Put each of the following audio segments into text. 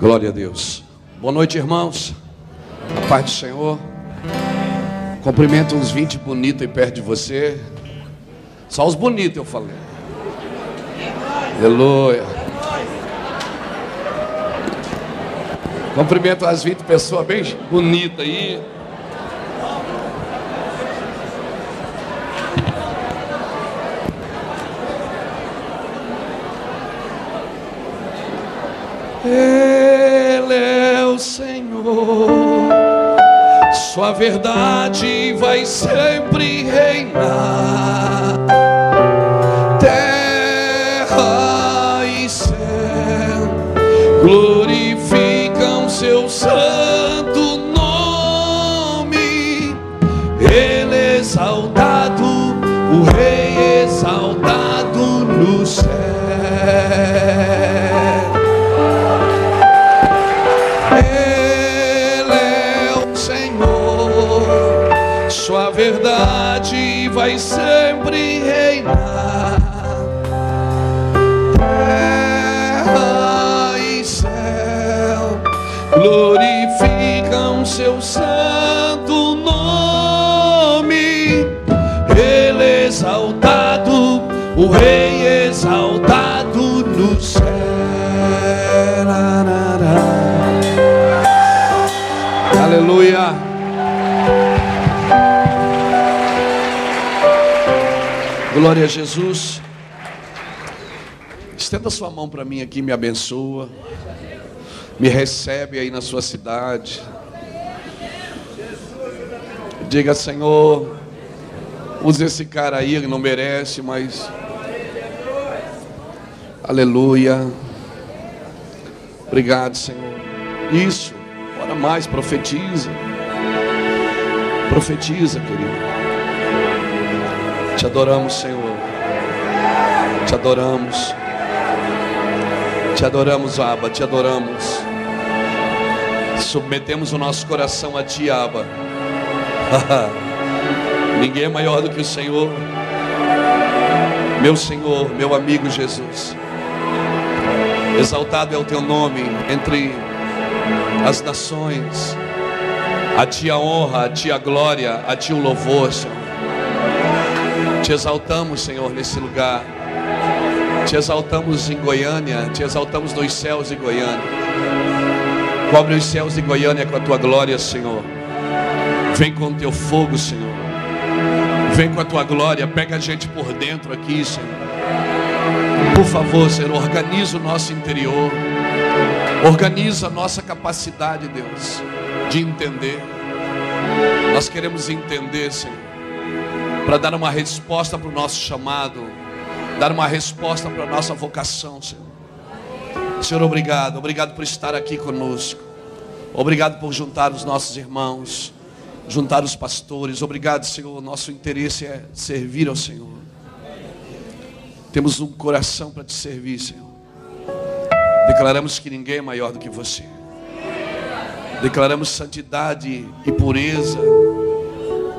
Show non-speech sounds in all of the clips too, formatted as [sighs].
Glória a Deus. Boa noite, irmãos. A paz do Senhor. Cumprimento uns 20 bonitos aí perto de você. Só os bonitos eu falei. Aleluia. Cumprimento as 20 pessoas bem bonitas aí. Ele é o Senhor, Sua verdade vai sempre reinar. Vai sempre reinar. Terra e céu glorificam Seu santo nome. Ele é exaltado, o Rei Glória a Jesus. Estenda sua mão para mim aqui, me abençoa. Me recebe aí na sua cidade. Diga, Senhor, use esse cara aí, ele não merece, mas. Aleluia. Obrigado, Senhor. Isso. Ora mais, profetiza. Profetiza, querido. Te adoramos, Senhor. Te adoramos. Te adoramos, Abba. Te adoramos. Submetemos o nosso coração a Ti, Abba. [laughs] Ninguém é maior do que o Senhor. Meu Senhor, meu amigo Jesus. Exaltado é o Teu nome entre as nações. A Ti a honra, a Ti a glória, a Ti o louvor, Senhor. Te exaltamos, Senhor, nesse lugar. Te exaltamos em Goiânia, te exaltamos nos céus de Goiânia. Cobre os céus de Goiânia com a tua glória, Senhor. Vem com o teu fogo, Senhor. Vem com a tua glória, pega a gente por dentro aqui, Senhor. Por favor, Senhor, organiza o nosso interior. Organiza a nossa capacidade, Deus, de entender. Nós queremos entender, Senhor, para dar uma resposta para o nosso chamado, dar uma resposta para a nossa vocação, Senhor. Senhor, obrigado, obrigado por estar aqui conosco. Obrigado por juntar os nossos irmãos, juntar os pastores. Obrigado, Senhor. Nosso interesse é servir ao Senhor. Temos um coração para te servir, Senhor. Declaramos que ninguém é maior do que você. Declaramos santidade e pureza.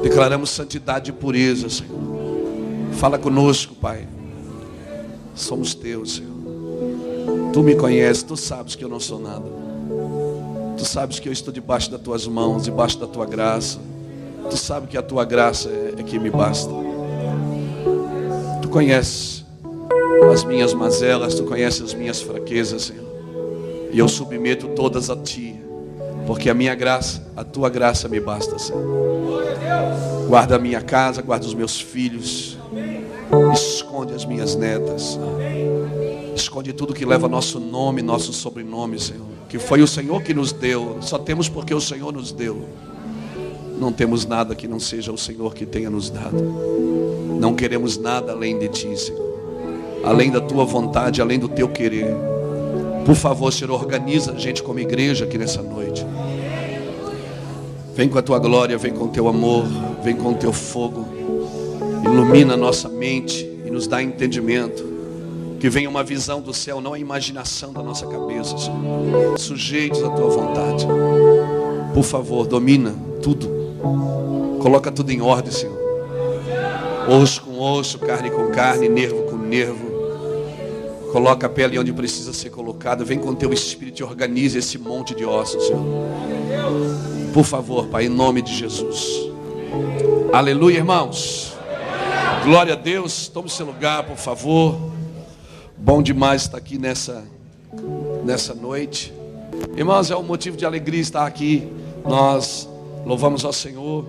Declaramos santidade e pureza, Senhor. Fala conosco, Pai. Somos teus, Senhor. Tu me conheces, tu sabes que eu não sou nada. Tu sabes que eu estou debaixo das tuas mãos, debaixo da tua graça. Tu sabes que a tua graça é, é que me basta. Tu conheces as minhas mazelas, tu conheces as minhas fraquezas, Senhor. E eu submeto todas a ti, porque a minha graça, a tua graça me basta, Senhor. Guarda a minha casa, guarda os meus filhos. Esconde as minhas netas. Esconde tudo que leva nosso nome, nosso sobrenome, Senhor. Que foi o Senhor que nos deu. Só temos porque o Senhor nos deu. Não temos nada que não seja o Senhor que tenha nos dado. Não queremos nada além de Ti, Senhor. Além da Tua vontade, além do Teu querer. Por favor, Senhor, organiza a gente como igreja aqui nessa noite. Vem com a Tua glória, vem com o Teu amor, vem com o Teu fogo. Ilumina a nossa mente e nos dá entendimento. Que venha uma visão do céu, não a imaginação da nossa cabeça, Senhor. Sujeitos à tua vontade. Por favor, domina tudo. Coloca tudo em ordem, Senhor. Osso com osso, carne com carne, nervo com nervo. Coloca a pele onde precisa ser colocada. Vem com teu espírito e organize esse monte de ossos, Senhor. Por favor, Pai, em nome de Jesus. Aleluia, irmãos. Glória a Deus. Tome seu lugar, por favor. Bom demais estar aqui nessa, nessa noite. Irmãos, é um motivo de alegria estar aqui. Nós louvamos ao Senhor.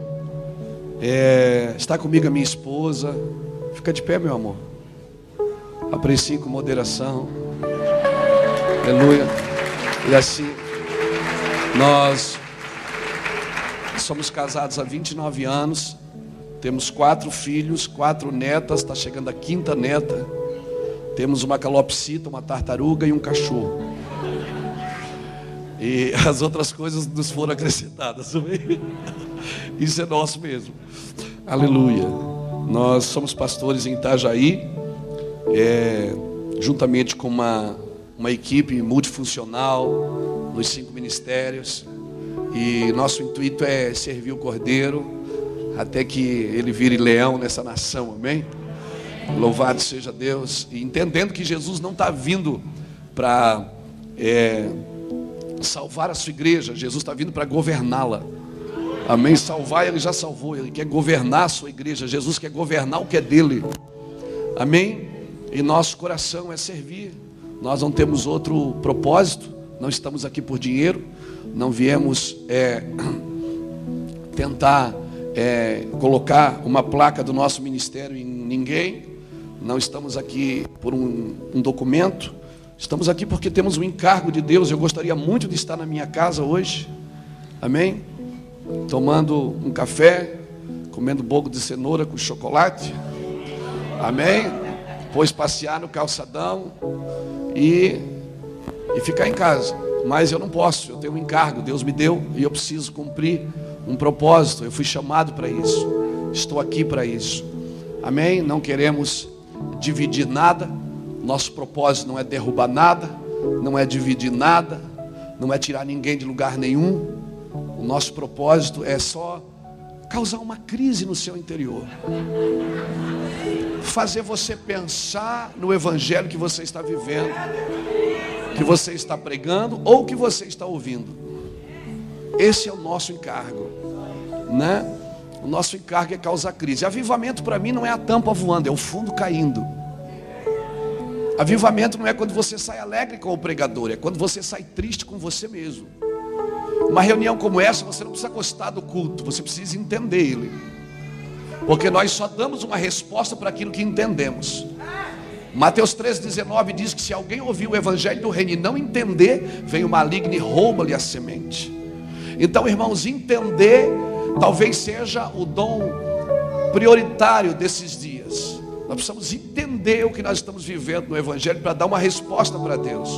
É, está comigo a minha esposa. Fica de pé, meu amor. Aprecie com moderação. Aleluia. E assim, nós somos casados há 29 anos. Temos quatro filhos, quatro netas, está chegando a quinta neta. Temos uma calopsita, uma tartaruga e um cachorro. E [laughs] as outras coisas nos foram acrescentadas. [laughs] Isso é nosso mesmo. Aleluia. Nós somos pastores em Itajaí é, juntamente com uma, uma equipe multifuncional nos cinco ministérios. E nosso intuito é servir o Cordeiro até que ele vire leão nessa nação, amém? Louvado seja Deus. E entendendo que Jesus não está vindo para é, salvar a sua igreja, Jesus está vindo para governá-la. Amém? Salvar, ele já salvou, ele quer governar a sua igreja. Jesus quer governar o que é dele. Amém? E nosso coração é servir. Nós não temos outro propósito. Não estamos aqui por dinheiro. Não viemos é, [clears throat] tentar é, colocar uma placa do nosso ministério em ninguém. Não estamos aqui por um, um documento. Estamos aqui porque temos um encargo de Deus. Eu gostaria muito de estar na minha casa hoje. Amém? Tomando um café, comendo bolo de cenoura com chocolate. Amém? Depois passear no calçadão e, e ficar em casa. Mas eu não posso, eu tenho um encargo, Deus me deu e eu preciso cumprir um propósito. Eu fui chamado para isso, estou aqui para isso. Amém? Não queremos dividir nada, nosso propósito não é derrubar nada, não é dividir nada, não é tirar ninguém de lugar nenhum. O nosso propósito é só causar uma crise no seu interior fazer você pensar no evangelho que você está vivendo, que você está pregando ou que você está ouvindo. Esse é o nosso encargo, né? O nosso encargo é causar crise. Avivamento para mim não é a tampa voando, é o fundo caindo. Avivamento não é quando você sai alegre com o pregador, é quando você sai triste com você mesmo. Uma reunião como essa, você não precisa gostar do culto, você precisa entender ele. Porque nós só damos uma resposta para aquilo que entendemos. Mateus 3,19 diz que se alguém ouvir o evangelho do reino e não entender, vem o maligno e rouba-lhe a semente. Então, irmãos, entender talvez seja o dom prioritário desses dias. Nós precisamos entender o que nós estamos vivendo no Evangelho para dar uma resposta para Deus.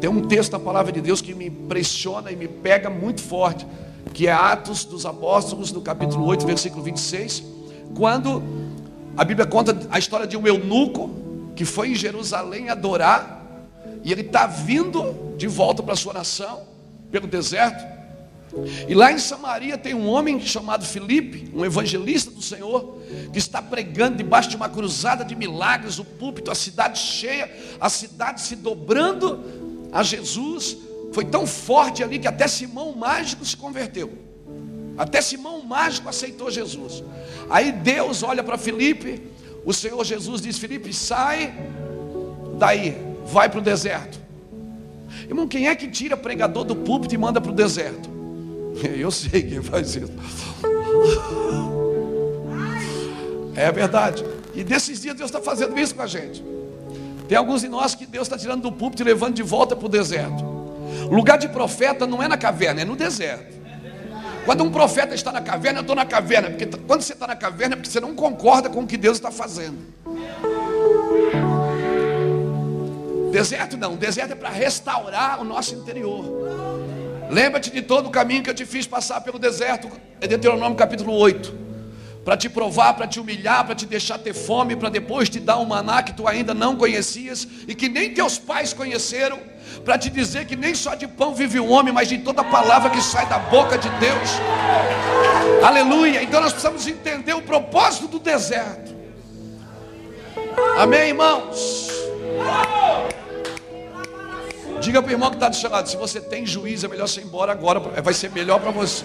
Tem um texto da palavra de Deus que me impressiona e me pega muito forte que é Atos dos Apóstolos, no capítulo 8, versículo 26, quando a Bíblia conta a história de um eunuco que foi em Jerusalém adorar, e ele está vindo de volta para sua nação, pelo deserto, e lá em Samaria tem um homem chamado Filipe, um evangelista do Senhor, que está pregando debaixo de uma cruzada de milagres, o púlpito, a cidade cheia, a cidade se dobrando a Jesus, foi tão forte ali que até Simão Mágico se converteu. Até Simão Mágico aceitou Jesus. Aí Deus olha para Felipe, o Senhor Jesus diz: Felipe, sai daí, vai para o deserto. Irmão, quem é que tira pregador do púlpito e manda para o deserto? [laughs] Eu sei quem faz isso. [laughs] É verdade. E desses dias Deus está fazendo isso com a gente. Tem alguns de nós que Deus está tirando do púlpito e levando de volta para o deserto. Lugar de profeta não é na caverna, é no deserto. Quando um profeta está na caverna, eu estou na caverna. Porque quando você está na caverna, é porque você não concorda com o que Deus está fazendo. Deserto não, deserto é para restaurar o nosso interior. Lembra-te de todo o caminho que eu te fiz passar pelo deserto, é Deuteronômio capítulo 8 para te provar, para te humilhar, para te deixar ter fome, para depois te dar um maná que tu ainda não conhecias e que nem teus pais conheceram, para te dizer que nem só de pão vive o homem, mas de toda palavra que sai da boca de Deus. Aleluia. Então nós precisamos entender o propósito do deserto. Amém, irmãos. Diga para o irmão que está do seu lado: se você tem juízo, é melhor você ir embora agora, vai ser melhor para você.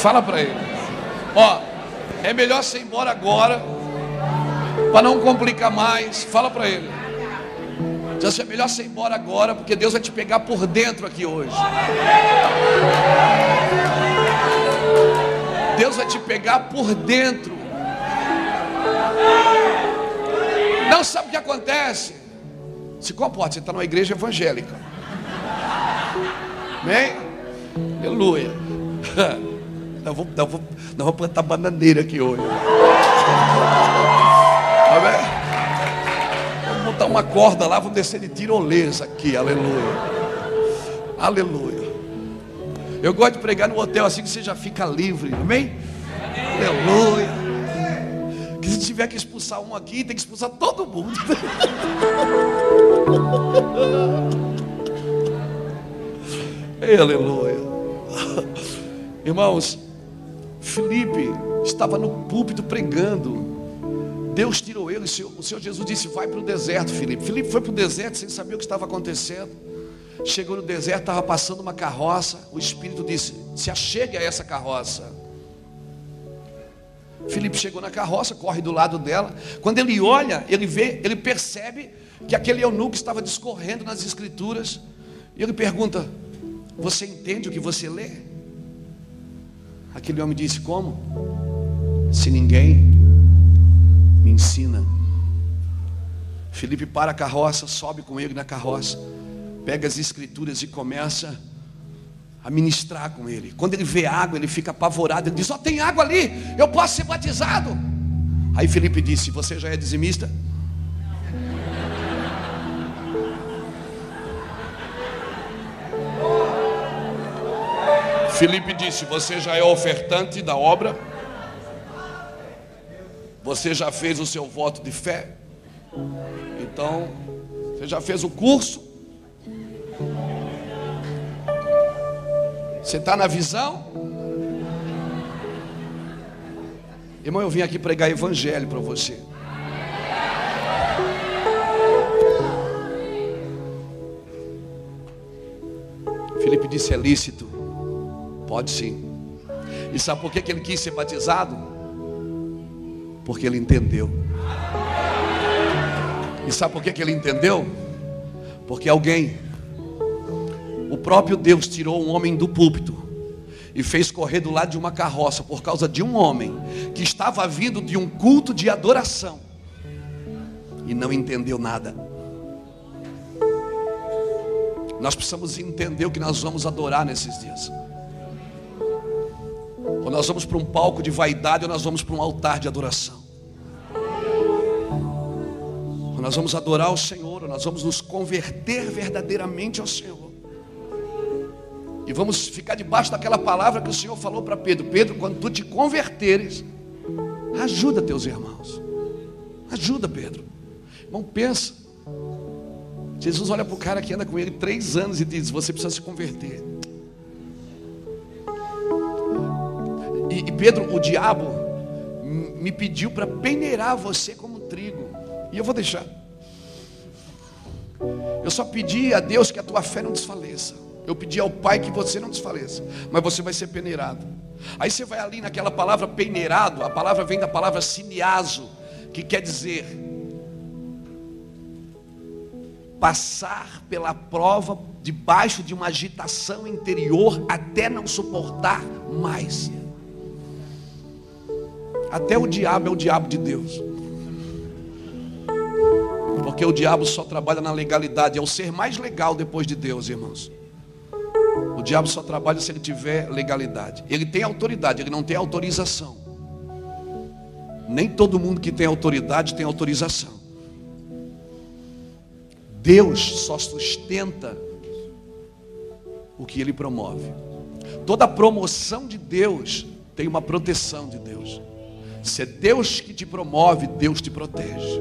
Fala para ele: Ó, é melhor você ir embora agora, para não complicar mais. Fala para ele. Diz assim, é melhor você ir embora agora, porque Deus vai te pegar por dentro aqui hoje. Deus vai te pegar por dentro. Não sabe o que acontece? Se comporta, você está numa igreja evangélica. Amém? Aleluia. [laughs] Nós vamos, nós, vamos, nós vamos plantar bananeira aqui hoje. Amém? Vamos botar uma corda lá, vamos descer de tirolesa aqui. Aleluia. Aleluia. Eu gosto de pregar no hotel assim que você já fica livre. Amém? Aleluia. Que se tiver que expulsar um aqui, tem que expulsar todo mundo. [laughs] Ei, aleluia. Irmãos, Felipe estava no púlpito pregando. Deus tirou ele. O Senhor Jesus disse: Vai para o deserto, Felipe. Felipe foi para o deserto sem saber o que estava acontecendo. Chegou no deserto, estava passando uma carroça. O Espírito disse: Se achegue a essa carroça. Felipe chegou na carroça, corre do lado dela. Quando ele olha, ele vê, ele percebe que aquele eunuco estava discorrendo nas escrituras. E ele pergunta: Você entende o que você lê? Aquele homem disse: Como? Se ninguém me ensina. Felipe para a carroça, sobe com ele na carroça, pega as escrituras e começa a ministrar com ele. Quando ele vê água, ele fica apavorado. Ele diz: Só oh, tem água ali, eu posso ser batizado. Aí Felipe disse: Você já é dizimista? Felipe disse: Você já é ofertante da obra? Você já fez o seu voto de fé? Então, você já fez o curso? Você está na visão? Irmão, eu vim aqui pregar evangelho para você. Felipe disse: é lícito. Pode sim. E sabe por que ele quis ser batizado? Porque ele entendeu. E sabe por que ele entendeu? Porque alguém o próprio Deus tirou um homem do púlpito e fez correr do lado de uma carroça por causa de um homem que estava vindo de um culto de adoração e não entendeu nada. Nós precisamos entender o que nós vamos adorar nesses dias. Ou nós vamos para um palco de vaidade ou nós vamos para um altar de adoração. Ou nós vamos adorar o Senhor, ou nós vamos nos converter verdadeiramente ao Senhor. E vamos ficar debaixo daquela palavra que o Senhor falou para Pedro: Pedro, quando tu te converteres, ajuda teus irmãos. Ajuda, Pedro. Irmão, pensa. Jesus olha para o cara que anda com ele três anos e diz: Você precisa se converter. E, Pedro, o diabo, me pediu para peneirar você como trigo. E eu vou deixar. Eu só pedi a Deus que a tua fé não desfaleça. Eu pedi ao Pai que você não desfaleça, mas você vai ser peneirado. Aí você vai ali naquela palavra peneirado, a palavra vem da palavra siniaso, que quer dizer passar pela prova debaixo de uma agitação interior até não suportar mais. Até o diabo é o diabo de Deus. Porque o diabo só trabalha na legalidade, é o ser mais legal depois de Deus, irmãos. O diabo só trabalha se ele tiver legalidade. Ele tem autoridade, ele não tem autorização. Nem todo mundo que tem autoridade tem autorização. Deus só sustenta o que ele promove. Toda promoção de Deus tem uma proteção de Deus. Se é Deus que te promove, Deus te protege.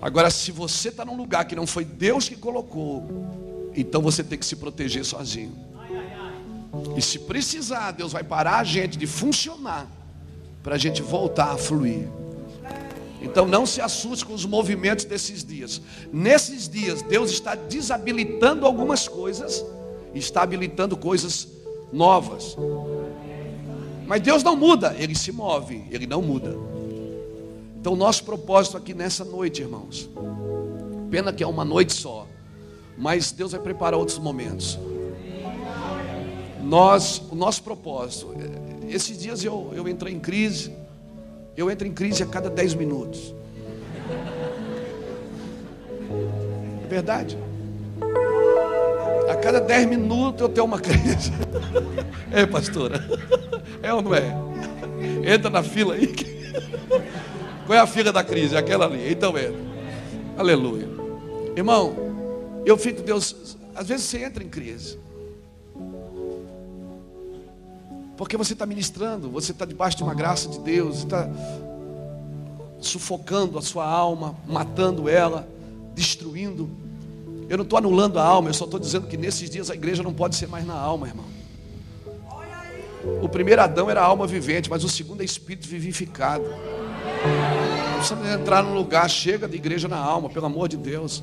Agora, se você está num lugar que não foi Deus que colocou, então você tem que se proteger sozinho. E se precisar, Deus vai parar a gente de funcionar para a gente voltar a fluir. Então não se assuste com os movimentos desses dias. Nesses dias, Deus está desabilitando algumas coisas, está habilitando coisas novas. Mas Deus não muda, Ele se move, Ele não muda. Então, nosso propósito aqui nessa noite, irmãos, pena que é uma noite só, mas Deus vai preparar outros momentos. Nós, o nosso propósito, esses dias eu, eu entrei em crise, eu entro em crise a cada 10 minutos. É verdade. A cada 10 minutos eu tenho uma crise. [laughs] É, pastora. É ou não é? Entra na fila aí. Qual é a fila da crise? É aquela ali. Então é. Aleluia. Irmão, eu fico, Deus, às vezes você entra em crise. Porque você está ministrando, você está debaixo de uma graça de Deus, está sufocando a sua alma, matando ela, destruindo. Eu não estou anulando a alma, eu só estou dizendo que nesses dias a igreja não pode ser mais na alma, irmão. O primeiro Adão era alma vivente, mas o segundo é espírito vivificado. Precisamos entrar num lugar, chega de igreja na alma, pelo amor de Deus.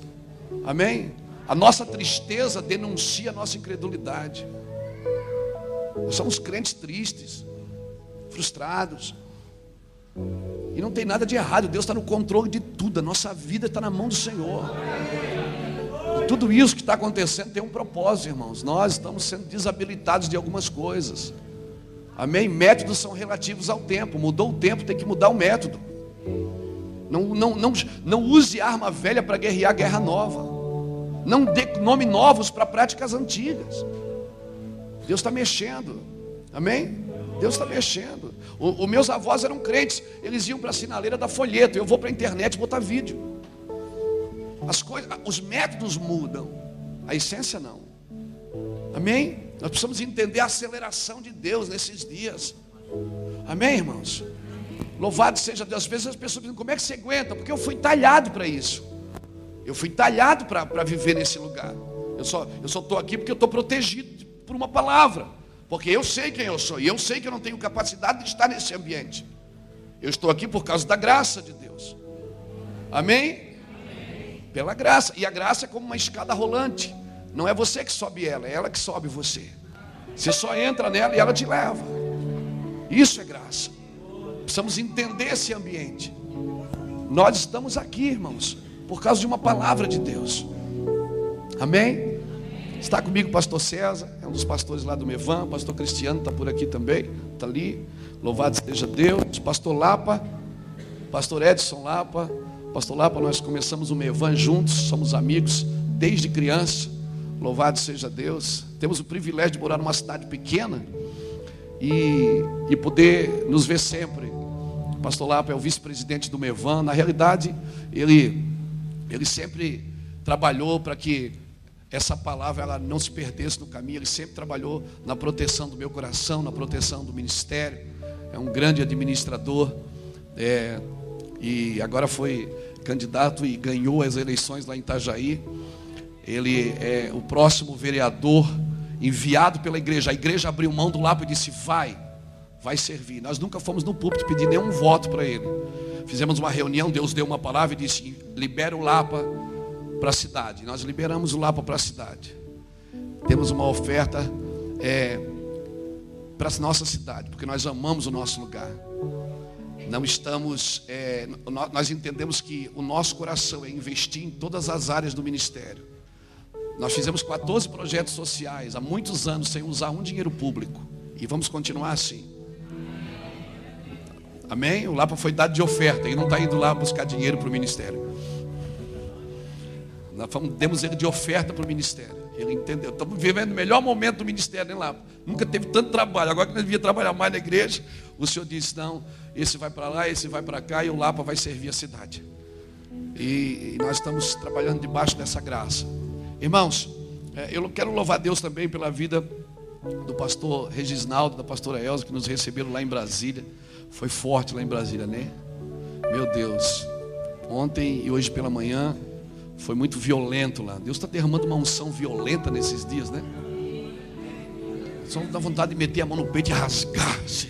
Amém? A nossa tristeza denuncia a nossa incredulidade. Nós somos crentes tristes, frustrados. E não tem nada de errado, Deus está no controle de tudo, a nossa vida está na mão do Senhor. E tudo isso que está acontecendo tem um propósito, irmãos. Nós estamos sendo desabilitados de algumas coisas. Amém? Métodos são relativos ao tempo. Mudou o tempo, tem que mudar o método. Não, não, não, não use arma velha para guerrear guerra nova. Não dê nome novos para práticas antigas. Deus está mexendo. Amém? Deus está mexendo. Os meus avós eram crentes, eles iam para a sinaleira da folheto. Eu vou para a internet botar vídeo. As coisas, os métodos mudam, a essência não. Amém? Nós precisamos entender a aceleração de Deus nesses dias. Amém, irmãos? Louvado seja Deus. Às vezes as pessoas dizem, como é que você aguenta? Porque eu fui talhado para isso. Eu fui talhado para viver nesse lugar. Eu só estou eu só aqui porque eu estou protegido por uma palavra. Porque eu sei quem eu sou e eu sei que eu não tenho capacidade de estar nesse ambiente. Eu estou aqui por causa da graça de Deus. Amém? Amém? Pela graça. E a graça é como uma escada rolante. Não é você que sobe ela, é ela que sobe você. Você só entra nela e ela te leva. Isso é graça. Precisamos entender esse ambiente. Nós estamos aqui, irmãos, por causa de uma palavra de Deus. Amém? Está comigo o pastor César, é um dos pastores lá do Mevan, pastor Cristiano está por aqui também, está ali. Louvado seja Deus. Pastor Lapa, pastor Edson Lapa, pastor Lapa, nós começamos o Mevan juntos, somos amigos desde criança. Louvado seja Deus. Temos o privilégio de morar numa cidade pequena e, e poder nos ver sempre. O pastor Lapa é o vice-presidente do Mevan. Na realidade, ele, ele sempre trabalhou para que essa palavra ela não se perdesse no caminho. Ele sempre trabalhou na proteção do meu coração, na proteção do ministério. É um grande administrador. É, e agora foi candidato e ganhou as eleições lá em Itajaí. Ele é o próximo vereador enviado pela igreja. A igreja abriu mão do lápis e disse: Vai, vai servir. Nós nunca fomos no púlpito pedir nenhum voto para ele. Fizemos uma reunião, Deus deu uma palavra e disse: Libera o Lapa para a cidade. Nós liberamos o Lapa para a cidade. Temos uma oferta é, para a nossa cidade, porque nós amamos o nosso lugar. Não estamos, é, nós entendemos que o nosso coração é investir em todas as áreas do ministério. Nós fizemos 14 projetos sociais há muitos anos sem usar um dinheiro público. E vamos continuar assim. Amém? O Lapa foi dado de oferta e não está indo lá buscar dinheiro para o ministério. Nós demos ele de oferta para o ministério. Ele entendeu. Estamos vivendo o melhor momento do ministério lá. Nunca teve tanto trabalho. Agora que nós devia trabalhar mais na igreja, o Senhor disse: não, esse vai para lá, esse vai para cá, e o Lapa vai servir a cidade. E, e nós estamos trabalhando debaixo dessa graça. Irmãos, é, eu quero louvar Deus também pela vida do pastor Regisnaldo, da pastora Elza, que nos receberam lá em Brasília. Foi forte lá em Brasília, né? Meu Deus. Ontem e hoje pela manhã foi muito violento lá. Deus está derramando uma unção violenta nesses dias, né? Só dá vontade de meter a mão no peito e rasgar. Assim.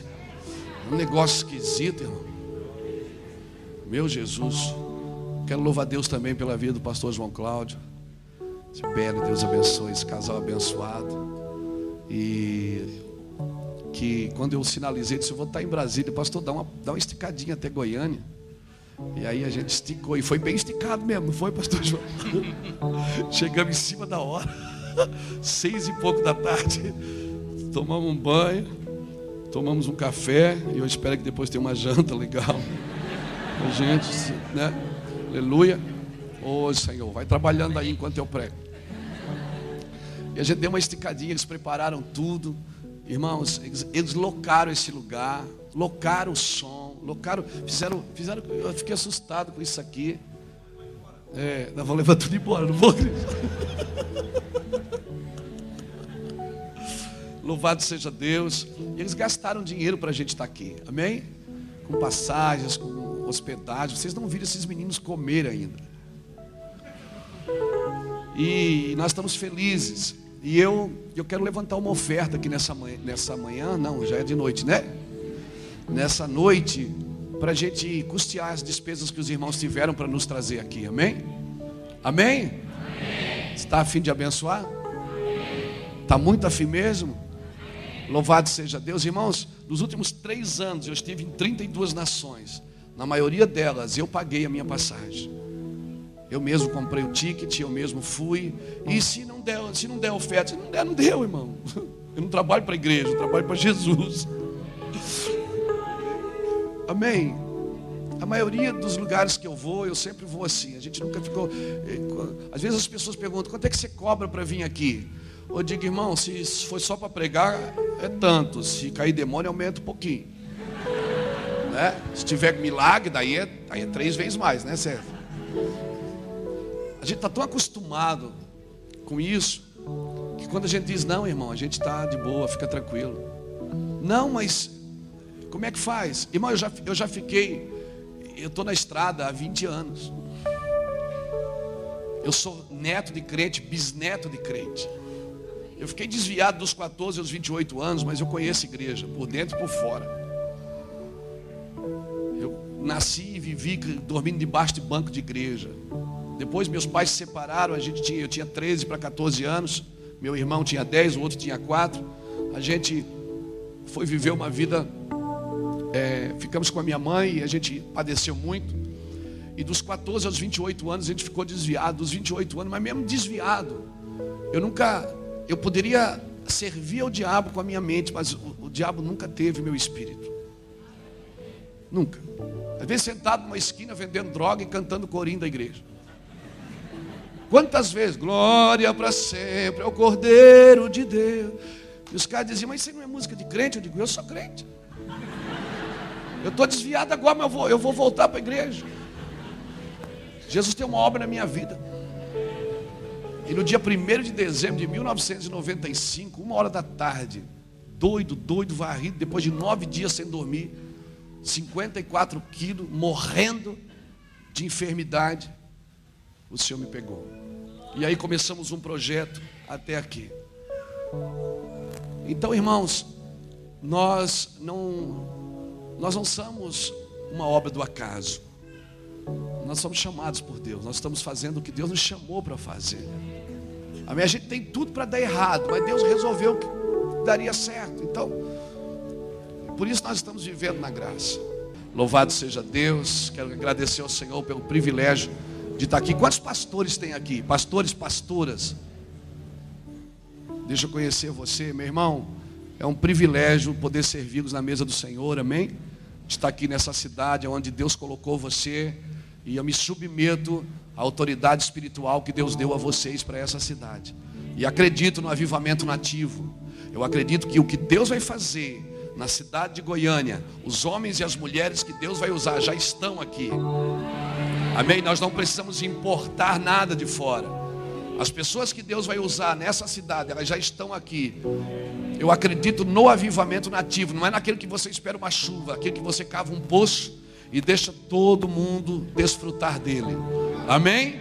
Um negócio esquisito, irmão. Meu Jesus. Quero louvar Deus também pela vida do pastor João Cláudio. Espero Deus abençoe esse casal abençoado. E que quando eu sinalizei, disse, eu vou estar em Brasília, pastor, dá uma, dá uma esticadinha até Goiânia. E aí a gente esticou, e foi bem esticado mesmo, não foi, pastor João? [laughs] Chegamos em cima da hora, [laughs] seis e pouco da tarde, tomamos um banho, tomamos um café, e eu espero que depois tenha uma janta legal. A [laughs] gente, né? Aleluia. Ô oh, Senhor, vai trabalhando aí enquanto eu prego. E a gente deu uma esticadinha, eles prepararam tudo. Irmãos, eles, eles locaram esse lugar, locaram o som, locaram, fizeram, fizeram, eu fiquei assustado com isso aqui. É, nós vamos levar tudo embora, não vou Louvado seja Deus. E eles gastaram dinheiro para a gente estar tá aqui. Amém? Com passagens, com hospedagem. Vocês não viram esses meninos comer ainda. E nós estamos felizes. E eu, eu quero levantar uma oferta aqui nessa manhã, nessa manhã, não, já é de noite, né? Nessa noite, para a gente custear as despesas que os irmãos tiveram para nos trazer aqui, amém? Amém? amém. Está a fim de abençoar? Está muito afim mesmo? Louvado seja Deus, irmãos. Nos últimos três anos eu estive em 32 nações. Na maioria delas eu paguei a minha passagem. Eu mesmo comprei o ticket, eu mesmo fui. E se não der, se não der oferta, se não der, não deu, irmão. [laughs] Eu não trabalho para a igreja, eu trabalho para Jesus. Amém. A maioria dos lugares que eu vou, eu sempre vou assim. A gente nunca ficou. Eh, às vezes as pessoas perguntam: quanto é que você cobra para vir aqui? Eu digo, irmão, se for só para pregar, é tanto. Se cair demônio, aumenta um pouquinho. Né? Se tiver milagre, daí é, daí é três vezes mais, né, Sérgio? A gente está tão acostumado com isso, que quando a gente diz, não, irmão, a gente está de boa, fica tranquilo. Não, mas como é que faz? Irmão, eu já, eu já fiquei, eu estou na estrada há 20 anos. Eu sou neto de crente, bisneto de crente. Eu fiquei desviado dos 14 aos 28 anos, mas eu conheço igreja, por dentro e por fora. Eu nasci e vivi dormindo debaixo de banco de igreja. Depois meus pais se separaram, a gente tinha, eu tinha 13 para 14 anos, meu irmão tinha 10, o outro tinha 4. A gente foi viver uma vida, é, ficamos com a minha mãe e a gente padeceu muito. E dos 14 aos 28 anos a gente ficou desviado, dos 28 anos, mas mesmo desviado. Eu nunca, eu poderia servir ao diabo com a minha mente, mas o, o diabo nunca teve meu espírito. Nunca. Às vezes sentado numa esquina vendendo droga e cantando corinho da igreja. Quantas vezes? Glória para sempre, é o Cordeiro de Deus. E os caras diziam, mas isso não é música de crente? Eu digo, eu sou crente. Eu estou desviado agora, mas eu vou, eu vou voltar para a igreja. Jesus tem uma obra na minha vida. E no dia 1 de dezembro de 1995, uma hora da tarde, doido, doido, varrido, depois de nove dias sem dormir, 54 quilos, morrendo de enfermidade, o Senhor me pegou. E aí começamos um projeto até aqui. Então, irmãos, nós não nós não somos uma obra do acaso. Nós somos chamados por Deus. Nós estamos fazendo o que Deus nos chamou para fazer. A gente tem tudo para dar errado, mas Deus resolveu que daria certo. Então, por isso nós estamos vivendo na graça. Louvado seja Deus. Quero agradecer ao Senhor pelo privilégio de estar aqui. Quantos pastores tem aqui? Pastores, pastoras. Deixa eu conhecer você, meu irmão. É um privilégio poder servi-los na mesa do Senhor, amém? De estar aqui nessa cidade onde Deus colocou você. E eu me submeto à autoridade espiritual que Deus deu a vocês para essa cidade. E acredito no avivamento nativo. Eu acredito que o que Deus vai fazer na cidade de Goiânia, os homens e as mulheres que Deus vai usar já estão aqui. Amém? Nós não precisamos importar nada de fora. As pessoas que Deus vai usar nessa cidade, elas já estão aqui. Eu acredito no avivamento nativo, não é naquele que você espera uma chuva, aquele que você cava um poço e deixa todo mundo desfrutar dele. Amém?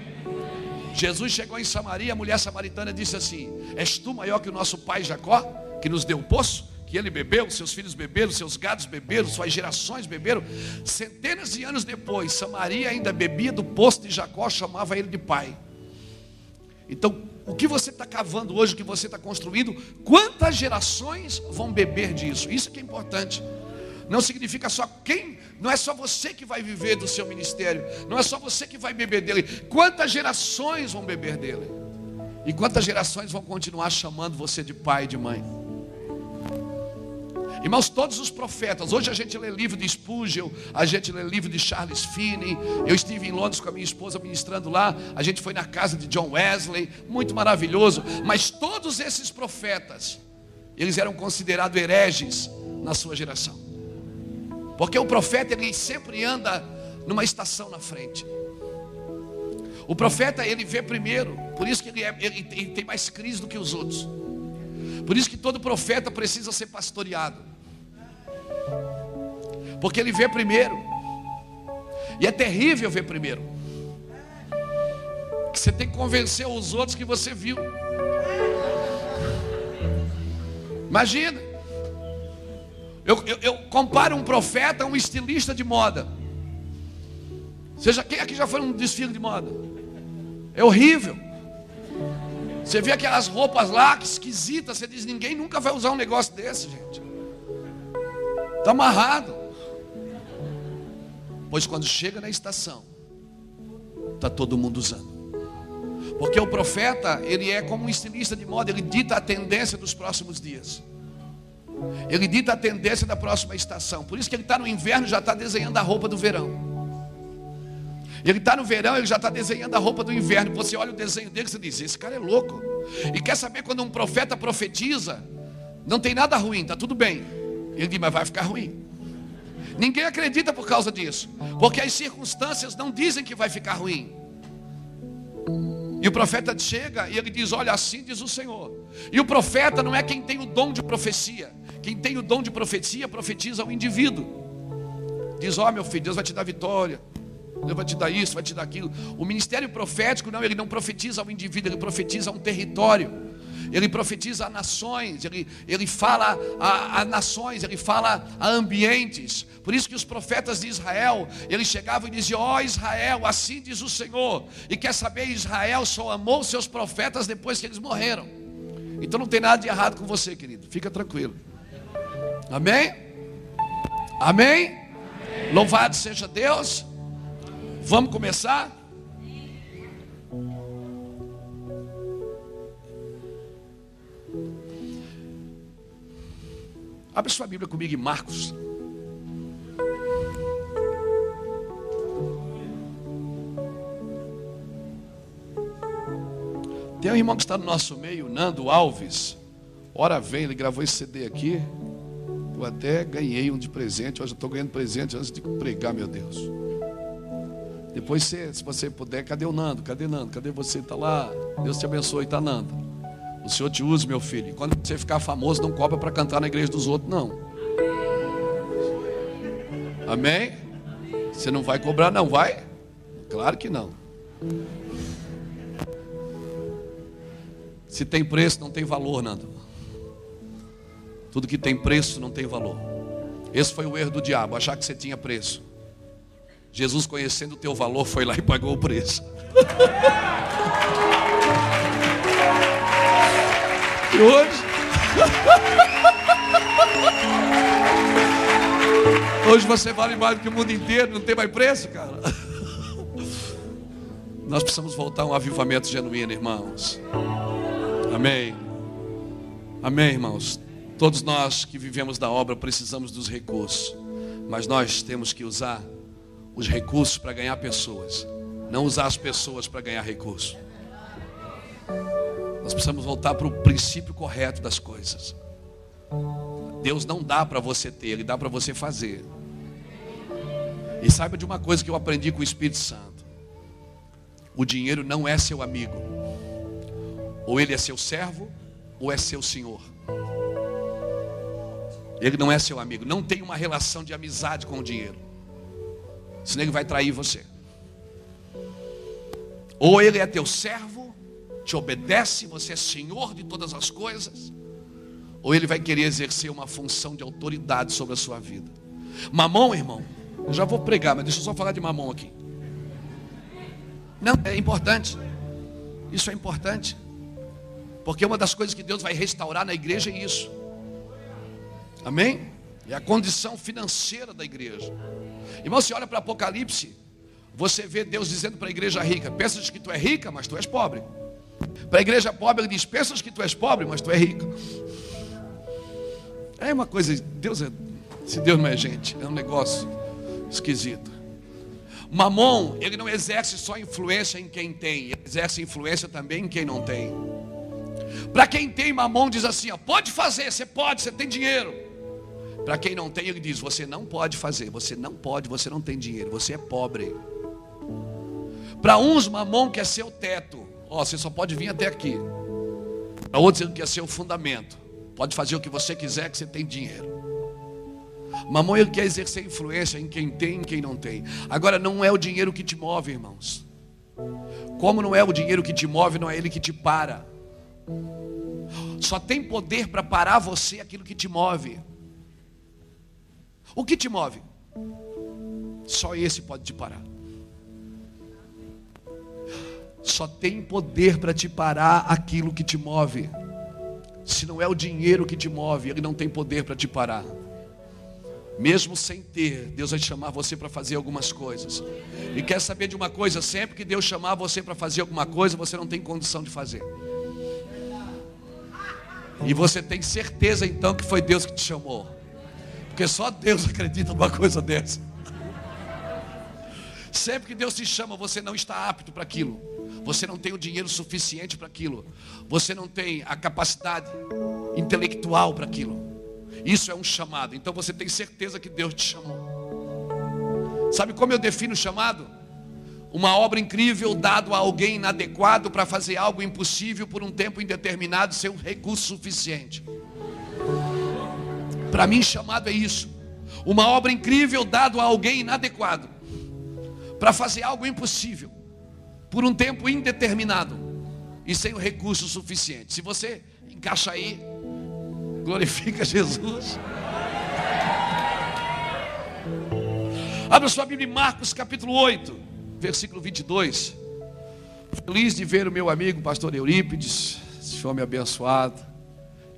Jesus chegou em Samaria, a mulher samaritana disse assim: És tu maior que o nosso pai Jacó, que nos deu o poço? Que ele bebeu, seus filhos beberam, seus gados beberam, suas gerações beberam. Centenas de anos depois, Samaria ainda bebia do poço de Jacó, chamava ele de pai. Então, o que você está cavando hoje, o que você está construindo, quantas gerações vão beber disso? Isso que é importante. Não significa só quem, não é só você que vai viver do seu ministério, não é só você que vai beber dele. Quantas gerações vão beber dele? E quantas gerações vão continuar chamando você de pai e de mãe? Irmãos, todos os profetas, hoje a gente lê livro de Spurgeon, a gente lê livro de Charles Finney. Eu estive em Londres com a minha esposa ministrando lá, a gente foi na casa de John Wesley, muito maravilhoso. Mas todos esses profetas, eles eram considerados hereges na sua geração. Porque o profeta ele sempre anda numa estação na frente. O profeta ele vê primeiro, por isso que ele, é, ele, ele tem mais crise do que os outros. Por isso que todo profeta precisa ser pastoreado. Porque ele vê primeiro. E é terrível ver primeiro. Que você tem que convencer os outros que você viu. Imagina. Eu, eu, eu, comparo um profeta a um estilista de moda. Seja quem aqui já foi um desfile de moda? É horrível. Você vê aquelas roupas lá, que esquisitas. Você diz: ninguém nunca vai usar um negócio desse, gente. Está amarrado. Pois quando chega na estação, está todo mundo usando. Porque o profeta, ele é como um estilista de moda, ele dita a tendência dos próximos dias. Ele dita a tendência da próxima estação. Por isso que ele está no inverno já está desenhando a roupa do verão. Ele está no verão, ele já está desenhando a roupa do inverno. Você olha o desenho dele e diz: Esse cara é louco. E quer saber quando um profeta profetiza, não tem nada ruim, está tudo bem. Ele diz: Mas vai ficar ruim. Ninguém acredita por causa disso, porque as circunstâncias não dizem que vai ficar ruim. E o profeta chega e ele diz: Olha, assim diz o Senhor. E o profeta não é quem tem o dom de profecia. Quem tem o dom de profecia profetiza o indivíduo. Diz: Ó, oh, meu filho, Deus vai te dar vitória. Deus vai te dar isso, vai te dar aquilo. O ministério profético, não, ele não profetiza ao indivíduo, ele profetiza a um território ele profetiza a nações, ele, ele fala a, a, nações, ele fala a ambientes. Por isso que os profetas de Israel, eles chegavam e diziam: Ó oh, Israel, assim diz o Senhor. E quer saber, Israel só amou seus profetas depois que eles morreram. Então não tem nada de errado com você, querido. Fica tranquilo. Amém? Amém? Amém. Louvado seja Deus. Vamos começar? Abre sua Bíblia comigo em Marcos. Tem um irmão que está no nosso meio, Nando Alves. Ora vem, ele gravou esse CD aqui. Eu até ganhei um de presente. Hoje eu estou ganhando presente antes de pregar, meu Deus. Depois, se, se você puder, cadê o Nando? Cadê Nando? Cadê você? Está lá. Deus te abençoe, está Nando. O Senhor te use, meu filho. Quando você ficar famoso, não cobra para cantar na igreja dos outros, não. Amém? Você não vai cobrar, não vai? Claro que não. Se tem preço, não tem valor, Nando. Tudo que tem preço não tem valor. Esse foi o erro do diabo, achar que você tinha preço. Jesus, conhecendo o teu valor, foi lá e pagou o preço. E hoje. Hoje você vale mais do que o mundo inteiro, não tem mais preço, cara. Nós precisamos voltar a um avivamento genuíno, irmãos. Amém. Amém, irmãos. Todos nós que vivemos da obra precisamos dos recursos, mas nós temos que usar os recursos para ganhar pessoas, não usar as pessoas para ganhar recursos. Nós precisamos voltar para o princípio correto das coisas. Deus não dá para você ter, Ele dá para você fazer. E saiba de uma coisa que eu aprendi com o Espírito Santo: o dinheiro não é seu amigo, ou ele é seu servo, ou é seu senhor. Ele não é seu amigo, não tem uma relação de amizade com o dinheiro, senão ele vai trair você. Ou ele é teu servo, te obedece, você é senhor de todas as coisas, ou ele vai querer exercer uma função de autoridade sobre a sua vida. Mamão, irmão, eu já vou pregar, mas deixa eu só falar de mamão aqui. Não, é importante. Isso é importante. Porque uma das coisas que Deus vai restaurar na igreja é isso. Amém? É a condição financeira da igreja. Irmão, você olha para Apocalipse, você vê Deus dizendo para a igreja rica: Pensas que tu é rica, mas tu és pobre. Para a igreja pobre, ele diz: Pensas que tu és pobre, mas tu és rico. É uma coisa, Deus é, se Deus não é gente, é um negócio esquisito. Mamon, ele não exerce só influência em quem tem, ele exerce influência também em quem não tem. Para quem tem mamon, diz assim: ó, pode fazer, você pode, você tem dinheiro. Para quem não tem, ele diz: você não pode fazer, você não pode, você não tem dinheiro, você é pobre. Para uns, mamon quer ser o teto, ó, você só pode vir até aqui. Para outros, ele quer ser o fundamento. Pode fazer o que você quiser, que você tem dinheiro. Mamon ele quer exercer influência em quem tem e em quem não tem. Agora não é o dinheiro que te move, irmãos. Como não é o dinheiro que te move, não é ele que te para. Só tem poder para parar você aquilo que te move. O que te move? Só esse pode te parar. Só tem poder para te parar aquilo que te move. Se não é o dinheiro que te move, ele não tem poder para te parar. Mesmo sem ter, Deus vai chamar você para fazer algumas coisas. E quer saber de uma coisa? Sempre que Deus chamar você para fazer alguma coisa, você não tem condição de fazer. E você tem certeza então que foi Deus que te chamou. Porque só Deus acredita numa coisa dessa. Sempre que Deus te chama, você não está apto para aquilo. Você não tem o dinheiro suficiente para aquilo. Você não tem a capacidade intelectual para aquilo. Isso é um chamado. Então você tem certeza que Deus te chamou. Sabe como eu defino o chamado? Uma obra incrível dado a alguém inadequado para fazer algo impossível por um tempo indeterminado sem um recurso suficiente. Para mim, chamado é isso. Uma obra incrível dado a alguém inadequado para fazer algo impossível por um tempo indeterminado e sem o recurso suficiente. Se você encaixa aí, glorifica Jesus. Abra sua Bíblia em Marcos capítulo 8, versículo 22. Feliz de ver o meu amigo pastor Eurípides, esse homem abençoado.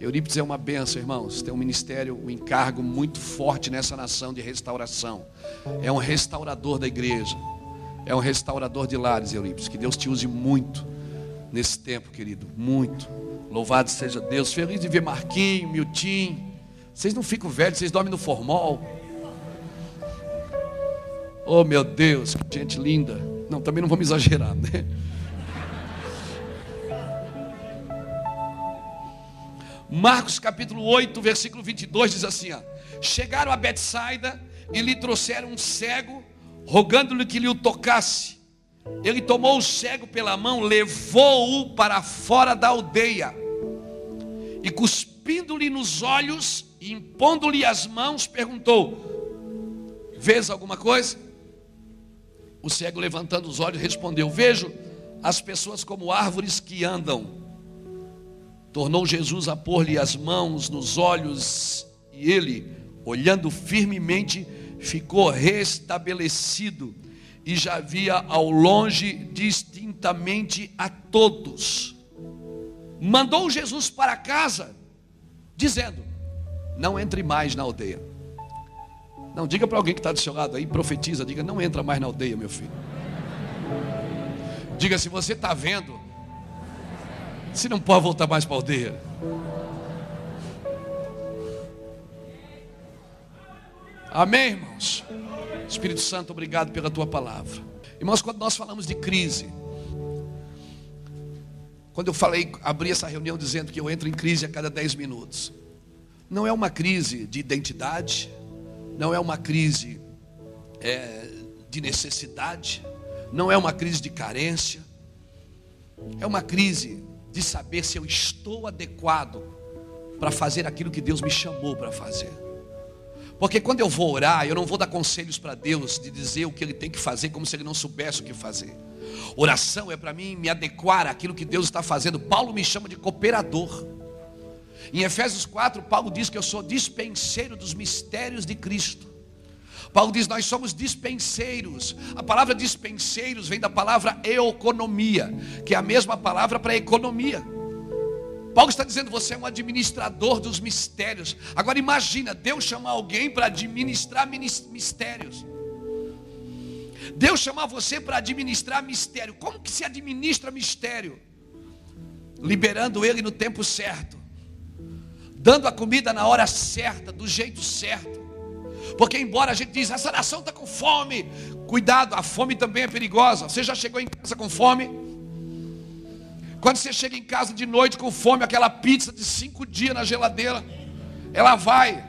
Eurípides é uma benção, irmãos. Tem um ministério, um encargo muito forte nessa nação de restauração. É um restaurador da igreja. É um restaurador de lares, Eurípides. Que Deus te use muito nesse tempo, querido. Muito. Louvado seja Deus. Feliz de ver Marquinho, Miltim. Vocês não ficam velhos, vocês dormem no formol. Oh meu Deus, que gente linda. Não, também não vamos exagerar, né? Marcos capítulo 8, versículo 22 diz assim: ó, Chegaram a Betsaida e lhe trouxeram um cego, rogando-lhe que lhe o tocasse. Ele tomou o cego pela mão, levou-o para fora da aldeia e, cuspindo-lhe nos olhos e impondo-lhe as mãos, perguntou: Vês alguma coisa? O cego, levantando os olhos, respondeu: Vejo as pessoas como árvores que andam. Tornou Jesus a pôr-lhe as mãos nos olhos, e ele, olhando firmemente, ficou restabelecido e já via ao longe distintamente a todos. Mandou Jesus para casa, dizendo: Não entre mais na aldeia. Não, diga para alguém que está do seu lado aí, profetiza, diga: Não entra mais na aldeia, meu filho. Diga se você está vendo você não pode voltar mais para a aldeia. Amém, irmãos? Espírito Santo, obrigado pela tua palavra. Irmãos, quando nós falamos de crise, quando eu falei, abri essa reunião dizendo que eu entro em crise a cada 10 minutos, não é uma crise de identidade, não é uma crise é, de necessidade, não é uma crise de carência, é uma crise de saber se eu estou adequado para fazer aquilo que Deus me chamou para fazer. Porque quando eu vou orar, eu não vou dar conselhos para Deus de dizer o que Ele tem que fazer, como se Ele não soubesse o que fazer. Oração é para mim me adequar àquilo que Deus está fazendo. Paulo me chama de cooperador. Em Efésios 4, Paulo diz que eu sou dispenseiro dos mistérios de Cristo. Paulo diz: Nós somos dispenseiros. A palavra dispenseiros vem da palavra economia, que é a mesma palavra para economia. Paulo está dizendo: Você é um administrador dos mistérios. Agora imagina, Deus chamar alguém para administrar mistérios. Deus chamar você para administrar mistério. Como que se administra mistério? Liberando ele no tempo certo, dando a comida na hora certa, do jeito certo. Porque embora a gente diz, essa nação está com fome, cuidado, a fome também é perigosa. Você já chegou em casa com fome? Quando você chega em casa de noite com fome, aquela pizza de cinco dias na geladeira, ela vai.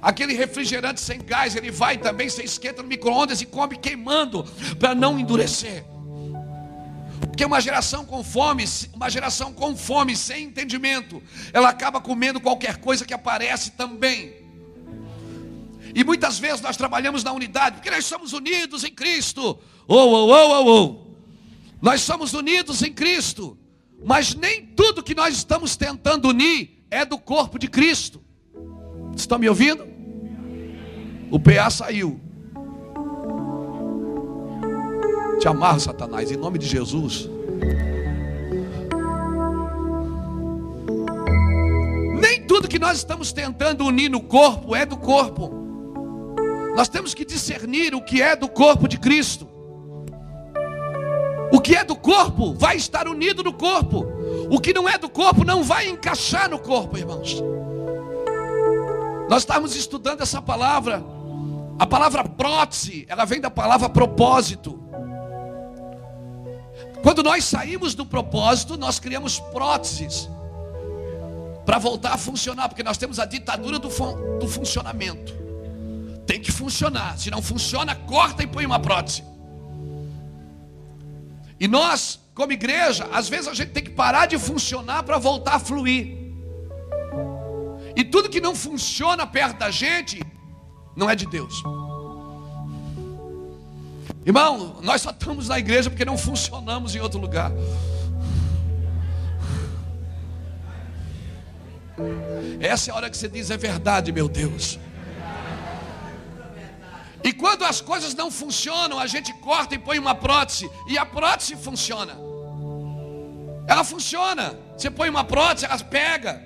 Aquele refrigerante sem gás, ele vai também, você esquenta no micro-ondas e come queimando, para não endurecer. Porque uma geração com fome, uma geração com fome, sem entendimento, ela acaba comendo qualquer coisa que aparece também. E muitas vezes nós trabalhamos na unidade, porque nós somos unidos em Cristo. Oh, oh, oh, oh. Nós somos unidos em Cristo, mas nem tudo que nós estamos tentando unir é do corpo de Cristo. Estão me ouvindo? O PA saiu. Te amarro, Satanás, em nome de Jesus. Nem tudo que nós estamos tentando unir no corpo é do corpo. Nós temos que discernir o que é do corpo de Cristo. O que é do corpo vai estar unido no corpo. O que não é do corpo não vai encaixar no corpo, irmãos. Nós estamos estudando essa palavra. A palavra prótese, ela vem da palavra propósito. Quando nós saímos do propósito, nós criamos próteses para voltar a funcionar, porque nós temos a ditadura do, fun do funcionamento. Tem que funcionar. Se não funciona, corta e põe uma prótese. E nós, como igreja, às vezes a gente tem que parar de funcionar para voltar a fluir. E tudo que não funciona perto da gente, não é de Deus. Irmão, nós só estamos na igreja porque não funcionamos em outro lugar. Essa é a hora que você diz: é verdade, meu Deus. E quando as coisas não funcionam, a gente corta e põe uma prótese. E a prótese funciona. Ela funciona. Você põe uma prótese, ela pega,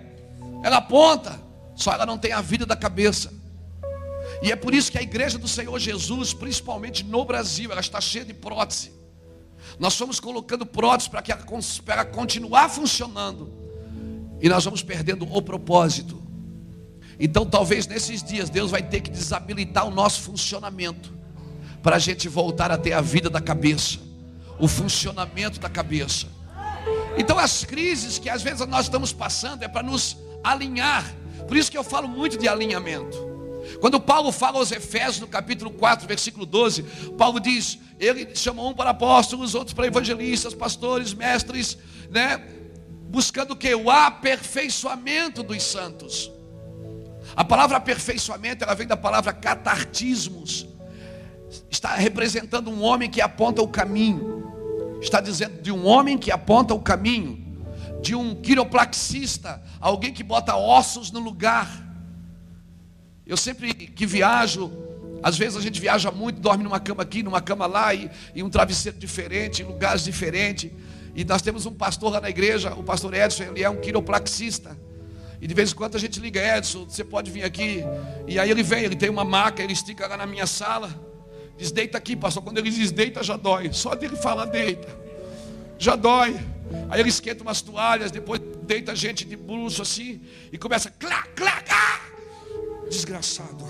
ela aponta. Só ela não tem a vida da cabeça. E é por isso que a igreja do Senhor Jesus, principalmente no Brasil, ela está cheia de prótese. Nós fomos colocando prótese para que ela, para continuar funcionando. E nós vamos perdendo o propósito. Então, talvez nesses dias, Deus vai ter que desabilitar o nosso funcionamento, para a gente voltar a ter a vida da cabeça, o funcionamento da cabeça. Então, as crises que às vezes nós estamos passando é para nos alinhar, por isso que eu falo muito de alinhamento. Quando Paulo fala aos Efésios, no capítulo 4, versículo 12, Paulo diz: Ele chamou um para apóstolos, outros para evangelistas, pastores, mestres, né? Buscando o que? O aperfeiçoamento dos santos. A palavra aperfeiçoamento, ela vem da palavra catartismos. Está representando um homem que aponta o caminho. Está dizendo de um homem que aponta o caminho. De um quiropraxista, alguém que bota ossos no lugar. Eu sempre que viajo, às vezes a gente viaja muito, dorme numa cama aqui, numa cama lá, e, e um travesseiro diferente, em lugares diferentes. E nós temos um pastor lá na igreja, o pastor Edson, ele é um quiropraxista. E de vez em quando a gente liga, Edson, você pode vir aqui. E aí ele vem, ele tem uma maca, ele estica lá na minha sala. Diz, deita aqui, pastor. Quando ele diz deita, já dói. Só dele falar deita. Já dói. Aí ele esquenta umas toalhas, depois deita a gente de bruxo assim. E começa, clá, clá, clá. Desgraçado.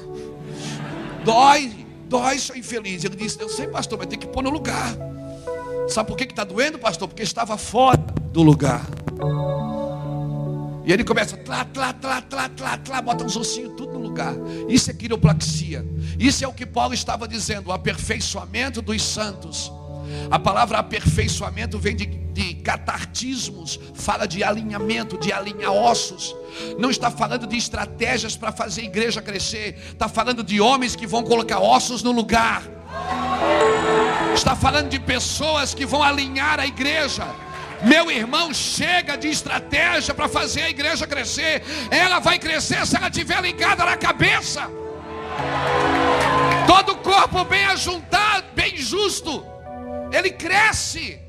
Dói, dói, sou infeliz. Ele disse, eu sei, pastor, mas tem que pôr no lugar. Sabe por que está doendo, pastor? Porque estava fora do lugar. E ele começa, tlá, tlá, tlá, tlá, tlá, tlá, bota os ossinhos tudo no lugar. Isso é quiropraxia. Isso é o que Paulo estava dizendo, o aperfeiçoamento dos santos. A palavra aperfeiçoamento vem de, de catartismos, fala de alinhamento, de alinhar ossos. Não está falando de estratégias para fazer a igreja crescer, está falando de homens que vão colocar ossos no lugar. Está falando de pessoas que vão alinhar a igreja Meu irmão, chega de estratégia para fazer a igreja crescer. Ela vai crescer se ela estiver ligada na cabeça. Todo corpo bem ajuntado, bem justo, ele cresce.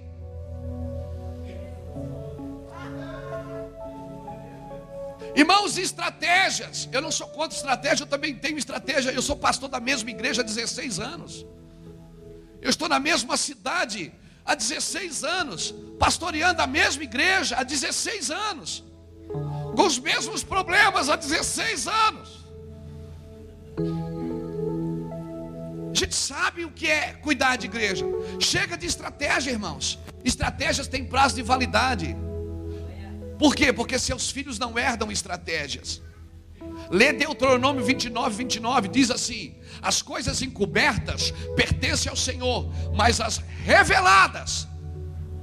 Irmãos, estratégias. Eu não sou contra estratégia, eu também tenho estratégia. Eu sou pastor da mesma igreja há 16 anos. Eu estou na mesma cidade há 16 anos, pastoreando a mesma igreja há 16 anos, com os mesmos problemas há 16 anos. A gente sabe o que é cuidar de igreja. Chega de estratégia, irmãos. Estratégias têm prazo de validade. Por quê? Porque seus filhos não herdam estratégias. Lê Deuteronômio 29, 29, diz assim: As coisas encobertas pertencem ao Senhor, mas as reveladas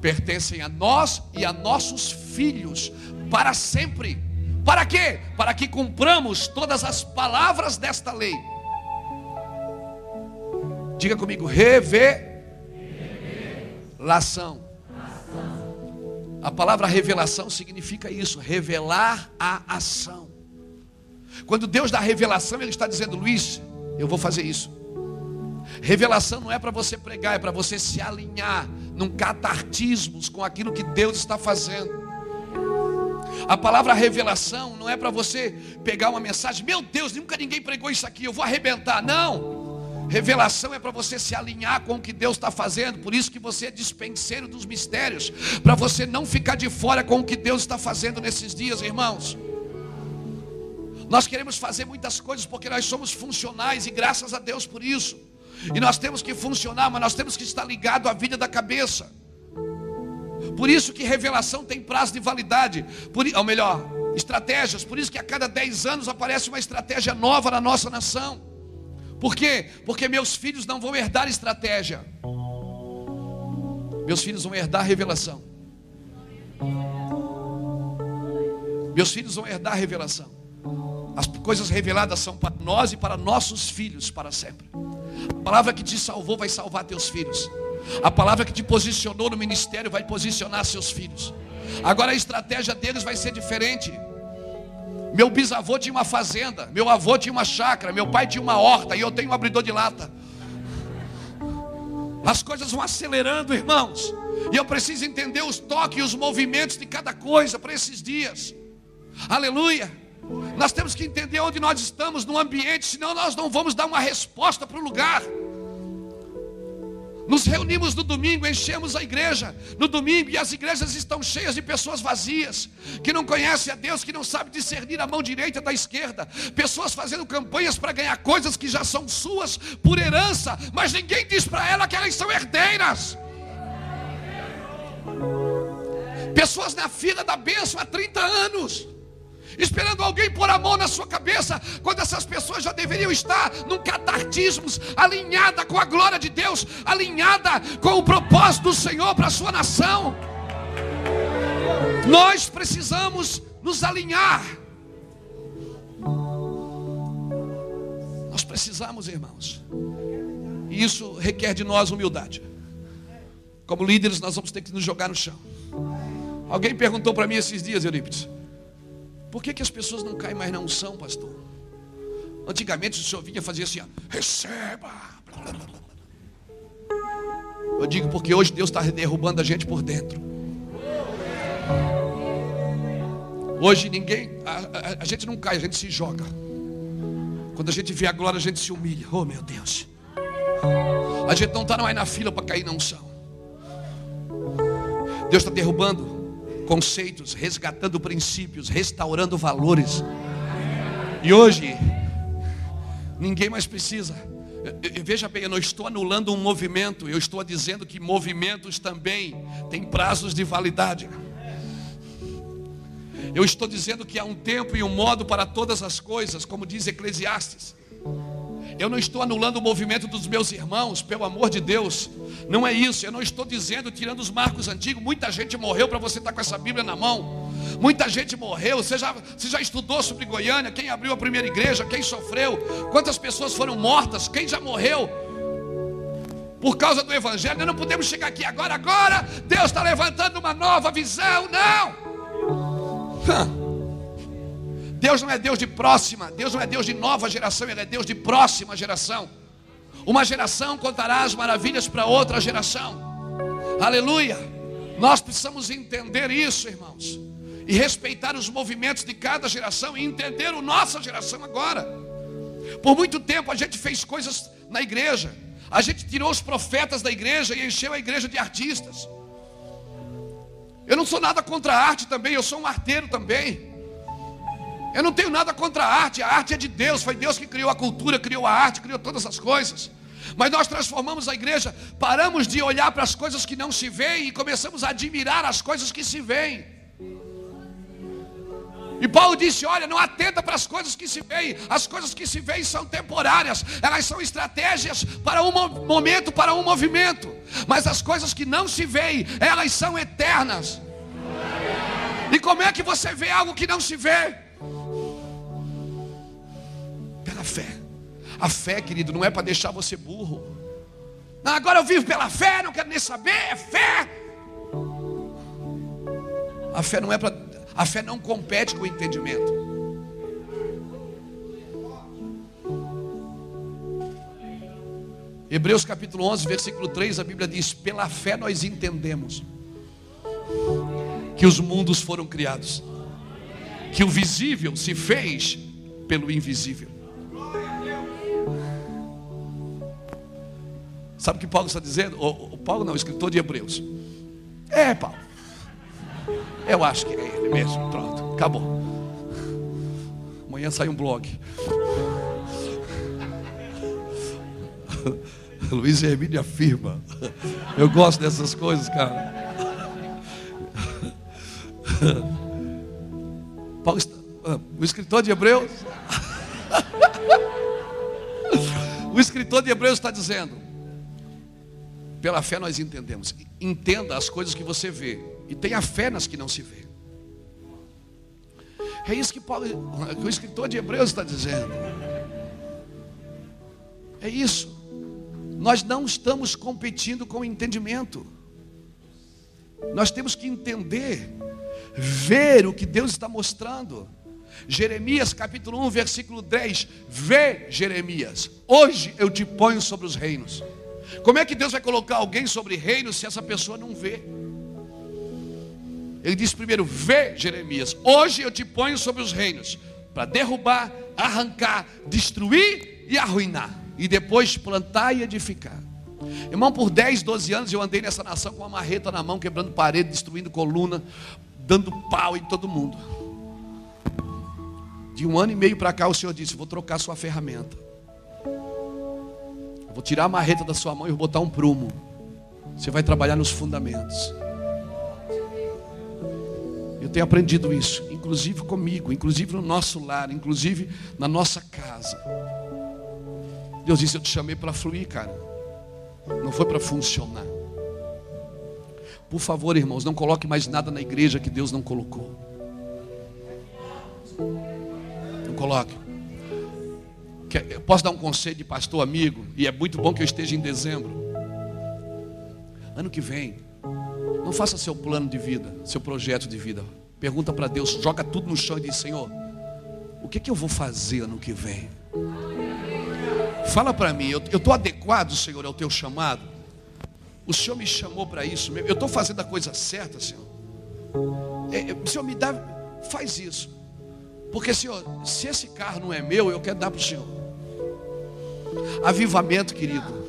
pertencem a nós e a nossos filhos para sempre. Para quê? Para que cumpramos todas as palavras desta lei. Diga comigo, revelação. A palavra revelação significa isso, revelar a ação. Quando Deus dá revelação, Ele está dizendo, Luiz, eu vou fazer isso. Revelação não é para você pregar, é para você se alinhar num catartismos com aquilo que Deus está fazendo. A palavra revelação não é para você pegar uma mensagem, meu Deus, nunca ninguém pregou isso aqui, eu vou arrebentar. Não. Revelação é para você se alinhar com o que Deus está fazendo, por isso que você é dispenseiro dos mistérios, para você não ficar de fora com o que Deus está fazendo nesses dias, irmãos. Nós queremos fazer muitas coisas porque nós somos funcionais e graças a Deus por isso. E nós temos que funcionar, mas nós temos que estar ligado à vida da cabeça. Por isso que revelação tem prazo de validade, por, ou melhor, estratégias. Por isso que a cada 10 anos aparece uma estratégia nova na nossa nação. Por quê? Porque meus filhos não vão herdar estratégia. Meus filhos vão herdar revelação. Meus filhos vão herdar revelação. As coisas reveladas são para nós e para nossos filhos para sempre. A palavra que te salvou vai salvar teus filhos. A palavra que te posicionou no ministério vai posicionar seus filhos. Agora a estratégia deles vai ser diferente. Meu bisavô tinha uma fazenda, meu avô tinha uma chácara, meu pai tinha uma horta e eu tenho um abridor de lata. As coisas vão acelerando, irmãos. E eu preciso entender os toques e os movimentos de cada coisa para esses dias. Aleluia. Nós temos que entender onde nós estamos no ambiente, senão nós não vamos dar uma resposta para o lugar. Nos reunimos no domingo, enchemos a igreja no domingo e as igrejas estão cheias de pessoas vazias, que não conhecem a Deus, que não sabem discernir a mão direita da esquerda, pessoas fazendo campanhas para ganhar coisas que já são suas por herança, mas ninguém diz para ela que elas são herdeiras. Pessoas na fila da bênção há 30 anos esperando alguém pôr a mão na sua cabeça, quando essas pessoas já deveriam estar num catartismo, alinhada com a glória de Deus, alinhada com o propósito do Senhor para a sua nação. Nós precisamos nos alinhar. Nós precisamos, irmãos. E isso requer de nós humildade. Como líderes, nós vamos ter que nos jogar no chão. Alguém perguntou para mim esses dias, Eurípides. Por que, que as pessoas não caem mais na unção, pastor? Antigamente o senhor vinha fazer assim, ó, receba. Eu digo porque hoje Deus está derrubando a gente por dentro. Hoje ninguém, a, a, a, gente não cai, a gente se joga. Quando a gente vê a glória, a gente se humilha. Oh meu Deus. A gente não está mais na fila para cair na unção. Deus está derrubando conceitos, resgatando princípios, restaurando valores. E hoje, ninguém mais precisa. Veja bem, eu não estou anulando um movimento, eu estou dizendo que movimentos também têm prazos de validade. Eu estou dizendo que há um tempo e um modo para todas as coisas, como diz Eclesiastes. Eu não estou anulando o movimento dos meus irmãos, pelo amor de Deus. Não é isso. Eu não estou dizendo, tirando os marcos antigos, muita gente morreu para você estar com essa Bíblia na mão. Muita gente morreu. Você já, você já estudou sobre Goiânia? Quem abriu a primeira igreja? Quem sofreu? Quantas pessoas foram mortas? Quem já morreu? por causa do Evangelho. Nós não podemos chegar aqui agora, agora. Deus está levantando uma nova visão. Não. Deus não é Deus de próxima, Deus não é Deus de nova geração, Ele é Deus de próxima geração. Uma geração contará as maravilhas para outra geração. Aleluia. Nós precisamos entender isso, irmãos, e respeitar os movimentos de cada geração e entender a nossa geração agora. Por muito tempo a gente fez coisas na igreja, a gente tirou os profetas da igreja e encheu a igreja de artistas. Eu não sou nada contra a arte também, eu sou um arteiro também. Eu não tenho nada contra a arte, a arte é de Deus, foi Deus que criou a cultura, criou a arte, criou todas as coisas. Mas nós transformamos a igreja, paramos de olhar para as coisas que não se veem e começamos a admirar as coisas que se veem. E Paulo disse: Olha, não atenta para as coisas que se veem, as coisas que se veem são temporárias, elas são estratégias para um momento, para um movimento, mas as coisas que não se veem, elas são eternas. E como é que você vê algo que não se vê? Pela fé. A fé, querido, não é para deixar você burro. Não, agora eu vivo pela fé, não quero nem saber, é fé. A fé não é para a fé não compete com o entendimento. Hebreus capítulo 11, versículo 3, a Bíblia diz: Pela fé nós entendemos que os mundos foram criados, que o visível se fez pelo invisível. Sabe o que Paulo está dizendo? O, o Paulo não, o escritor de Hebreus. É, Paulo. Eu acho que é ele mesmo. Pronto, acabou. Amanhã sai um blog. [laughs] Luiz Hermínio afirma. Eu gosto dessas coisas, cara. [laughs] Paulo, ah, o escritor de Hebreus. [laughs] o escritor de Hebreus está dizendo: pela fé nós entendemos. Entenda as coisas que você vê e tenha fé nas que não se vê. É isso que, Paulo, que o escritor de Hebreus está dizendo. É isso. Nós não estamos competindo com o entendimento. Nós temos que entender, ver o que Deus está mostrando. Jeremias capítulo 1, versículo 10. Vê, Jeremias, hoje eu te ponho sobre os reinos. Como é que Deus vai colocar alguém sobre reinos se essa pessoa não vê? Ele disse primeiro: Vê, Jeremias, hoje eu te ponho sobre os reinos para derrubar, arrancar, destruir e arruinar, e depois plantar e edificar. Irmão, por 10, 12 anos eu andei nessa nação com uma marreta na mão, quebrando parede, destruindo coluna, dando pau em todo mundo. De um ano e meio para cá, o Senhor disse: Vou trocar sua ferramenta. Vou tirar a marreta da sua mão e vou botar um prumo. Você vai trabalhar nos fundamentos. Eu tenho aprendido isso, inclusive comigo, inclusive no nosso lar, inclusive na nossa casa. Deus disse: Eu te chamei para fluir, cara. Não foi para funcionar. Por favor, irmãos, não coloque mais nada na igreja que Deus não colocou. Não coloque. Eu posso dar um conselho de pastor amigo, e é muito bom que eu esteja em dezembro. Ano que vem, não faça seu plano de vida, seu projeto de vida. Pergunta para Deus, joga tudo no chão e diz: Senhor, o que, que eu vou fazer ano que vem? Fala para mim, eu estou adequado, Senhor, ao teu chamado? O Senhor me chamou para isso mesmo. Eu estou fazendo a coisa certa, Senhor. É, é, Senhor, me dá, faz isso. Porque, Senhor, se esse carro não é meu, eu quero dar para o Senhor. Avivamento, querido.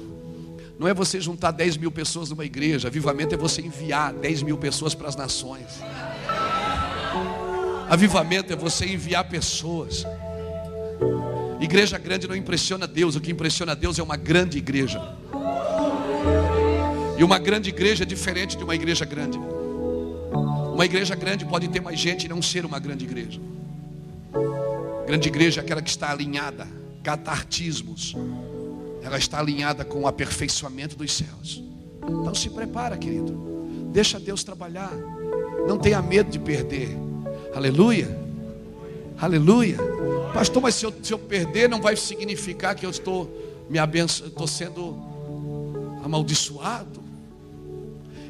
Não é você juntar 10 mil pessoas numa igreja. Avivamento é você enviar 10 mil pessoas para as nações. Avivamento é você enviar pessoas. Igreja grande não impressiona Deus. O que impressiona Deus é uma grande igreja. E uma grande igreja é diferente de uma igreja grande. Uma igreja grande pode ter mais gente e não ser uma grande igreja. Grande igreja é aquela que está alinhada, catartismos. Ela está alinhada com o aperfeiçoamento dos céus. Então se prepara, querido. Deixa Deus trabalhar. Não tenha medo de perder. Aleluia. Aleluia. Pastor, mas se eu, se eu perder, não vai significar que eu estou me abenço, estou sendo amaldiçoado.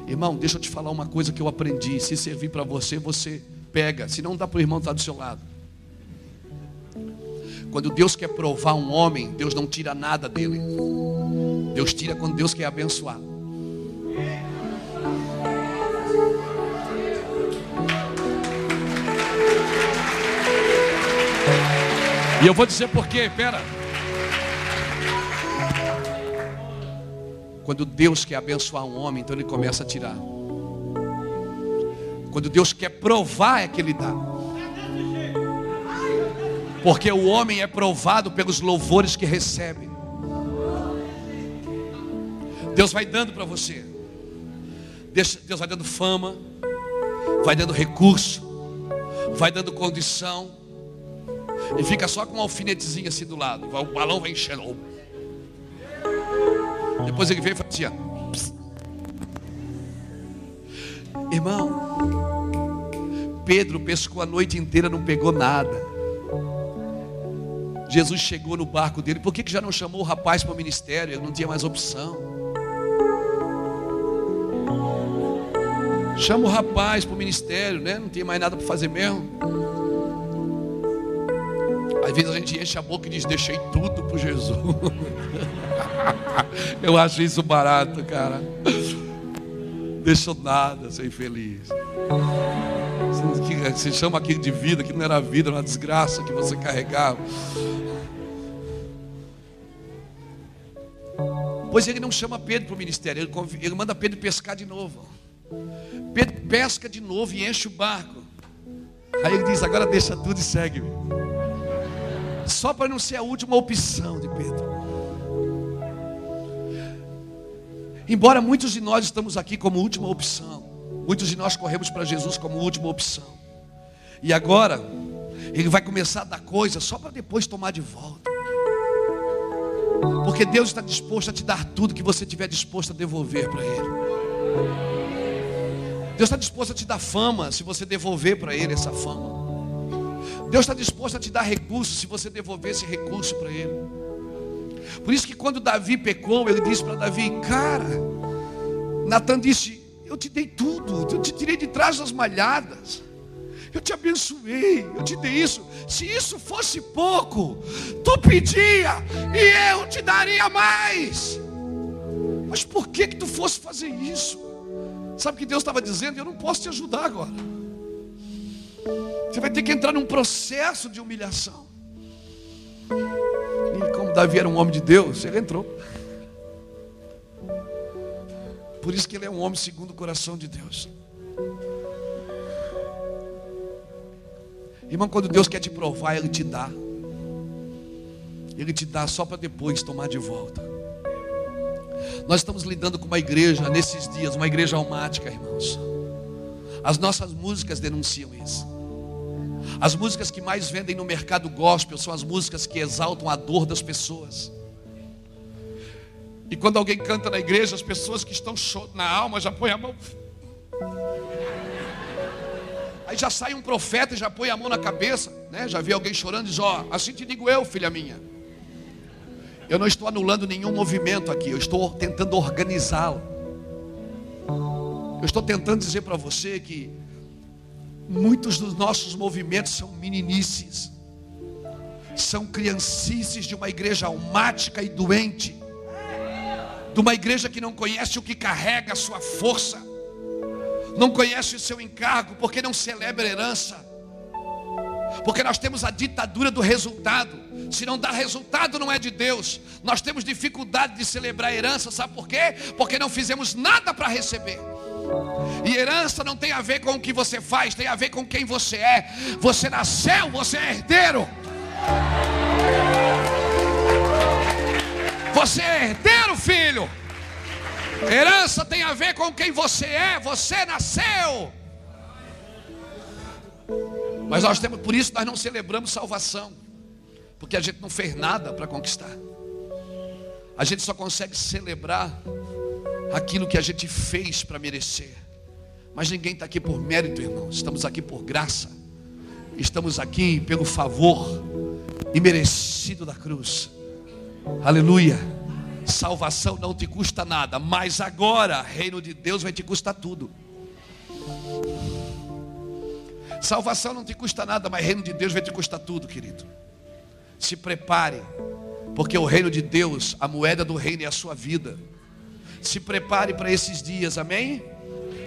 Irmão, deixa eu te falar uma coisa que eu aprendi. Se servir para você, você pega. Se não dá para o irmão estar tá do seu lado. Quando Deus quer provar um homem, Deus não tira nada dele. Deus tira quando Deus quer abençoar. E eu vou dizer por quê, pera. Quando Deus quer abençoar um homem, então ele começa a tirar. Quando Deus quer provar, é que ele dá. Porque o homem é provado pelos louvores que recebe. Deus vai dando para você. Deus vai dando fama, vai dando recurso, vai dando condição. E fica só com um alfinetezinho assim do lado. O balão vai enchendo. Depois ele veio e fazia. Assim, Irmão, Pedro pescou a noite inteira, não pegou nada. Jesus chegou no barco dele. Por que, que já não chamou o rapaz para o ministério? Ele não tinha mais opção. Chama o rapaz para o ministério, né? Não tinha mais nada para fazer mesmo. Às vezes a gente enche a boca e diz: Deixei tudo para Jesus. [laughs] Eu acho isso barato, cara. Deixou nada, ser feliz. Você chama aquilo de vida, que não era vida, era uma desgraça que você carregava. Pois ele não chama Pedro para o ministério, ele, ele manda Pedro pescar de novo. Pedro pesca de novo e enche o barco. Aí ele diz: Agora deixa tudo e segue-me. Só para não ser a última opção de Pedro. Embora muitos de nós estamos aqui como última opção, muitos de nós corremos para Jesus como última opção. E agora, ele vai começar a dar coisa só para depois tomar de volta. Porque Deus está disposto a te dar tudo que você tiver disposto a devolver para Ele. Deus está disposto a te dar fama se você devolver para Ele essa fama. Deus está disposto a te dar recurso se você devolver esse recurso para Ele. Por isso que quando Davi pecou, ele disse para Davi: Cara, Natan disse: Eu te dei tudo, eu te tirei de trás das malhadas. Eu te abençoei, eu te dei isso. Se isso fosse pouco, tu pedia e eu te daria mais. Mas por que que tu fosse fazer isso? Sabe o que Deus estava dizendo? Eu não posso te ajudar agora. Você vai ter que entrar num processo de humilhação. E como Davi era um homem de Deus, ele entrou. Por isso que ele é um homem segundo o coração de Deus. Irmão, quando Deus quer te provar, Ele te dá. Ele te dá só para depois tomar de volta. Nós estamos lidando com uma igreja nesses dias, uma igreja almática, irmãos. As nossas músicas denunciam isso. As músicas que mais vendem no mercado gospel são as músicas que exaltam a dor das pessoas. E quando alguém canta na igreja, as pessoas que estão na alma já põem a mão. Aí já sai um profeta e já põe a mão na cabeça, né? Já vi alguém chorando e diz: Ó, oh, assim te digo eu, filha minha. Eu não estou anulando nenhum movimento aqui, eu estou tentando organizá-lo. Eu estou tentando dizer para você que Muitos dos nossos movimentos são meninices, são criancices de uma igreja almática e doente, de uma igreja que não conhece o que carrega a sua força, não conhece o seu encargo, porque não celebra herança, porque nós temos a ditadura do resultado. Se não dá resultado, não é de Deus. Nós temos dificuldade de celebrar herança, sabe por quê? Porque não fizemos nada para receber. E herança não tem a ver com o que você faz, tem a ver com quem você é. Você nasceu, você é herdeiro. Você é herdeiro, filho. Herança tem a ver com quem você é, você nasceu. Mas nós temos, por isso nós não celebramos salvação, porque a gente não fez nada para conquistar. A gente só consegue celebrar aquilo que a gente fez para merecer. Mas ninguém está aqui por mérito, irmão. Estamos aqui por graça. Estamos aqui pelo favor imerecido da cruz. Aleluia. Salvação não te custa nada, mas agora, reino de Deus vai te custar tudo. Salvação não te custa nada, mas reino de Deus vai te custar tudo, querido. Se prepare, porque o reino de Deus, a moeda do reino é a sua vida. Se prepare para esses dias, amém?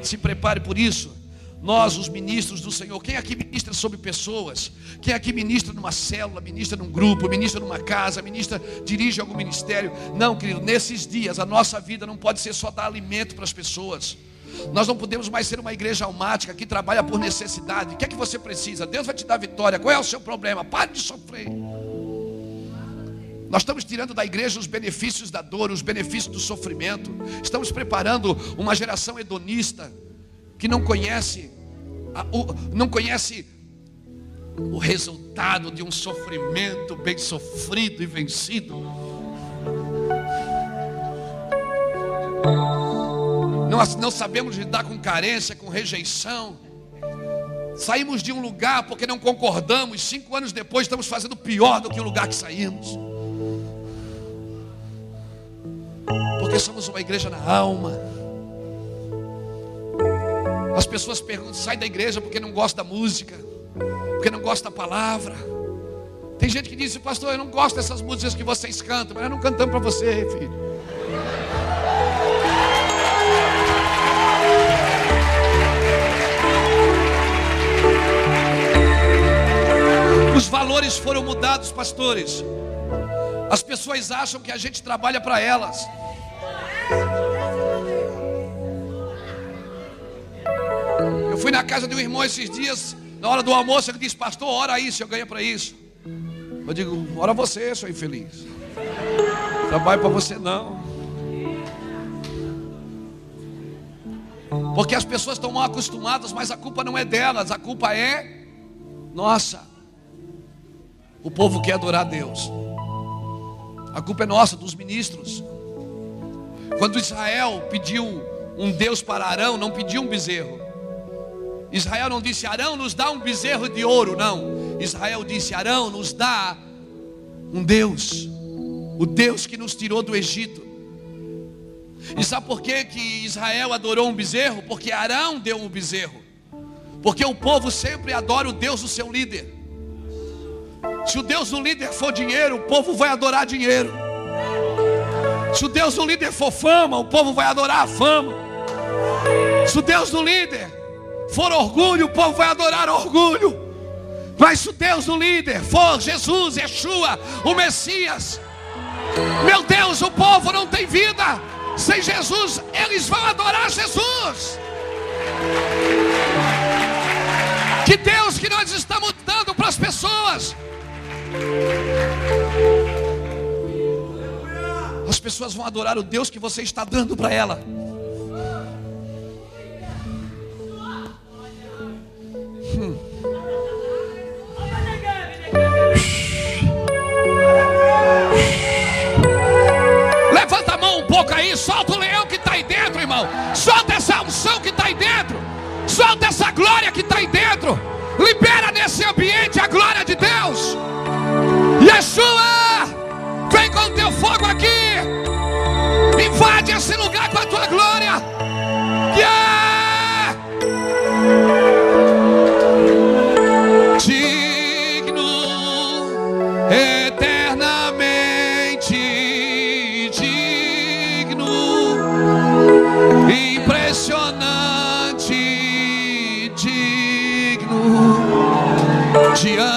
Se prepare por isso. Nós, os ministros do Senhor, quem aqui ministra sobre pessoas? Quem aqui ministra numa célula, ministra num grupo, ministra numa casa, ministra, dirige algum ministério? Não, querido, nesses dias a nossa vida não pode ser só dar alimento para as pessoas. Nós não podemos mais ser uma igreja almática que trabalha por necessidade. O que é que você precisa? Deus vai te dar vitória. Qual é o seu problema? Pare de sofrer. Nós estamos tirando da igreja os benefícios da dor, os benefícios do sofrimento. Estamos preparando uma geração hedonista que não conhece, não conhece o resultado de um sofrimento bem sofrido e vencido. Nós não sabemos lidar com carência, com rejeição. Saímos de um lugar porque não concordamos. Cinco anos depois estamos fazendo pior do que o lugar que saímos. Porque somos uma igreja na alma. As pessoas perguntam, sai da igreja porque não gosta da música, porque não gosta da palavra. Tem gente que diz, pastor, eu não gosto dessas músicas que vocês cantam, mas eu não cantamos para você, filho. Os valores foram mudados, pastores. As pessoas acham que a gente trabalha para elas. Fui na casa de um irmão esses dias, na hora do almoço, ele disse: Pastor, ora isso, eu ganho para isso. Eu digo: Ora você, seu infeliz. Trabalho para você não. Porque as pessoas estão mal acostumadas, mas a culpa não é delas, a culpa é nossa. O povo quer adorar a Deus. A culpa é nossa, dos ministros. Quando Israel pediu um Deus para Arão, não pediu um bezerro. Israel não disse, Arão, nos dá um bezerro de ouro. Não. Israel disse, Arão, nos dá um Deus. O Deus que nos tirou do Egito. E sabe por que, que Israel adorou um bezerro? Porque Arão deu um bezerro. Porque o povo sempre adora o Deus do seu líder. Se o Deus do líder for dinheiro, o povo vai adorar dinheiro. Se o Deus do líder for fama, o povo vai adorar a fama. Se o Deus do líder for orgulho, o povo vai adorar orgulho. Mas se o Deus do líder for Jesus, Yeshua, o Messias, meu Deus, o povo não tem vida. Sem Jesus, eles vão adorar Jesus. Que Deus que nós estamos dando para as pessoas. As pessoas vão adorar o Deus que você está dando para ela. Levanta a mão pouco aí, solta o leão que está aí dentro, irmão. Solta essa unção que está aí dentro. Solta essa glória que está aí dentro. Libera nesse ambiente a glória de Deus. Yeshua, vem com o teu fogo aqui. Invade esse lugar com a tua glória. Yeah! Diante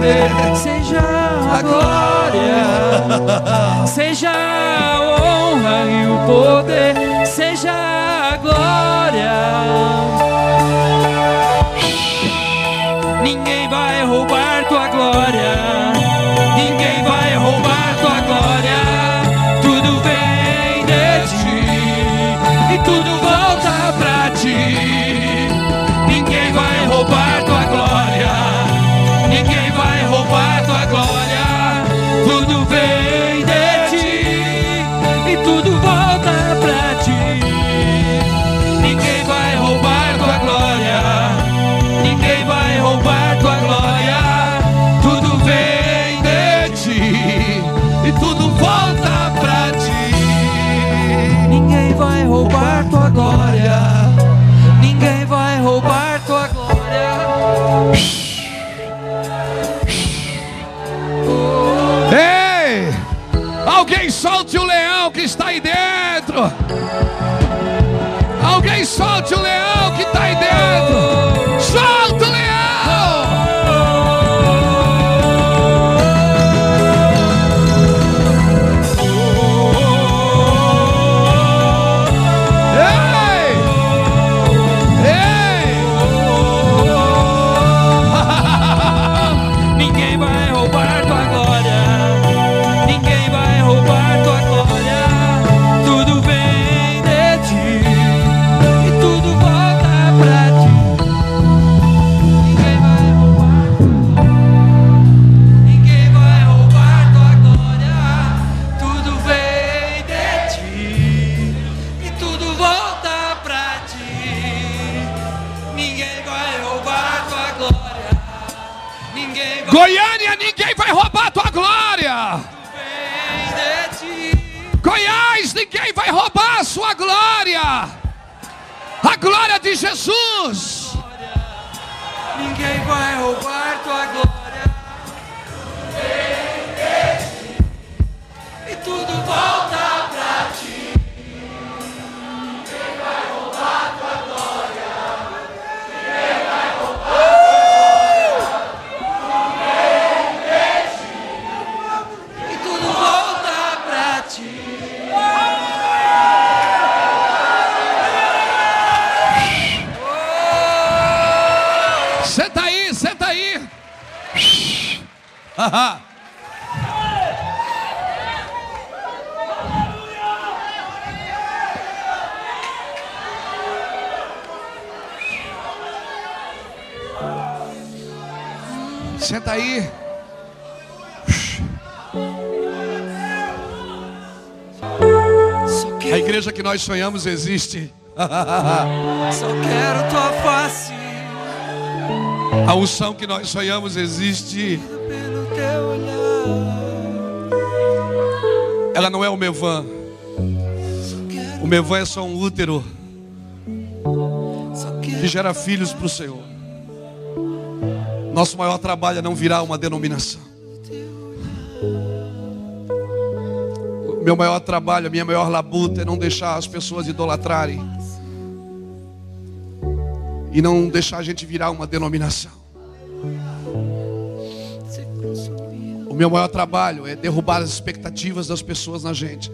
poder, seja a glória, seja a honra e o poder, seja a glória. Ninguém vai roubar tua glória. Ninguém vai roubar tua glória. Ei! Alguém solte o leão que está aí dentro. Alguém solte o leão Jesus. Nós sonhamos existe. [laughs] só quero tua face. A unção que nós sonhamos existe. Ela não é o Mevan. O Mevan é só um útero que gera filhos para o Senhor. Nosso maior trabalho é não virar uma denominação. Meu maior trabalho, a minha maior labuta é não deixar as pessoas idolatrarem. E não deixar a gente virar uma denominação. O meu maior trabalho é derrubar as expectativas das pessoas na gente.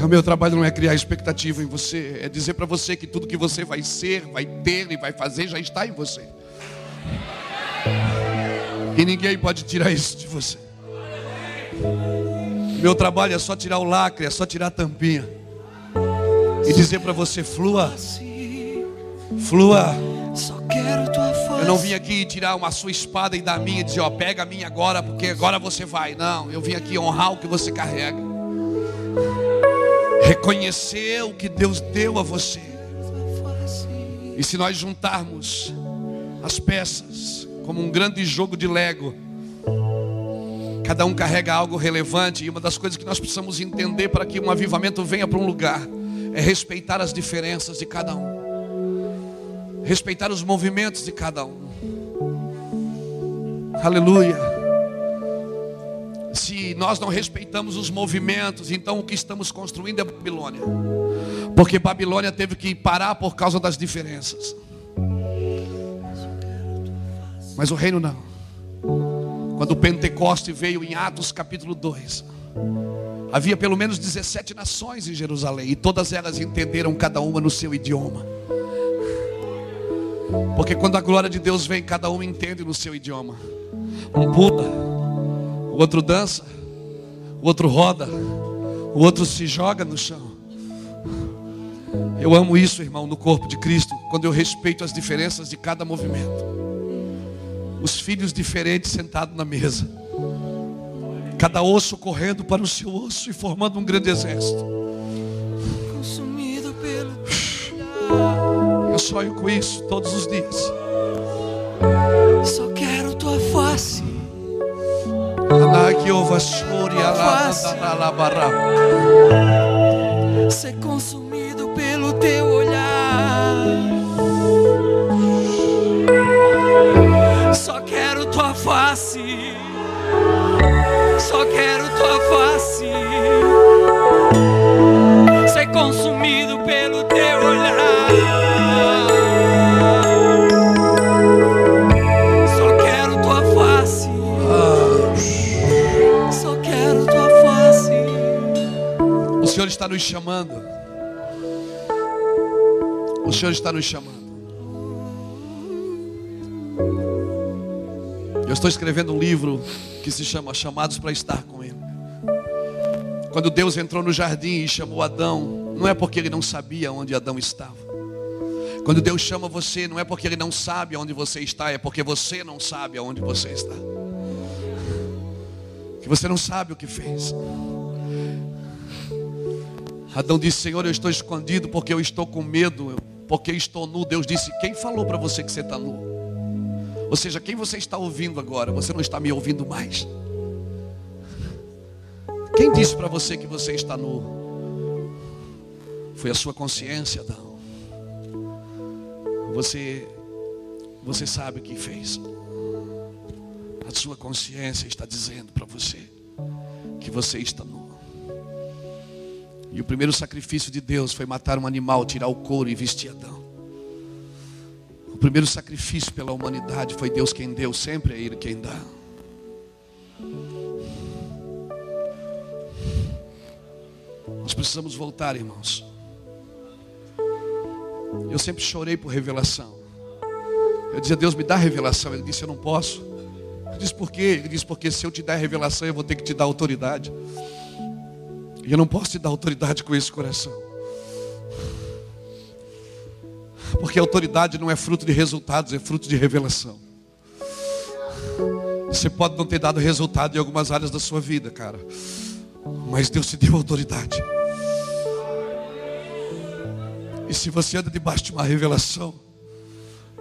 O meu trabalho não é criar expectativa em você, é dizer para você que tudo que você vai ser, vai ter e vai fazer já está em você. E ninguém pode tirar isso de você. Meu trabalho é só tirar o lacre, é só tirar a tampinha. E dizer para você, flua, flua. Eu não vim aqui tirar uma sua espada e dar a minha e dizer, ó, pega a minha agora, porque agora você vai. Não, eu vim aqui honrar o que você carrega. Reconhecer o que Deus deu a você. E se nós juntarmos as peças como um grande jogo de Lego, cada um carrega algo relevante, e uma das coisas que nós precisamos entender para que um avivamento venha para um lugar é respeitar as diferenças de cada um respeitar os movimentos de cada um. Aleluia. Se nós não respeitamos os movimentos, então o que estamos construindo é Babilônia. Porque Babilônia teve que parar por causa das diferenças. Mas o reino não. Quando o Pentecoste veio em Atos capítulo 2, havia pelo menos 17 nações em Jerusalém, e todas elas entenderam cada uma no seu idioma. Porque quando a glória de Deus vem, cada um entende no seu idioma. Um pula, o outro dança, o outro roda, o outro se joga no chão. Eu amo isso, irmão, no corpo de Cristo, quando eu respeito as diferenças de cada movimento. Os filhos diferentes sentados na mesa, cada osso correndo para o seu osso e formando um grande exército. Consumido pelo [sighs] Eu sonho com isso todos os dias. Só quero tua face. Ser consumido pelo teu olhar. Tua face. Só quero tua face. Ser consumido pelo teu olhar. Só quero tua face. Só quero tua face. O Senhor está nos chamando. O Senhor está nos chamando. Estou escrevendo um livro que se chama Chamados para Estar com Ele. Quando Deus entrou no jardim e chamou Adão, não é porque ele não sabia onde Adão estava. Quando Deus chama você, não é porque ele não sabe onde você está, é porque você não sabe aonde você está. Que você não sabe o que fez. Adão disse: Senhor, eu estou escondido porque eu estou com medo, porque estou nu. Deus disse: Quem falou para você que você está nu? Ou seja, quem você está ouvindo agora? Você não está me ouvindo mais. Quem disse para você que você está nu? Foi a sua consciência, Adão. Você, você sabe o que fez. A sua consciência está dizendo para você que você está nu. E o primeiro sacrifício de Deus foi matar um animal, tirar o couro e vestir Adão. O primeiro sacrifício pela humanidade foi Deus quem deu, sempre é Ele quem dá. Nós precisamos voltar, irmãos. Eu sempre chorei por revelação. Eu dizia, Deus me dá revelação. Ele disse, eu não posso. Eu disse, por quê? Ele disse, porque se eu te der revelação, eu vou ter que te dar autoridade. E eu não posso te dar autoridade com esse coração. Porque autoridade não é fruto de resultados, é fruto de revelação. Você pode não ter dado resultado em algumas áreas da sua vida, cara. Mas Deus te deu autoridade. E se você anda debaixo de uma revelação,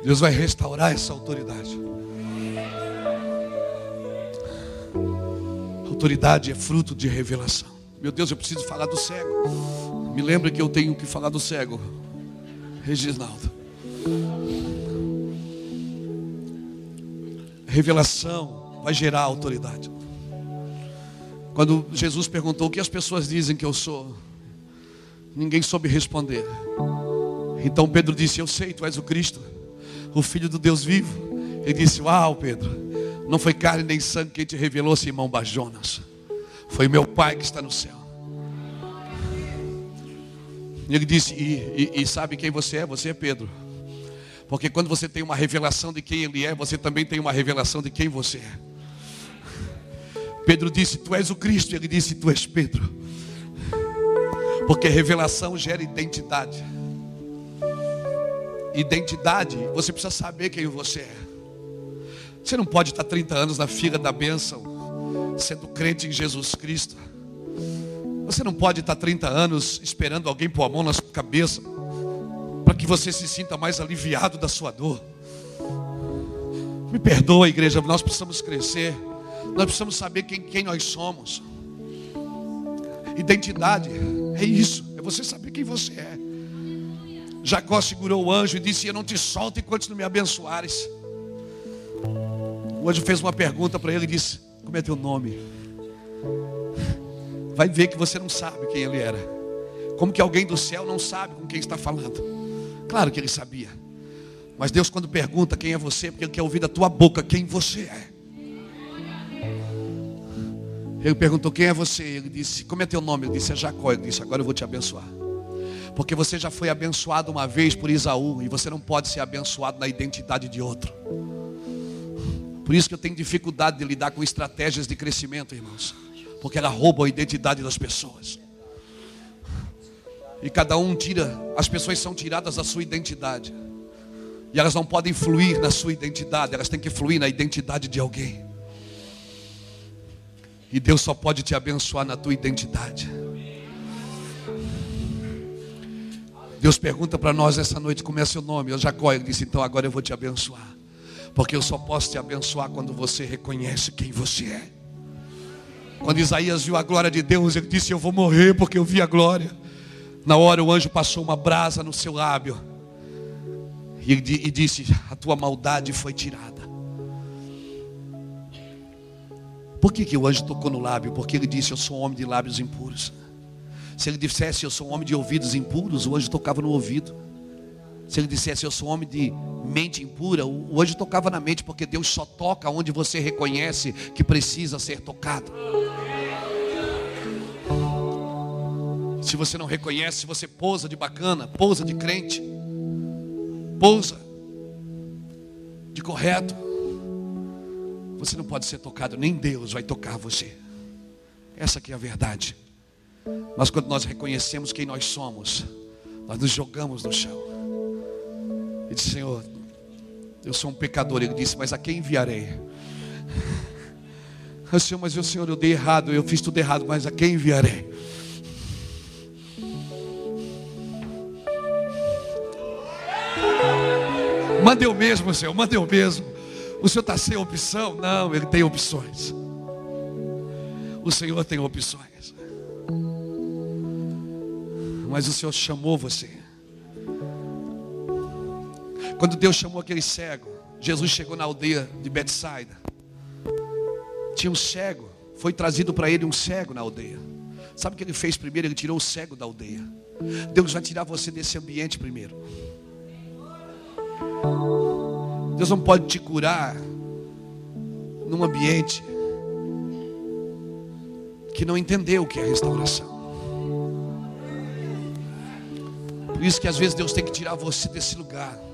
Deus vai restaurar essa autoridade. Autoridade é fruto de revelação. Meu Deus, eu preciso falar do cego. Me lembra que eu tenho que falar do cego. Reginaldo. Revelação vai gerar autoridade. Quando Jesus perguntou o que as pessoas dizem que eu sou, ninguém soube responder. Então Pedro disse: Eu sei, tu és o Cristo, o Filho do Deus vivo. Ele disse: Uau, Pedro, não foi carne nem sangue quem te revelou, Simão Bajonas. Foi meu Pai que está no céu. Ele disse: e, e, e sabe quem você é? Você é Pedro. Porque quando você tem uma revelação de quem ele é, você também tem uma revelação de quem você é. Pedro disse: Tu és o Cristo. Ele disse: Tu és Pedro. Porque revelação gera identidade. Identidade, você precisa saber quem você é. Você não pode estar 30 anos na fila da bênção, sendo crente em Jesus Cristo. Você não pode estar 30 anos esperando alguém pôr a mão na sua cabeça para que você se sinta mais aliviado da sua dor. Me perdoa, igreja, nós precisamos crescer. Nós precisamos saber quem, quem nós somos. Identidade é isso, é você saber quem você é. Jacó segurou o anjo e disse: Eu não te solto enquanto não me abençoares. O anjo fez uma pergunta para ele e disse: Como é teu nome? Vai ver que você não sabe quem ele era. Como que alguém do céu não sabe com quem está falando? Claro que ele sabia. Mas Deus, quando pergunta quem é você, porque Ele quer ouvir da tua boca quem você é. Ele perguntou quem é você. Ele disse: Como é teu nome? Ele disse: É Jacó. Ele disse: Agora eu vou te abençoar. Porque você já foi abençoado uma vez por Isaú e você não pode ser abençoado na identidade de outro. Por isso que eu tenho dificuldade de lidar com estratégias de crescimento, irmãos. Porque ela rouba a identidade das pessoas. E cada um tira, as pessoas são tiradas da sua identidade. E elas não podem fluir na sua identidade, elas têm que fluir na identidade de alguém. E Deus só pode te abençoar na tua identidade. Deus pergunta para nós essa noite como é seu nome. Eu Jacó, ele disse, então agora eu vou te abençoar. Porque eu só posso te abençoar quando você reconhece quem você é. Quando Isaías viu a glória de Deus, ele disse: Eu vou morrer porque eu vi a glória. Na hora o anjo passou uma brasa no seu lábio e, e disse: A tua maldade foi tirada. Por que, que o anjo tocou no lábio? Porque ele disse: Eu sou um homem de lábios impuros. Se ele dissesse: Eu sou um homem de ouvidos impuros, o anjo tocava no ouvido. Se ele dissesse: Eu sou homem de mente impura, anjo tocava na mente, porque Deus só toca onde você reconhece que precisa ser tocado. Se você não reconhece, você pousa de bacana, pousa de crente, pousa de correto. Você não pode ser tocado, nem Deus vai tocar você. Essa aqui é a verdade. Mas quando nós reconhecemos quem nós somos, nós nos jogamos no chão. E disse, Senhor, eu sou um pecador. Ele disse, mas a quem enviarei? Eu, Senhor, mas eu, Senhor, eu dei errado, eu fiz tudo errado, mas a quem enviarei? Manda eu mesmo, Senhor, manda eu mesmo. O Senhor está sem opção? Não, Ele tem opções. O Senhor tem opções. Mas o Senhor chamou você. Quando Deus chamou aquele cego, Jesus chegou na aldeia de Betsaida. Tinha um cego, foi trazido para ele um cego na aldeia. Sabe o que ele fez primeiro? Ele tirou o cego da aldeia. Deus vai tirar você desse ambiente primeiro. Deus não pode te curar num ambiente que não entendeu o que é restauração. Por isso que às vezes Deus tem que tirar você desse lugar.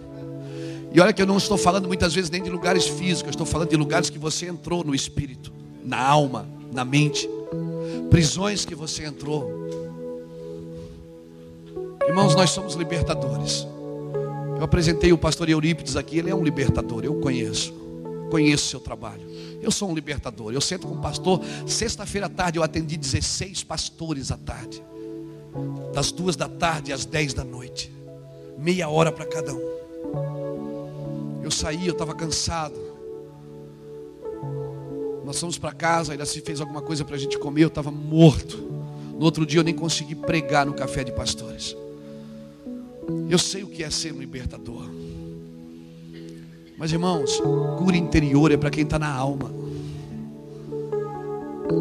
E olha que eu não estou falando muitas vezes nem de lugares físicos, eu estou falando de lugares que você entrou no espírito, na alma, na mente, prisões que você entrou. Irmãos, nós somos libertadores. Eu apresentei o pastor Eurípides aqui, ele é um libertador, eu conheço. Conheço o seu trabalho. Eu sou um libertador. Eu sento com o pastor. Sexta-feira à tarde eu atendi 16 pastores à tarde. Das duas da tarde às 10 da noite. Meia hora para cada um. Eu saí, eu estava cansado. Nós fomos para casa, ainda se fez alguma coisa para a gente comer, eu estava morto. No outro dia eu nem consegui pregar no café de pastores. Eu sei o que é ser um libertador. Mas irmãos, cura interior é para quem está na alma.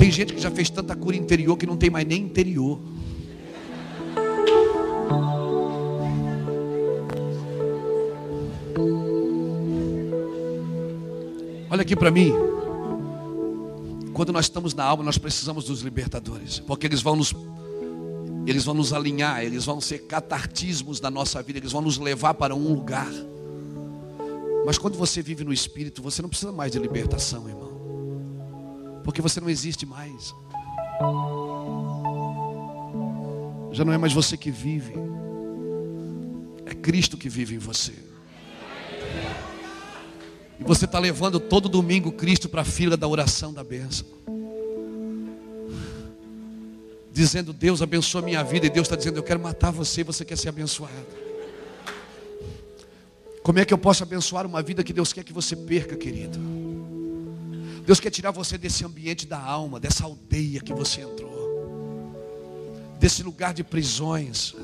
Tem gente que já fez tanta cura interior que não tem mais nem interior. Olha aqui para mim. Quando nós estamos na alma, nós precisamos dos libertadores, porque eles vão nos eles vão nos alinhar, eles vão ser catartismos da nossa vida, eles vão nos levar para um lugar. Mas quando você vive no Espírito, você não precisa mais de libertação, irmão. Porque você não existe mais. Já não é mais você que vive. É Cristo que vive em você. E você está levando todo domingo Cristo para a fila da oração da bênção dizendo: Deus abençoa minha vida, e Deus está dizendo: Eu quero matar você, você quer ser abençoado. Como é que eu posso abençoar uma vida que Deus quer que você perca, querido? Deus quer tirar você desse ambiente da alma, dessa aldeia que você entrou, desse lugar de prisões.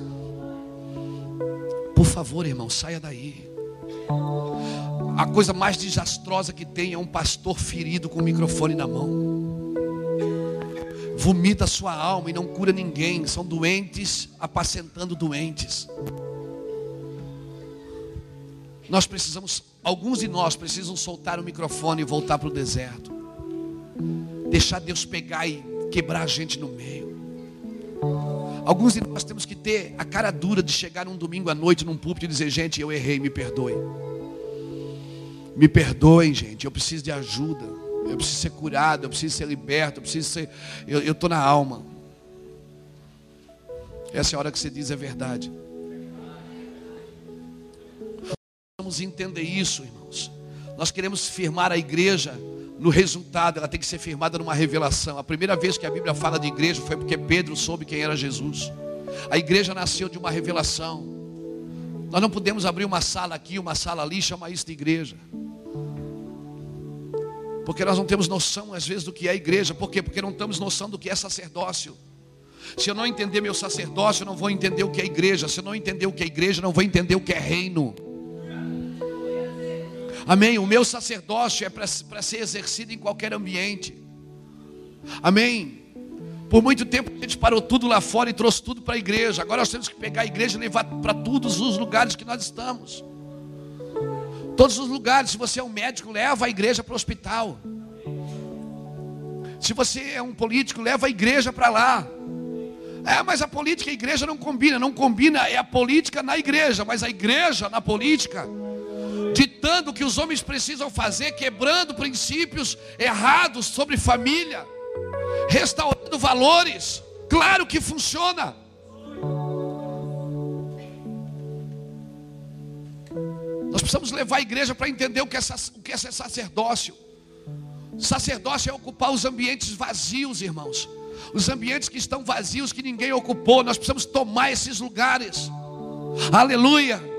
Por favor, irmão, saia daí. A coisa mais desastrosa que tem é um pastor ferido com o microfone na mão vomita a sua alma e não cura ninguém. São doentes apacentando doentes. Nós precisamos, alguns de nós precisam soltar o microfone e voltar para o deserto. Deixar Deus pegar e quebrar a gente no meio. Alguns de nós temos que ter a cara dura de chegar um domingo à noite num púlpito e dizer, gente, eu errei, me perdoe. Me perdoem, gente, eu preciso de ajuda. Eu preciso ser curado, eu preciso ser liberto, eu preciso ser. Eu estou na alma. Essa é a hora que você diz a verdade. Vamos entender isso, irmãos. Nós queremos firmar a igreja no resultado, ela tem que ser firmada numa revelação. A primeira vez que a Bíblia fala de igreja foi porque Pedro soube quem era Jesus. A igreja nasceu de uma revelação. Nós não podemos abrir uma sala aqui, uma sala ali, chamar isso de igreja. Porque nós não temos noção, às vezes, do que é igreja. Por quê? Porque não temos noção do que é sacerdócio. Se eu não entender meu sacerdócio, eu não vou entender o que é igreja. Se eu não entender o que é igreja, eu não vou entender o que é reino. Amém? O meu sacerdócio é para ser exercido em qualquer ambiente. Amém? Por muito tempo a gente parou tudo lá fora e trouxe tudo para a igreja. Agora nós temos que pegar a igreja e levar para todos os lugares que nós estamos. Todos os lugares. Se você é um médico, leva a igreja para o hospital. Se você é um político, leva a igreja para lá. É, mas a política e a igreja não combina. Não combina é a política na igreja, mas a igreja na política ditando o que os homens precisam fazer, quebrando princípios errados sobre família, restaurando valores. Claro que funciona. Nós precisamos levar a igreja para entender o que, é, o que é sacerdócio. Sacerdócio é ocupar os ambientes vazios, irmãos. Os ambientes que estão vazios, que ninguém ocupou. Nós precisamos tomar esses lugares. Aleluia.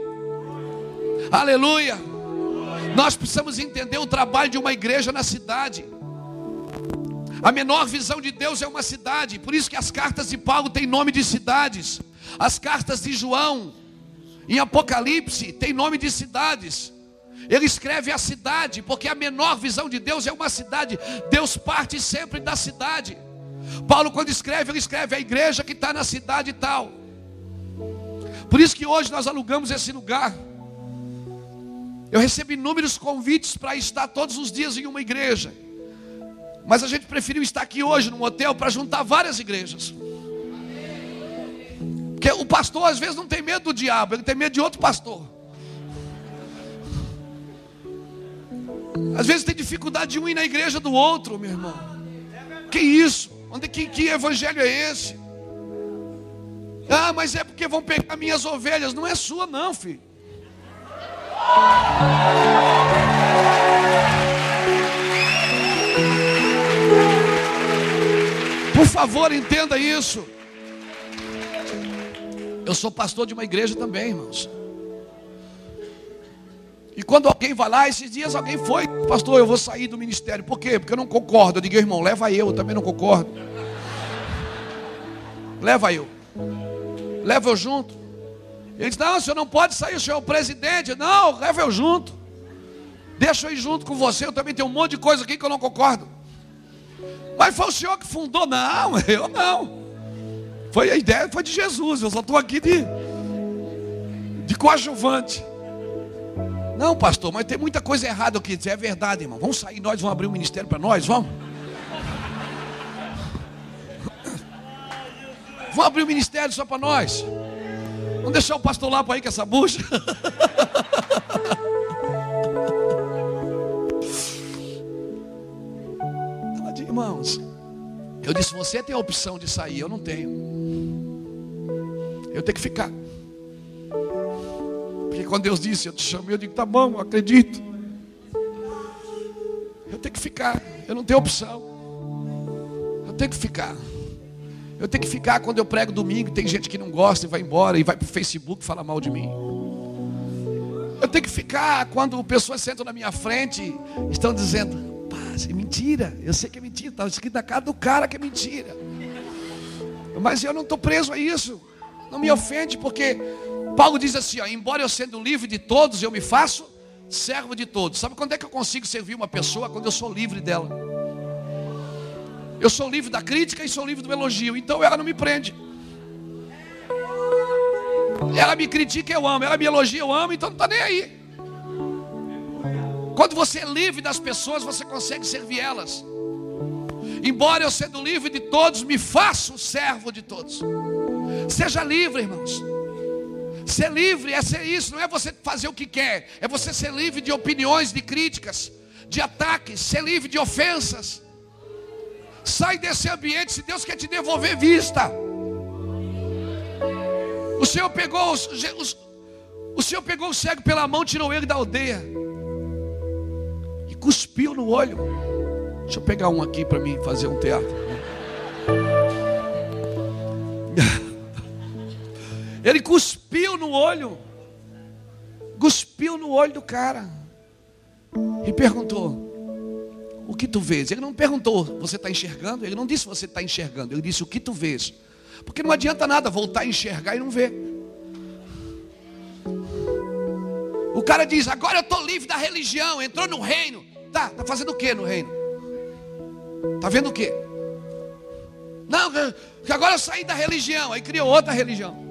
Aleluia. Nós precisamos entender o trabalho de uma igreja na cidade. A menor visão de Deus é uma cidade, por isso que as cartas de Paulo têm nome de cidades. As cartas de João, em Apocalipse, têm nome de cidades. Ele escreve a cidade, porque a menor visão de Deus é uma cidade. Deus parte sempre da cidade. Paulo, quando escreve, ele escreve a igreja que está na cidade e tal. Por isso que hoje nós alugamos esse lugar. Eu recebi inúmeros convites para estar todos os dias em uma igreja. Mas a gente preferiu estar aqui hoje num hotel para juntar várias igrejas. Porque o pastor às vezes não tem medo do diabo, ele tem medo de outro pastor. Às vezes tem dificuldade de um ir na igreja do outro, meu irmão. Que isso? Onde que, que evangelho é esse? Ah, mas é porque vão pegar minhas ovelhas. Não é sua, não, filho. Por favor, entenda isso. Eu sou pastor de uma igreja também, irmãos. E quando alguém vai lá, esses dias alguém foi, pastor, eu vou sair do ministério. Por quê? Porque eu não concordo. Eu digo, irmão, leva eu, eu também não concordo. Leva eu. Leva eu junto. Ele disse: Não, o senhor não pode sair, o senhor é o presidente. Não, leva eu junto. Deixa eu ir junto com você. Eu também tenho um monte de coisa aqui que eu não concordo. Mas foi o senhor que fundou? Não, [laughs] eu não. Foi a ideia, foi de Jesus. Eu só estou aqui de, de coadjuvante. Não, pastor, mas tem muita coisa errada aqui. É verdade, irmão. Vamos sair nós, vamos abrir um ministério para nós, vamos? [laughs] Vamos abrir um ministério só para nós. Vamos deixar o pastor para ir com essa bucha. [laughs] Irmãos, eu disse: você tem a opção de sair, eu não tenho. Eu tenho que ficar. Porque quando Deus disse, eu te chamei, eu digo: tá bom, eu acredito. Eu tenho que ficar, eu não tenho opção. Eu tenho que ficar. Eu tenho que ficar quando eu prego domingo, tem gente que não gosta e vai embora e vai para o Facebook falar mal de mim. Eu tenho que ficar quando pessoas sentam na minha frente estão dizendo, paz, é mentira. Eu sei que é mentira, está escrito na cara do cara que é mentira. Mas eu não estou preso a isso. Não me ofende, porque Paulo diz assim: ó, embora eu sendo livre de todos, eu me faço servo de todos. Sabe quando é que eu consigo servir uma pessoa? Quando eu sou livre dela. Eu sou livre da crítica e sou livre do elogio. Então ela não me prende. Ela me critica, eu amo. Ela me elogia, eu amo. Então não está nem aí. Quando você é livre das pessoas, você consegue servir elas. Embora eu sendo livre de todos, me faço servo de todos. Seja livre, irmãos. Ser livre é ser isso, não é você fazer o que quer, é você ser livre de opiniões, de críticas, de ataques, ser livre de ofensas. Sai desse ambiente se Deus quer te devolver vista. O Senhor pegou os, os, o Senhor pegou o cego pela mão, tirou ele da aldeia e cuspiu no olho. Deixa eu pegar um aqui para mim fazer um teatro. [laughs] Ele cuspiu no olho, cuspiu no olho do cara e perguntou: O que tu vês? Ele não perguntou, você está enxergando? Ele não disse você está enxergando, ele disse o que tu vês. Porque não adianta nada voltar a enxergar e não ver. O cara diz: Agora eu estou livre da religião, entrou no reino. Tá, tá fazendo o que no reino? Tá vendo o que? Não, que agora eu saí da religião, aí criou outra religião.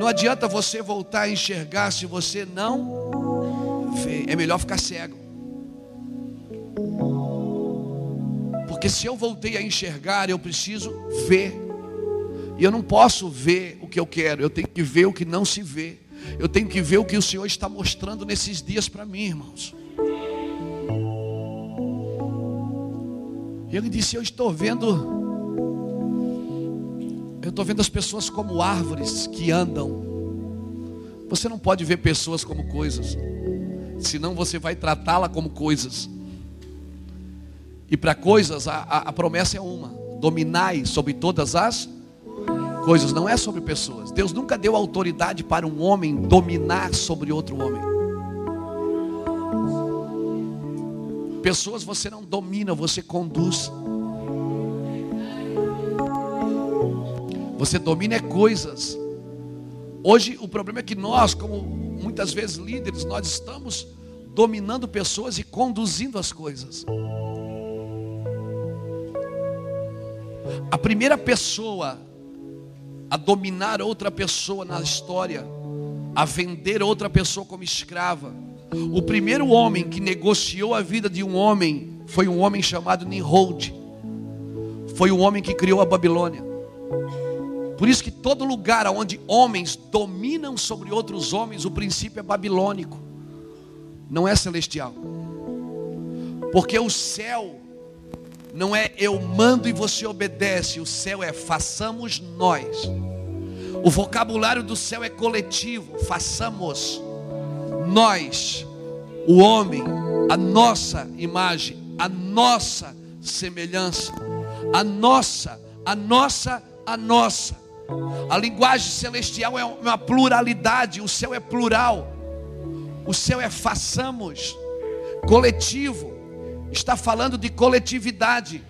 Não adianta você voltar a enxergar se você não vê. É melhor ficar cego. Porque se eu voltei a enxergar, eu preciso ver. E eu não posso ver o que eu quero, eu tenho que ver o que não se vê. Eu tenho que ver o que o Senhor está mostrando nesses dias para mim, irmãos. Ele disse: Eu estou vendo eu estou vendo as pessoas como árvores que andam. Você não pode ver pessoas como coisas, senão você vai tratá-la como coisas. E para coisas, a, a, a, promessa é uma: dominai sobre todas as coisas, não é sobre pessoas. Deus nunca deu autoridade para um homem dominar sobre outro homem. Pessoas você não domina, você conduz. Você domina é coisas. Hoje o problema é que nós, como muitas vezes líderes, nós estamos dominando pessoas e conduzindo as coisas. A primeira pessoa a dominar outra pessoa na história, a vender outra pessoa como escrava. O primeiro homem que negociou a vida de um homem foi um homem chamado Nimrod. Foi o homem que criou a Babilônia. Por isso que todo lugar onde homens dominam sobre outros homens, o princípio é babilônico, não é celestial. Porque o céu não é eu mando e você obedece, o céu é façamos nós. O vocabulário do céu é coletivo, façamos nós, o homem, a nossa imagem, a nossa semelhança, a nossa, a nossa, a nossa. A linguagem celestial é uma pluralidade, o céu é plural. O céu é façamos, coletivo. Está falando de coletividade.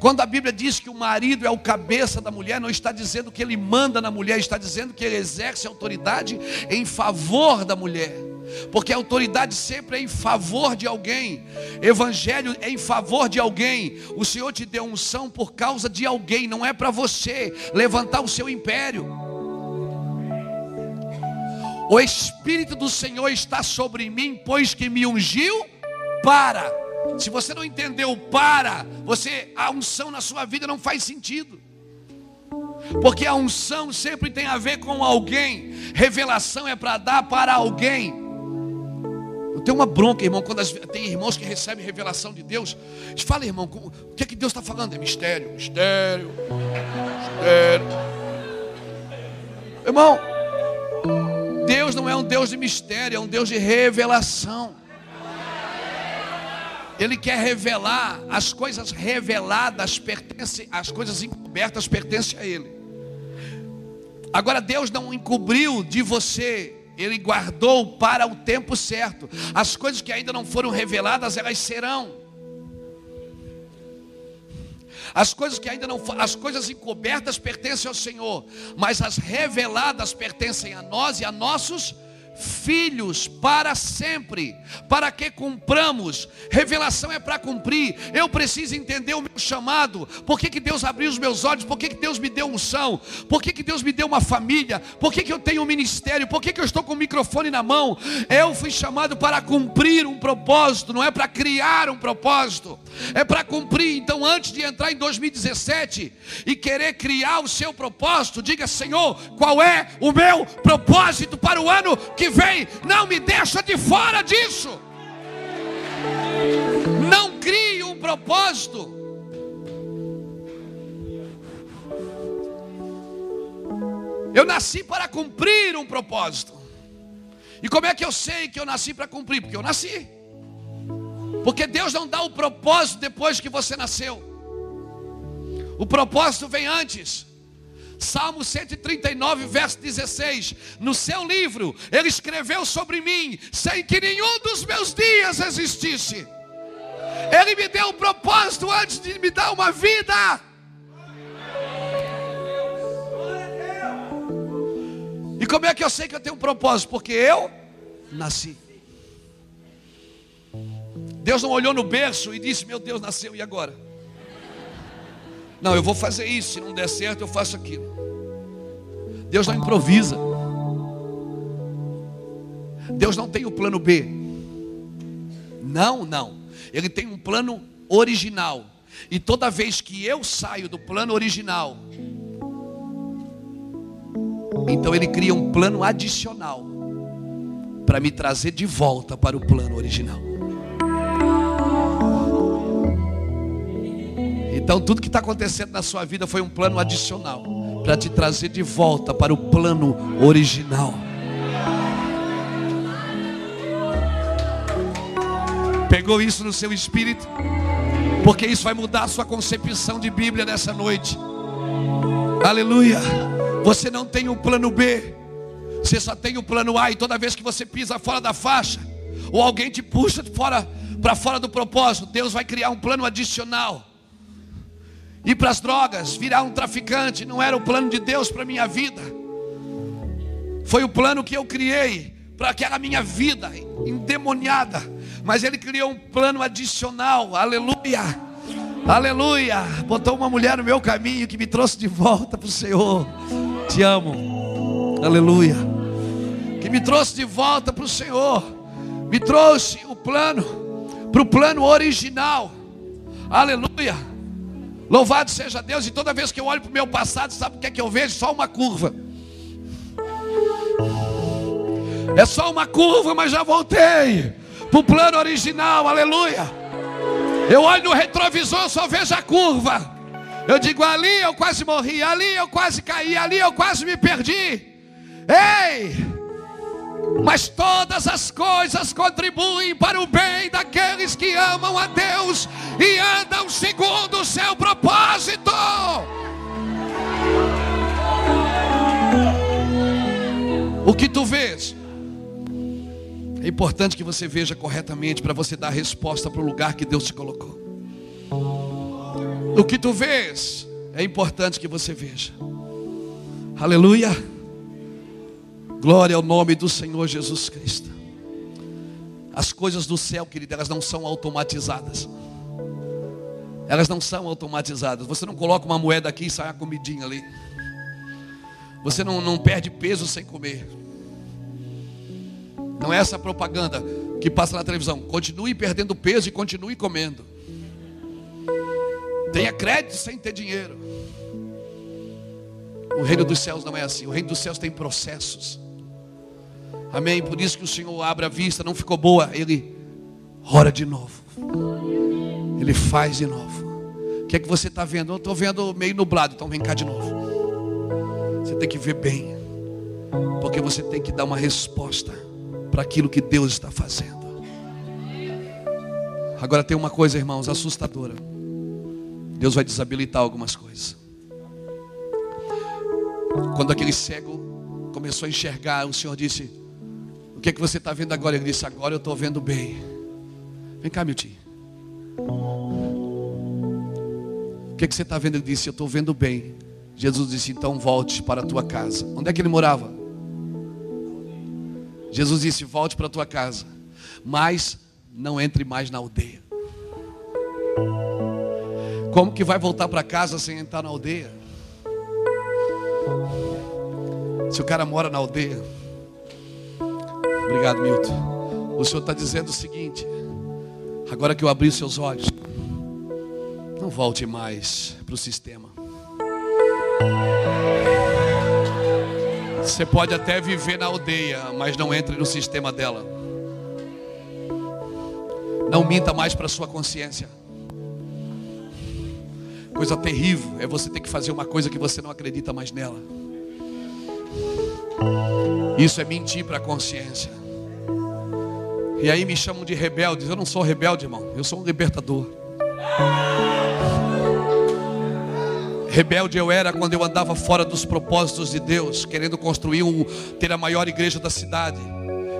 Quando a Bíblia diz que o marido é o cabeça da mulher, não está dizendo que ele manda na mulher, está dizendo que ele exerce autoridade em favor da mulher porque a autoridade sempre é em favor de alguém, evangelho é em favor de alguém. O Senhor te deu unção por causa de alguém, não é para você levantar o seu império. O Espírito do Senhor está sobre mim, pois que me ungiu para. Se você não entendeu para, você a unção na sua vida não faz sentido. Porque a unção sempre tem a ver com alguém. Revelação é para dar para alguém. Tenho uma bronca, irmão, quando as, tem irmãos que recebem revelação de Deus. Falam, irmão, o que é que Deus está falando? É mistério, mistério, mistério. Irmão, Deus não é um Deus de mistério, é um Deus de revelação. Ele quer revelar as coisas reveladas pertencem, as coisas encobertas pertencem a Ele. Agora Deus não encobriu de você ele guardou para o tempo certo. As coisas que ainda não foram reveladas, elas serão. As coisas que ainda não as coisas encobertas pertencem ao Senhor, mas as reveladas pertencem a nós e a nossos filhos para sempre. Para que cumpramos? Revelação é para cumprir. Eu preciso entender o meu chamado. Por que, que Deus abriu os meus olhos? Por que, que Deus me deu unção? Por que, que Deus me deu uma família? Por que, que eu tenho um ministério? Por que, que eu estou com o microfone na mão? Eu fui chamado para cumprir um propósito, não é para criar um propósito, é para cumprir. Então, antes de entrar em 2017 e querer criar o seu propósito, diga: Senhor, qual é o meu propósito para o ano que vem? Não me deixa de fora disso. Não crie um propósito. Eu nasci para cumprir um propósito. E como é que eu sei que eu nasci para cumprir? Porque eu nasci. Porque Deus não dá o propósito depois que você nasceu. O propósito vem antes. Salmo 139, verso 16. No seu livro, ele escreveu sobre mim, sem que nenhum dos meus dias existisse. Ele me deu um propósito antes de me dar uma vida. E como é que eu sei que eu tenho um propósito? Porque eu nasci. Deus não olhou no berço e disse: Meu Deus, nasceu, e agora? Não, eu vou fazer isso, se não der certo, eu faço aquilo. Deus não improvisa. Deus não tem o plano B. Não, não. Ele tem um plano original. E toda vez que eu saio do plano original, então ele cria um plano adicional para me trazer de volta para o plano original. Então tudo que está acontecendo na sua vida foi um plano adicional para te trazer de volta para o plano original. Pegou isso no seu espírito? Porque isso vai mudar a sua concepção de Bíblia nessa noite. Aleluia. Você não tem o um plano B. Você só tem o um plano A e toda vez que você pisa fora da faixa, ou alguém te puxa fora para fora do propósito, Deus vai criar um plano adicional ir para as drogas, virar um traficante, não era o plano de Deus para minha vida. Foi o plano que eu criei para aquela minha vida endemoniada, mas ele criou um plano adicional. Aleluia. Aleluia. Botou uma mulher no meu caminho que me trouxe de volta para o Senhor. Te amo. Aleluia. Que me trouxe de volta para o Senhor. Me trouxe o plano para o plano original. Aleluia. Louvado seja Deus, e toda vez que eu olho para o meu passado, sabe o que é que eu vejo? Só uma curva. É só uma curva, mas já voltei para o plano original, aleluia. Eu olho no retrovisor, só vejo a curva. Eu digo, ali eu quase morri, ali eu quase caí, ali eu quase me perdi. Ei! Mas todas as coisas contribuem para o bem daqueles que amam a Deus e andam segundo o seu propósito. O que tu vês? É importante que você veja corretamente para você dar resposta para o lugar que Deus te colocou. O que tu vês? É importante que você veja. Aleluia. Glória ao nome do Senhor Jesus Cristo. As coisas do céu, querida, elas não são automatizadas. Elas não são automatizadas. Você não coloca uma moeda aqui e sai a comidinha ali. Você não, não perde peso sem comer. Não é essa propaganda que passa na televisão. Continue perdendo peso e continue comendo. Tenha crédito sem ter dinheiro. O reino dos céus não é assim. O reino dos céus tem processos. Amém. Por isso que o Senhor abre a vista, não ficou boa, ele ora de novo. Ele faz de novo. O que é que você está vendo? Eu estou vendo meio nublado, então vem cá de novo. Você tem que ver bem, porque você tem que dar uma resposta para aquilo que Deus está fazendo. Agora tem uma coisa, irmãos, assustadora. Deus vai desabilitar algumas coisas. Quando aquele cego começou a enxergar, o Senhor disse: o que é que você está vendo agora? Ele disse: Agora eu estou vendo bem. Vem cá, meu tio. O que é que você está vendo? Ele disse: Eu estou vendo bem. Jesus disse: Então volte para a tua casa. Onde é que ele morava? Jesus disse: volte para tua casa, mas não entre mais na aldeia. Como que vai voltar para casa sem entrar na aldeia? Se o cara mora na aldeia. Obrigado, Milton. O Senhor está dizendo o seguinte: agora que eu abri seus olhos, não volte mais para o sistema. Você pode até viver na aldeia, mas não entre no sistema dela. Não minta mais para sua consciência. Coisa terrível é você ter que fazer uma coisa que você não acredita mais nela. Isso é mentir para a consciência. E aí me chamam de rebeldes. Eu não sou rebelde, irmão. Eu sou um libertador. Rebelde eu era quando eu andava fora dos propósitos de Deus, querendo construir um, ter a maior igreja da cidade.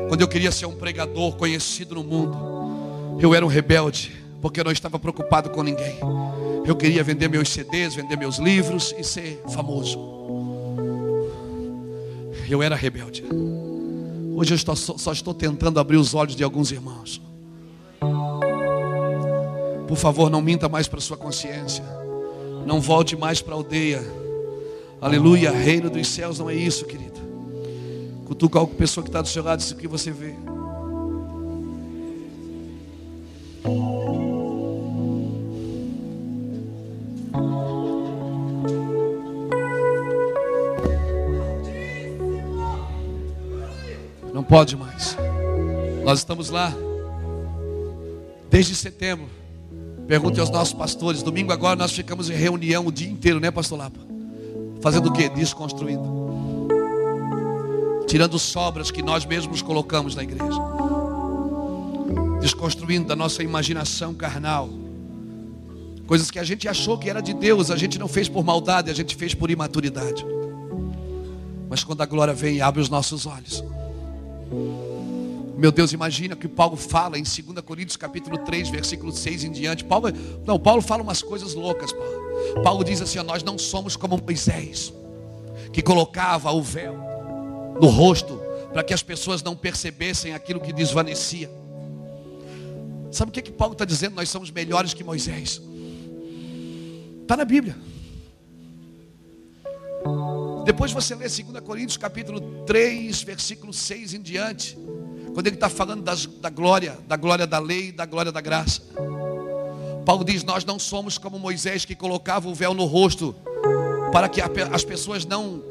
Quando eu queria ser um pregador conhecido no mundo, eu era um rebelde, porque eu não estava preocupado com ninguém. Eu queria vender meus CDs, vender meus livros e ser famoso. Eu era rebelde. Hoje eu estou, só estou tentando abrir os olhos de alguns irmãos. Por favor, não minta mais para sua consciência. Não volte mais para a aldeia. Aleluia, reino dos céus não é isso, querido. Cutuca a pessoa que está do seu lado, isso que você vê. Pode mais. Nós estamos lá desde setembro. Pergunte aos nossos pastores. Domingo agora nós ficamos em reunião o dia inteiro, né, pastor Lapa? Fazendo o quê? Desconstruindo. Tirando sobras que nós mesmos colocamos na igreja. Desconstruindo da nossa imaginação carnal. Coisas que a gente achou que era de Deus, a gente não fez por maldade, a gente fez por imaturidade. Mas quando a glória vem, abre os nossos olhos. Meu Deus, imagina que Paulo fala em 2 Coríntios capítulo 3, versículo 6 em diante. Paulo, não, Paulo fala umas coisas loucas, Paulo. Paulo diz assim: nós não somos como Moisés, que colocava o véu no rosto para que as pessoas não percebessem aquilo que desvanecia. Sabe o que, que Paulo está dizendo? Nós somos melhores que Moisés. Está na Bíblia. Depois você lê 2 Coríntios capítulo 3, versículo 6 em diante. Quando ele está falando das, da glória, da glória da lei, da glória da graça. Paulo diz: Nós não somos como Moisés que colocava o véu no rosto, para que as pessoas não,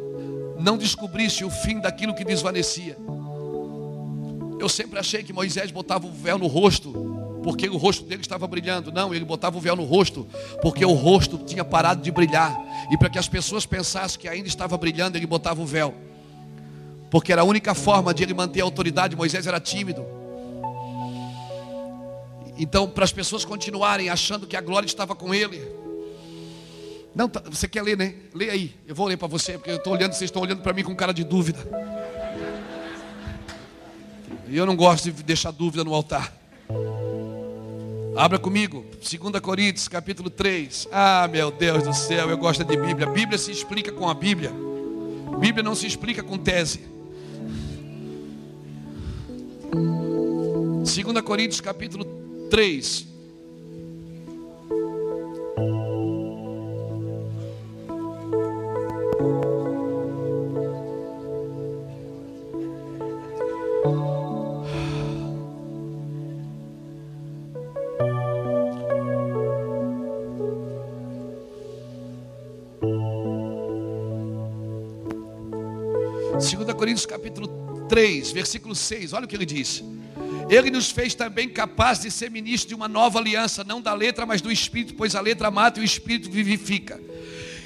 não descobrissem o fim daquilo que desvanecia. Eu sempre achei que Moisés botava o véu no rosto, porque o rosto dele estava brilhando. Não, ele botava o véu no rosto, porque o rosto tinha parado de brilhar. E para que as pessoas pensassem que ainda estava brilhando, ele botava o véu. Porque era a única forma de ele manter a autoridade. Moisés era tímido. Então, para as pessoas continuarem achando que a glória estava com ele. Não, tá, você quer ler, né? Lê aí. Eu vou ler para você, porque eu estou olhando, vocês estão olhando para mim com cara de dúvida. E eu não gosto de deixar dúvida no altar. Abra comigo, 2 Coríntios, capítulo 3. Ah, meu Deus do céu, eu gosto de Bíblia. Bíblia se explica com a Bíblia. Bíblia não se explica com tese. 2 Coríntios capítulo 3. 3, versículo 6, olha o que ele diz. Ele nos fez também capazes de ser ministros de uma nova aliança, não da letra, mas do Espírito, pois a letra mata e o Espírito vivifica.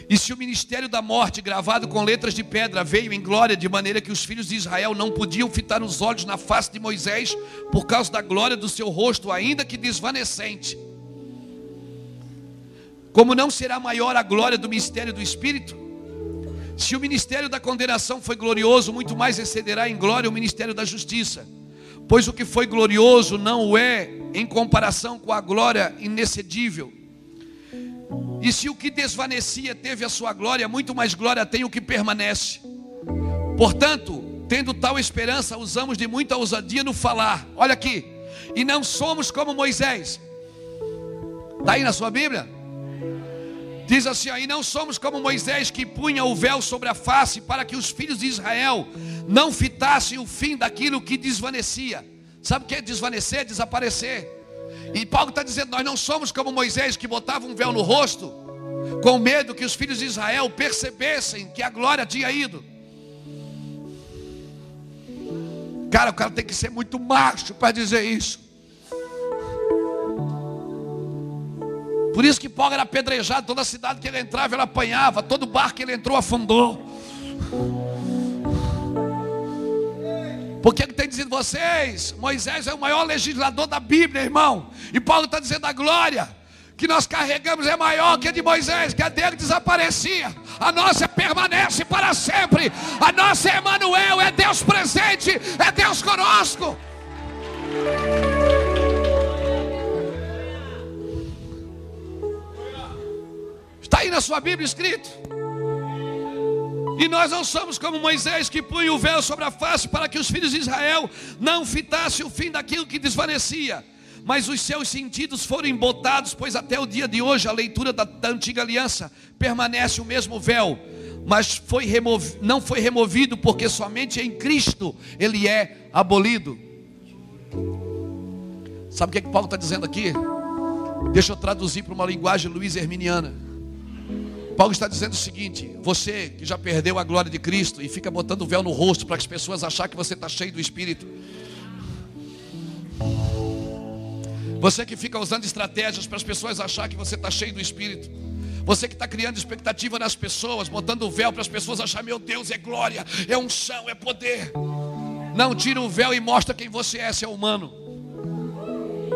E se o ministério da morte, gravado com letras de pedra, veio em glória, de maneira que os filhos de Israel não podiam fitar os olhos na face de Moisés, por causa da glória do seu rosto, ainda que desvanecente. Como não será maior a glória do mistério do Espírito? Se o ministério da condenação foi glorioso, muito mais excederá em glória o ministério da justiça. Pois o que foi glorioso não o é em comparação com a glória inexcedível. E se o que desvanecia teve a sua glória, muito mais glória tem o que permanece. Portanto, tendo tal esperança, usamos de muita ousadia no falar. Olha aqui. E não somos como Moisés. Está aí na sua Bíblia? Diz assim: aí não somos como Moisés que punha o véu sobre a face para que os filhos de Israel não fitassem o fim daquilo que desvanecia. Sabe o que é desvanecer? Desaparecer. E Paulo está dizendo: nós não somos como Moisés que botava um véu no rosto, com medo que os filhos de Israel percebessem que a glória tinha ido. Cara, o cara tem que ser muito macho para dizer isso. Por isso que Paulo era apedrejado, toda a cidade que ele entrava, ele apanhava, todo barco que ele entrou afundou. Porque ele tem dizendo vocês, Moisés é o maior legislador da Bíblia, irmão. E Paulo está dizendo a glória que nós carregamos é maior que a de Moisés, que a dele desaparecia. A nossa permanece para sempre. A nossa é Emmanuel, é Deus presente, é Deus conosco. Está aí na sua Bíblia escrito. E nós não somos como Moisés que punha o véu sobre a face para que os filhos de Israel não fitassem o fim daquilo que desvanecia. Mas os seus sentidos foram embotados, pois até o dia de hoje a leitura da, da antiga aliança permanece o mesmo véu, mas foi removi, não foi removido, porque somente em Cristo ele é abolido. Sabe o que, é que Paulo está dizendo aqui? Deixa eu traduzir para uma linguagem luiz herminiana. Paulo está dizendo o seguinte: você que já perdeu a glória de Cristo e fica botando véu no rosto para as pessoas achar que você está cheio do Espírito. Você que fica usando estratégias para as pessoas achar que você está cheio do Espírito. Você que está criando expectativa nas pessoas, botando o véu para as pessoas achar, meu Deus, é glória, é unção, é poder. Não tira o véu e mostra quem você é, você é humano.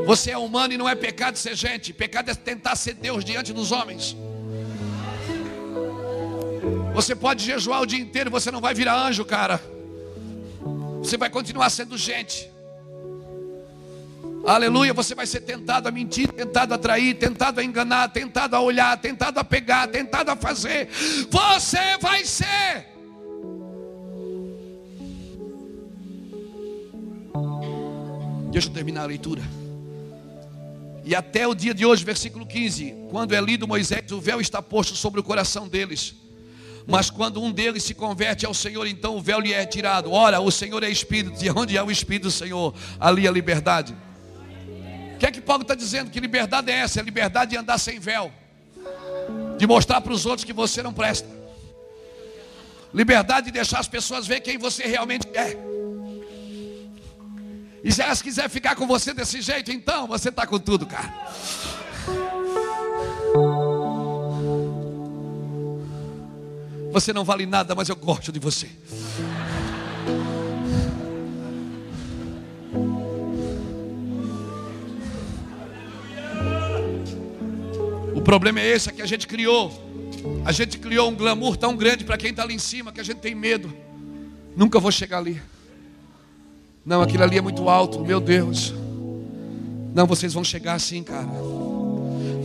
Você é humano e não é pecado ser gente. Pecado é tentar ser Deus diante dos homens. Você pode jejuar o dia inteiro, você não vai virar anjo, cara. Você vai continuar sendo gente. Aleluia, você vai ser tentado a mentir, tentado a trair, tentado a enganar, tentado a olhar, tentado a pegar, tentado a fazer. Você vai ser. Deixa eu terminar a leitura. E até o dia de hoje, versículo 15: quando é lido Moisés, o véu está posto sobre o coração deles. Mas quando um deles se converte ao Senhor, então o véu lhe é tirado. Ora, o Senhor é Espírito, e onde é o Espírito do Senhor, ali a liberdade. O que é que Paulo está dizendo? Que liberdade é essa? É liberdade de andar sem véu, de mostrar para os outros que você não presta, liberdade de deixar as pessoas ver quem você realmente é. E se elas quiserem ficar com você desse jeito, então você está com tudo, cara. Você não vale nada, mas eu gosto de você. O problema é esse, é que a gente criou. A gente criou um glamour tão grande para quem está ali em cima que a gente tem medo. Nunca vou chegar ali. Não, aquilo ali é muito alto, meu Deus. Não, vocês vão chegar assim, cara.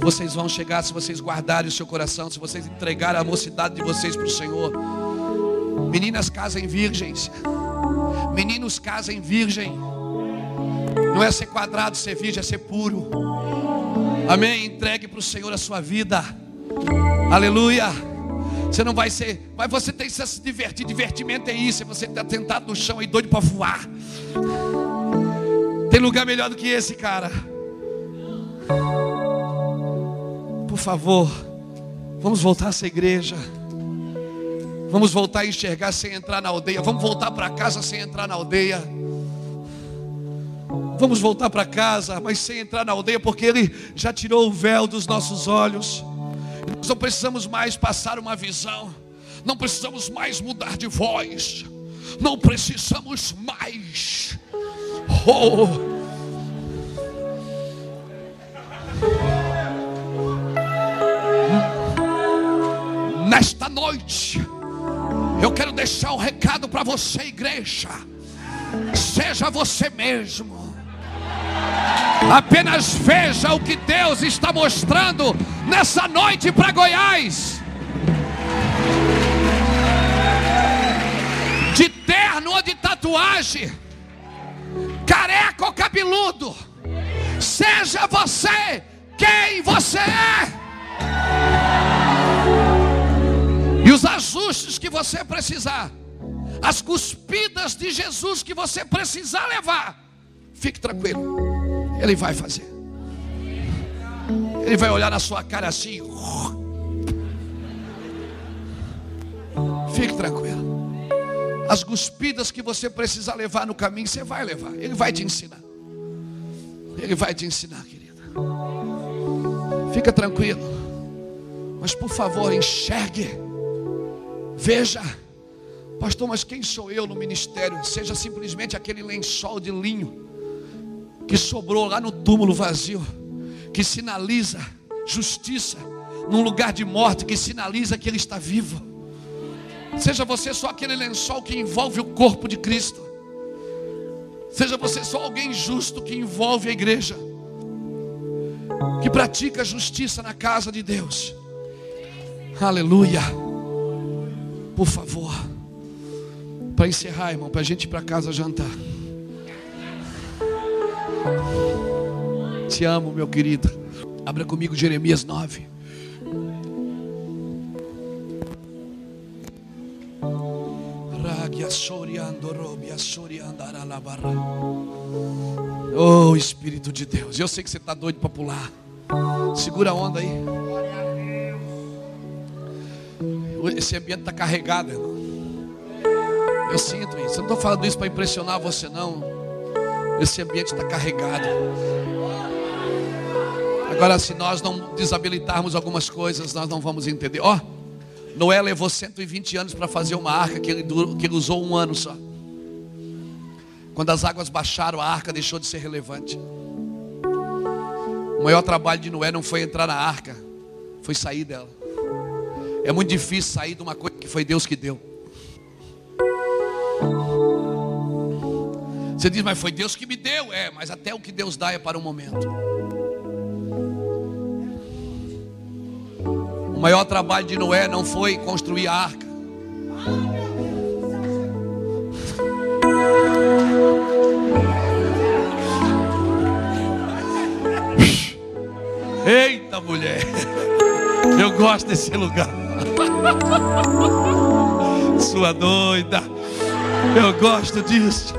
Vocês vão chegar se vocês guardarem o seu coração, se vocês entregarem a mocidade de vocês para o Senhor. Meninas casem virgens. Meninos casem virgem. Não é ser quadrado, ser virgem, é ser puro. Amém. Entregue para o Senhor a sua vida. Aleluia. Você não vai ser, mas você tem que se divertir. Divertimento é isso. É você está tentado no chão e doido para voar. Tem lugar melhor do que esse, cara por favor, vamos voltar a essa igreja. Vamos voltar a enxergar sem entrar na aldeia. Vamos voltar para casa sem entrar na aldeia. Vamos voltar para casa, mas sem entrar na aldeia, porque Ele já tirou o véu dos nossos olhos. Nós não precisamos mais passar uma visão. Não precisamos mais mudar de voz. Não precisamos mais. Oh. Nesta noite, eu quero deixar um recado para você, igreja. Seja você mesmo. Apenas veja o que Deus está mostrando nessa noite para Goiás. De terno ou de tatuagem, careca ou cabeludo, seja você quem você é. E os ajustes que você precisar, as cuspidas de Jesus que você precisar levar, fique tranquilo, Ele vai fazer. Ele vai olhar na sua cara assim. Fique tranquilo. As cuspidas que você precisa levar no caminho, você vai levar. Ele vai te ensinar. Ele vai te ensinar, querida. Fica tranquilo. Mas por favor, enxergue. Veja. Pastor, mas quem sou eu no ministério? Seja simplesmente aquele lençol de linho que sobrou lá no túmulo vazio, que sinaliza justiça num lugar de morte, que sinaliza que ele está vivo. Seja você só aquele lençol que envolve o corpo de Cristo. Seja você só alguém justo que envolve a igreja. Que pratica justiça na casa de Deus. Aleluia. Por favor. Para encerrar, irmão, para a gente ir para casa jantar. Te amo, meu querido. Abra comigo Jeremias 9. Oh Espírito de Deus, eu sei que você está doido para pular. Segura a onda aí. Esse ambiente está carregado. Eu sinto isso. Eu não estou falando isso para impressionar você, não. Esse ambiente está carregado. Agora, se nós não desabilitarmos algumas coisas, nós não vamos entender. Ó. Oh, Noé levou 120 anos para fazer uma arca que ele, que ele usou um ano só. Quando as águas baixaram, a arca deixou de ser relevante. O maior trabalho de Noé não foi entrar na arca, foi sair dela. É muito difícil sair de uma coisa que foi Deus que deu. Você diz, mas foi Deus que me deu. É, mas até o que Deus dá é para um momento. O maior trabalho de Noé não foi construir a arca. Eita mulher, eu gosto desse lugar. [laughs] Sua doida, eu gosto disso.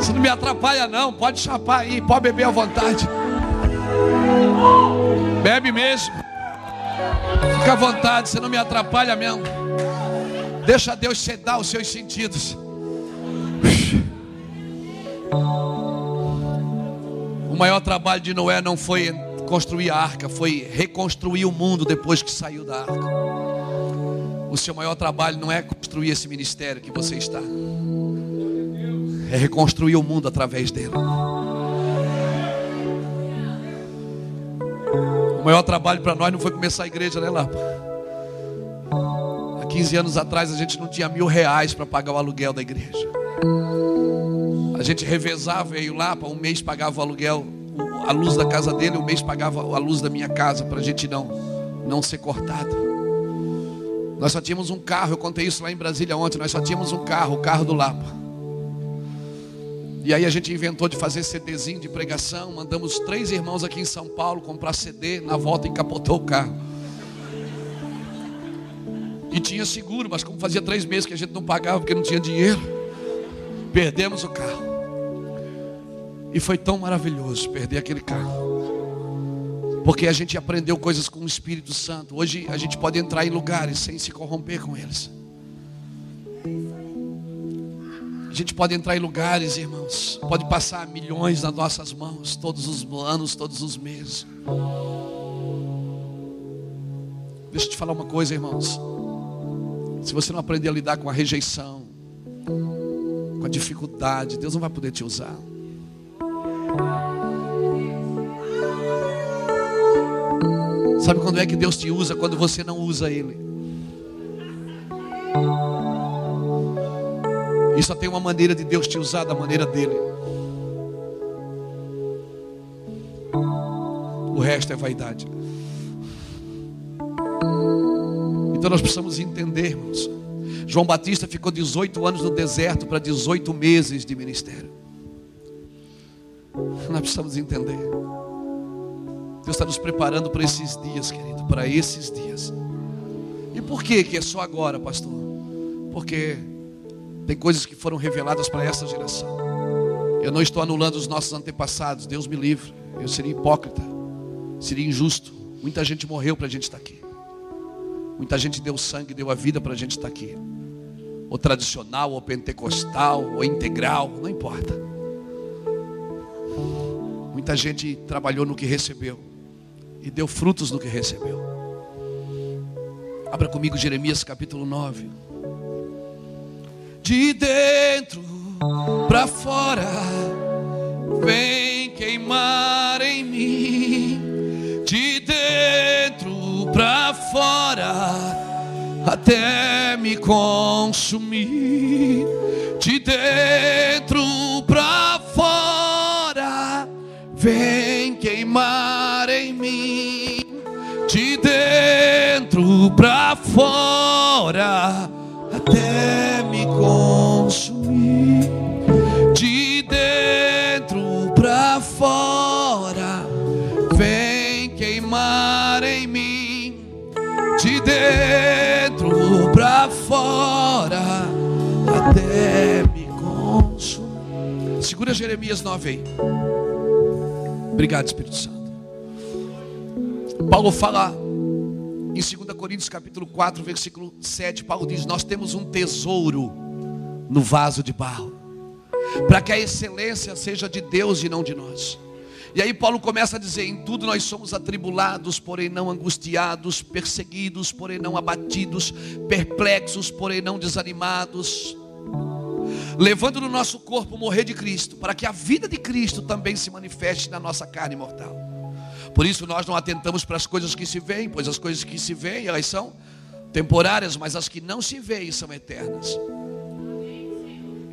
Isso não me atrapalha, não. Pode chapar aí, pode beber à vontade. Bebe mesmo. Fica à vontade, você não me atrapalha mesmo. Deixa Deus sedar os seus sentidos. O maior trabalho de Noé não foi construir a arca, foi reconstruir o mundo depois que saiu da arca. O seu maior trabalho não é construir esse ministério que você está, é reconstruir o mundo através dele. O maior trabalho para nós não foi começar a igreja, né, Lapa? Há 15 anos atrás a gente não tinha mil reais para pagar o aluguel da igreja. A gente revezava, veio lá, para um mês pagava o aluguel, a luz da casa dele, um mês pagava a luz da minha casa, para a gente não, não ser cortado. Nós só tínhamos um carro, eu contei isso lá em Brasília ontem, nós só tínhamos um carro, o carro do Lapa. E aí a gente inventou de fazer CDzinho de pregação. Mandamos três irmãos aqui em São Paulo comprar CD. Na volta encapotou o carro. E tinha seguro, mas como fazia três meses que a gente não pagava porque não tinha dinheiro, perdemos o carro. E foi tão maravilhoso perder aquele carro. Porque a gente aprendeu coisas com o Espírito Santo. Hoje a gente pode entrar em lugares sem se corromper com eles. A gente pode entrar em lugares, irmãos, pode passar milhões nas nossas mãos, todos os anos, todos os meses. Deixa eu te falar uma coisa, irmãos. Se você não aprender a lidar com a rejeição, com a dificuldade, Deus não vai poder te usar. Sabe quando é que Deus te usa? Quando você não usa Ele. E só tem uma maneira de Deus te usar da maneira dele. O resto é vaidade. Então nós precisamos entender, irmãos. João Batista ficou 18 anos no deserto para 18 meses de ministério. Nós precisamos entender. Deus está nos preparando para esses dias, querido, para esses dias. E por que que é só agora, pastor? Porque tem coisas que foram reveladas para essa geração. Eu não estou anulando os nossos antepassados, Deus me livre. Eu seria hipócrita, seria injusto. Muita gente morreu para a gente estar aqui. Muita gente deu sangue, deu a vida para a gente estar aqui. Ou tradicional, ou pentecostal, ou integral, não importa. Muita gente trabalhou no que recebeu e deu frutos no que recebeu. Abra comigo Jeremias capítulo 9. De dentro para fora vem queimar em mim. De dentro para fora até me consumir. De dentro para fora vem queimar mim. De dentro para fora até me consumir. De dentro para fora vem queimar em mim. De dentro para fora até me consumir. Segura Jeremias 9 aí. Obrigado, Espírito Santo. Paulo fala em 2 Coríntios capítulo 4, versículo 7, Paulo diz: Nós temos um tesouro no vaso de barro, para que a excelência seja de Deus e não de nós. E aí Paulo começa a dizer: Em tudo nós somos atribulados, porém não angustiados, perseguidos, porém não abatidos, perplexos, porém não desanimados. Levando no nosso corpo morrer de Cristo, para que a vida de Cristo também se manifeste na nossa carne mortal. Por isso nós não atentamos para as coisas que se veem, pois as coisas que se veem, elas são temporárias, mas as que não se veem são eternas.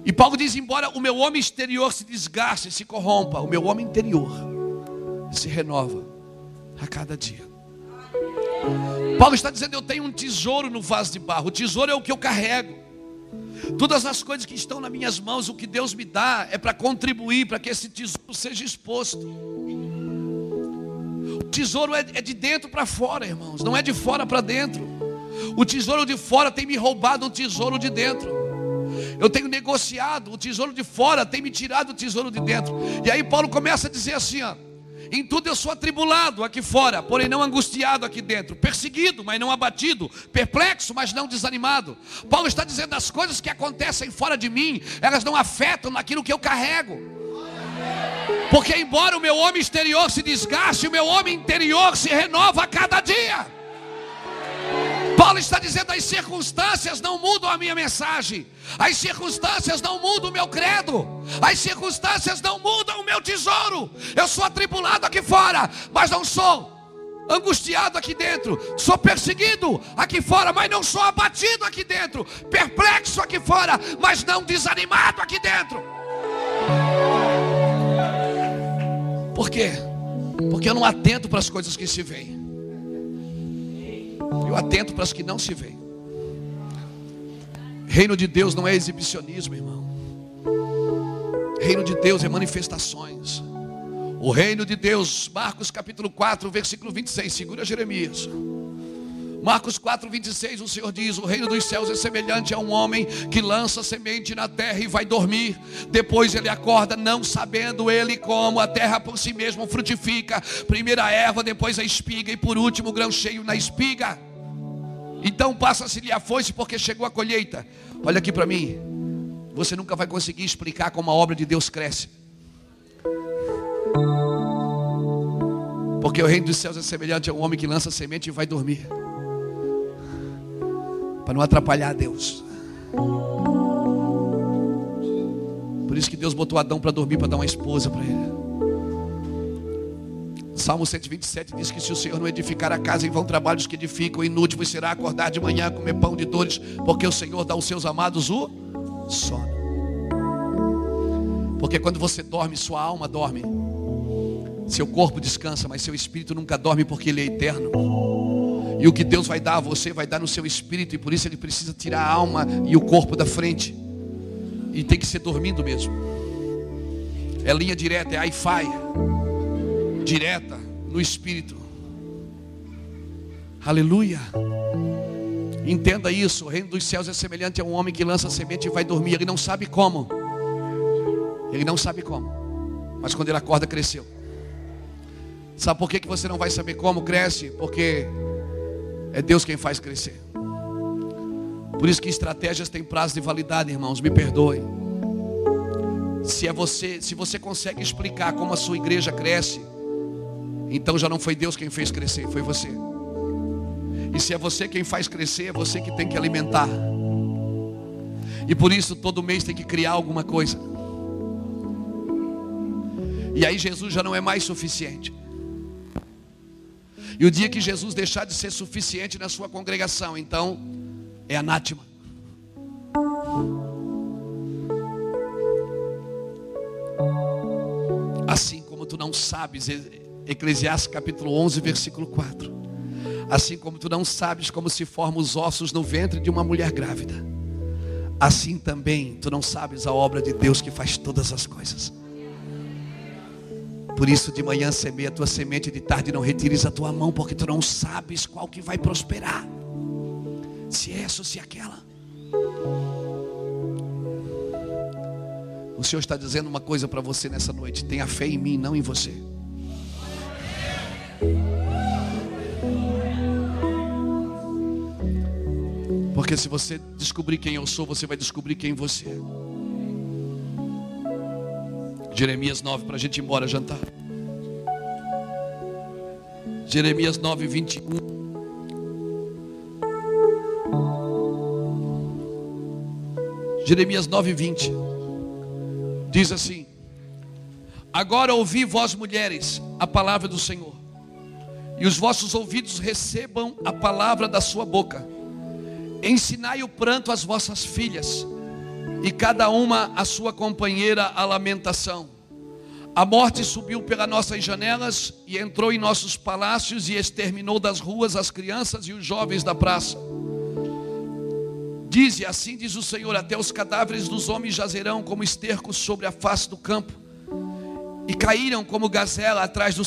E Paulo diz: embora o meu homem exterior se desgaste, se corrompa, o meu homem interior se renova a cada dia. Paulo está dizendo: eu tenho um tesouro no vaso de barro. O tesouro é o que eu carrego. Todas as coisas que estão nas minhas mãos, o que Deus me dá, é para contribuir para que esse tesouro seja exposto. Tesouro é, é de dentro para fora, irmãos, não é de fora para dentro. O tesouro de fora tem me roubado o tesouro de dentro. Eu tenho negociado, o tesouro de fora tem me tirado o tesouro de dentro. E aí Paulo começa a dizer assim: ó, em tudo eu sou atribulado aqui fora, porém não angustiado aqui dentro, perseguido, mas não abatido, perplexo, mas não desanimado. Paulo está dizendo as coisas que acontecem fora de mim, elas não afetam naquilo que eu carrego. Porque embora o meu homem exterior se desgaste, o meu homem interior se renova a cada dia. Paulo está dizendo: as circunstâncias não mudam a minha mensagem, as circunstâncias não mudam o meu credo, as circunstâncias não mudam o meu tesouro. Eu sou atribulado aqui fora, mas não sou angustiado aqui dentro, sou perseguido aqui fora, mas não sou abatido aqui dentro, perplexo aqui fora, mas não desanimado aqui dentro. Por quê? Porque eu não atento para as coisas que se veem. Eu atento para as que não se veem. Reino de Deus não é exibicionismo, irmão. Reino de Deus é manifestações. O reino de Deus, Marcos capítulo 4, versículo 26, segura Jeremias. Marcos 4, 26, o Senhor diz: O reino dos céus é semelhante a um homem que lança semente na terra e vai dormir. Depois ele acorda, não sabendo ele como a terra por si mesma frutifica. Primeiro a erva, depois a espiga e por último o grão cheio na espiga. Então passa-se-lhe a foice porque chegou a colheita. Olha aqui para mim. Você nunca vai conseguir explicar como a obra de Deus cresce. Porque o reino dos céus é semelhante a um homem que lança semente e vai dormir para não atrapalhar Deus. Por isso que Deus botou Adão para dormir, para dar uma esposa para ele. Salmo 127 diz que se o Senhor não edificar a casa, em vão trabalhos que edificam, inútil será acordar de manhã, comer pão de dores, porque o Senhor dá aos seus amados o sono. Porque quando você dorme, sua alma dorme. Seu corpo descansa, mas seu espírito nunca dorme porque ele é eterno. E o que Deus vai dar a você, vai dar no seu espírito, e por isso Ele precisa tirar a alma e o corpo da frente. E tem que ser dormindo mesmo. É linha direta, é Wi-Fi. Direta no espírito. Aleluia. Entenda isso. O reino dos céus é semelhante a um homem que lança semente e vai dormir. Ele não sabe como. Ele não sabe como. Mas quando ele acorda, cresceu. Sabe por que, que você não vai saber como cresce? Porque é Deus quem faz crescer. Por isso que estratégias têm prazo de validade, irmãos. Me perdoe. Se é você, se você consegue explicar como a sua igreja cresce, então já não foi Deus quem fez crescer, foi você. E se é você quem faz crescer, é você que tem que alimentar. E por isso todo mês tem que criar alguma coisa. E aí Jesus já não é mais suficiente. E o dia que Jesus deixar de ser suficiente na sua congregação, então é anátema. Assim como tu não sabes, Eclesiastes capítulo 11, versículo 4. Assim como tu não sabes como se formam os ossos no ventre de uma mulher grávida, assim também tu não sabes a obra de Deus que faz todas as coisas. Por isso de manhã semeia a tua semente, de tarde não retires a tua mão, porque tu não sabes qual que vai prosperar. Se é essa ou se é aquela. O Senhor está dizendo uma coisa para você nessa noite: tenha fé em mim, não em você. Porque se você descobrir quem eu sou, você vai descobrir quem você é. Jeremias 9, para a gente ir embora jantar. Jeremias 9, 21. Jeremias 9, 20. Diz assim: Agora ouvi vós mulheres a palavra do Senhor, e os vossos ouvidos recebam a palavra da sua boca Ensinai o pranto às vossas filhas, e cada uma a sua companheira a lamentação. A morte subiu pelas nossas janelas e entrou em nossos palácios e exterminou das ruas as crianças e os jovens da praça. Dize, assim diz o Senhor: até os cadáveres dos homens jazerão como estercos sobre a face do campo, e caíram como gazela atrás do,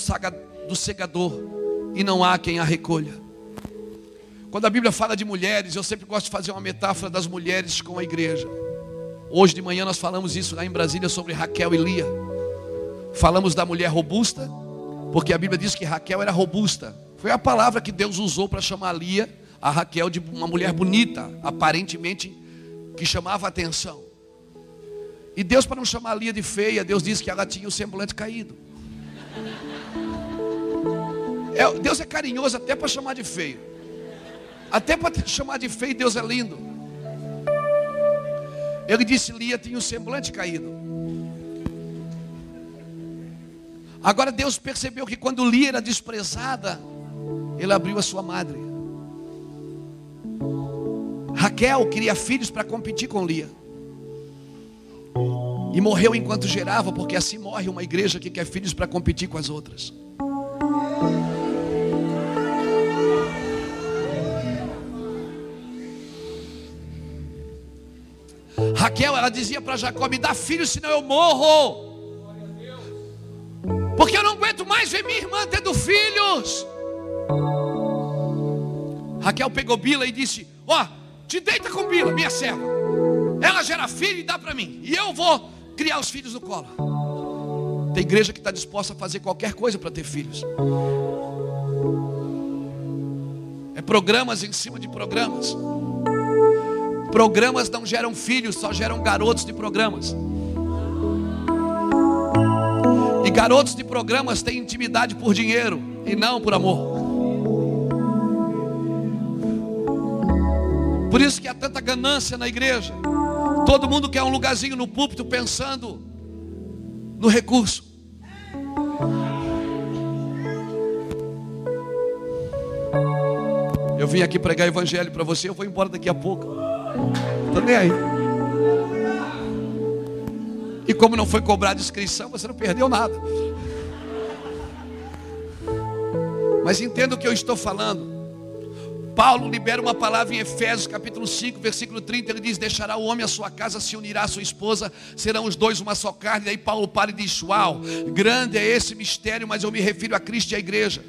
do segador, e não há quem a recolha. Quando a Bíblia fala de mulheres, eu sempre gosto de fazer uma metáfora das mulheres com a igreja. Hoje de manhã nós falamos isso lá em Brasília sobre Raquel e Lia. Falamos da mulher robusta, porque a Bíblia diz que Raquel era robusta. Foi a palavra que Deus usou para chamar Lia, a Raquel, de uma mulher bonita, aparentemente que chamava atenção. E Deus, para não chamar Lia de feia, Deus disse que ela tinha o semblante caído. É, Deus é carinhoso até para chamar de feio. Até para chamar de feio, Deus é lindo. Ele disse: Lia tinha o semblante caído. Agora Deus percebeu que quando Lia era desprezada, Ele abriu a sua madre. Raquel queria filhos para competir com Lia. E morreu enquanto gerava, porque assim morre uma igreja que quer filhos para competir com as outras. Raquel, ela dizia para Jacó: Me dá filho, senão eu morro. Porque eu não aguento mais ver minha irmã tendo filhos. Raquel pegou Bila e disse: Ó, oh, te deita com Bila, minha serva. Ela gera filho e dá para mim. E eu vou criar os filhos no colo. Tem igreja que está disposta a fazer qualquer coisa para ter filhos. É programas em cima de programas. Programas não geram filhos, só geram garotos de programas. E garotos de programas têm intimidade por dinheiro e não por amor. Por isso que há tanta ganância na igreja. Todo mundo quer um lugarzinho no púlpito pensando no recurso. Eu vim aqui pregar evangelho para você, eu vou embora daqui a pouco. Estou nem aí. E como não foi cobrado inscrição, você não perdeu nada. Mas entenda o que eu estou falando. Paulo libera uma palavra em Efésios capítulo 5, versículo 30, ele diz: Deixará o homem a sua casa, se unirá à sua esposa, serão os dois uma só carne. Daí Paulo para e diz: Uau, grande é esse mistério, mas eu me refiro a Cristo e à igreja.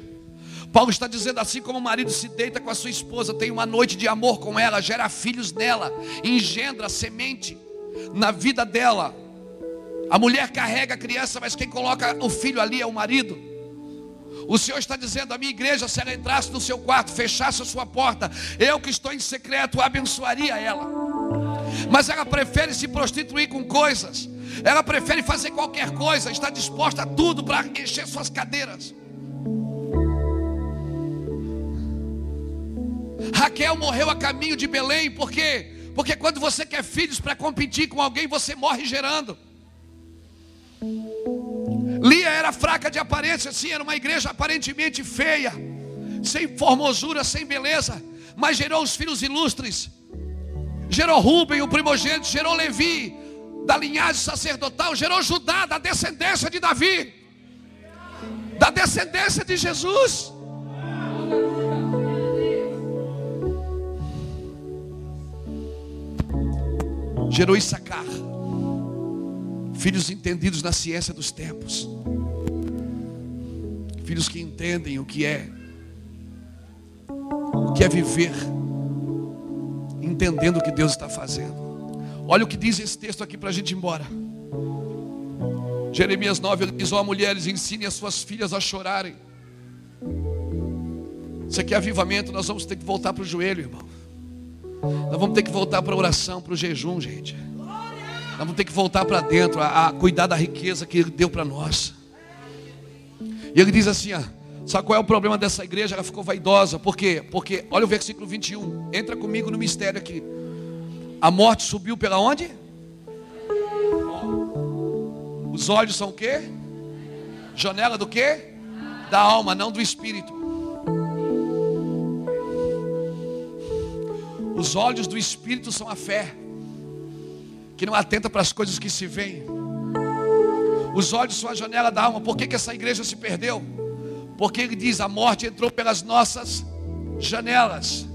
Paulo está dizendo assim como o marido se deita com a sua esposa, tem uma noite de amor com ela, gera filhos nela, engendra semente na vida dela. A mulher carrega a criança, mas quem coloca o filho ali é o marido. O Senhor está dizendo: a minha igreja, se ela entrasse no seu quarto, fechasse a sua porta, eu que estou em secreto abençoaria ela. Mas ela prefere se prostituir com coisas, ela prefere fazer qualquer coisa, está disposta a tudo para encher suas cadeiras. Raquel morreu a caminho de Belém, por quê? Porque quando você quer filhos para competir com alguém, você morre gerando. Lia era fraca de aparência, sim, era uma igreja aparentemente feia, sem formosura, sem beleza, mas gerou os filhos ilustres. Gerou Rubem, o primogênito, gerou Levi, da linhagem sacerdotal, gerou Judá, da descendência de Davi, da descendência de Jesus. Gerou Issacar, filhos entendidos na ciência dos tempos, filhos que entendem o que é, o que é viver, entendendo o que Deus está fazendo. Olha o que diz esse texto aqui para a gente ir embora. Jeremias 9, ele diz: Ó mulheres, ensine as suas filhas a chorarem. Isso aqui é avivamento, nós vamos ter que voltar para o joelho, irmão. Nós vamos ter que voltar para a oração, para o jejum, gente. Nós vamos ter que voltar para dentro, a, a, cuidar da riqueza que Ele deu para nós. E ele diz assim: ó, sabe qual é o problema dessa igreja? Ela ficou vaidosa. Por quê? Porque, olha o versículo 21. Entra comigo no mistério aqui. A morte subiu pela onde? Os olhos são o quê? Janela do quê? Da alma, não do espírito. Os olhos do Espírito são a fé, que não atenta para as coisas que se veem. Os olhos são a janela da alma. Por que, que essa igreja se perdeu? Porque ele diz: a morte entrou pelas nossas janelas.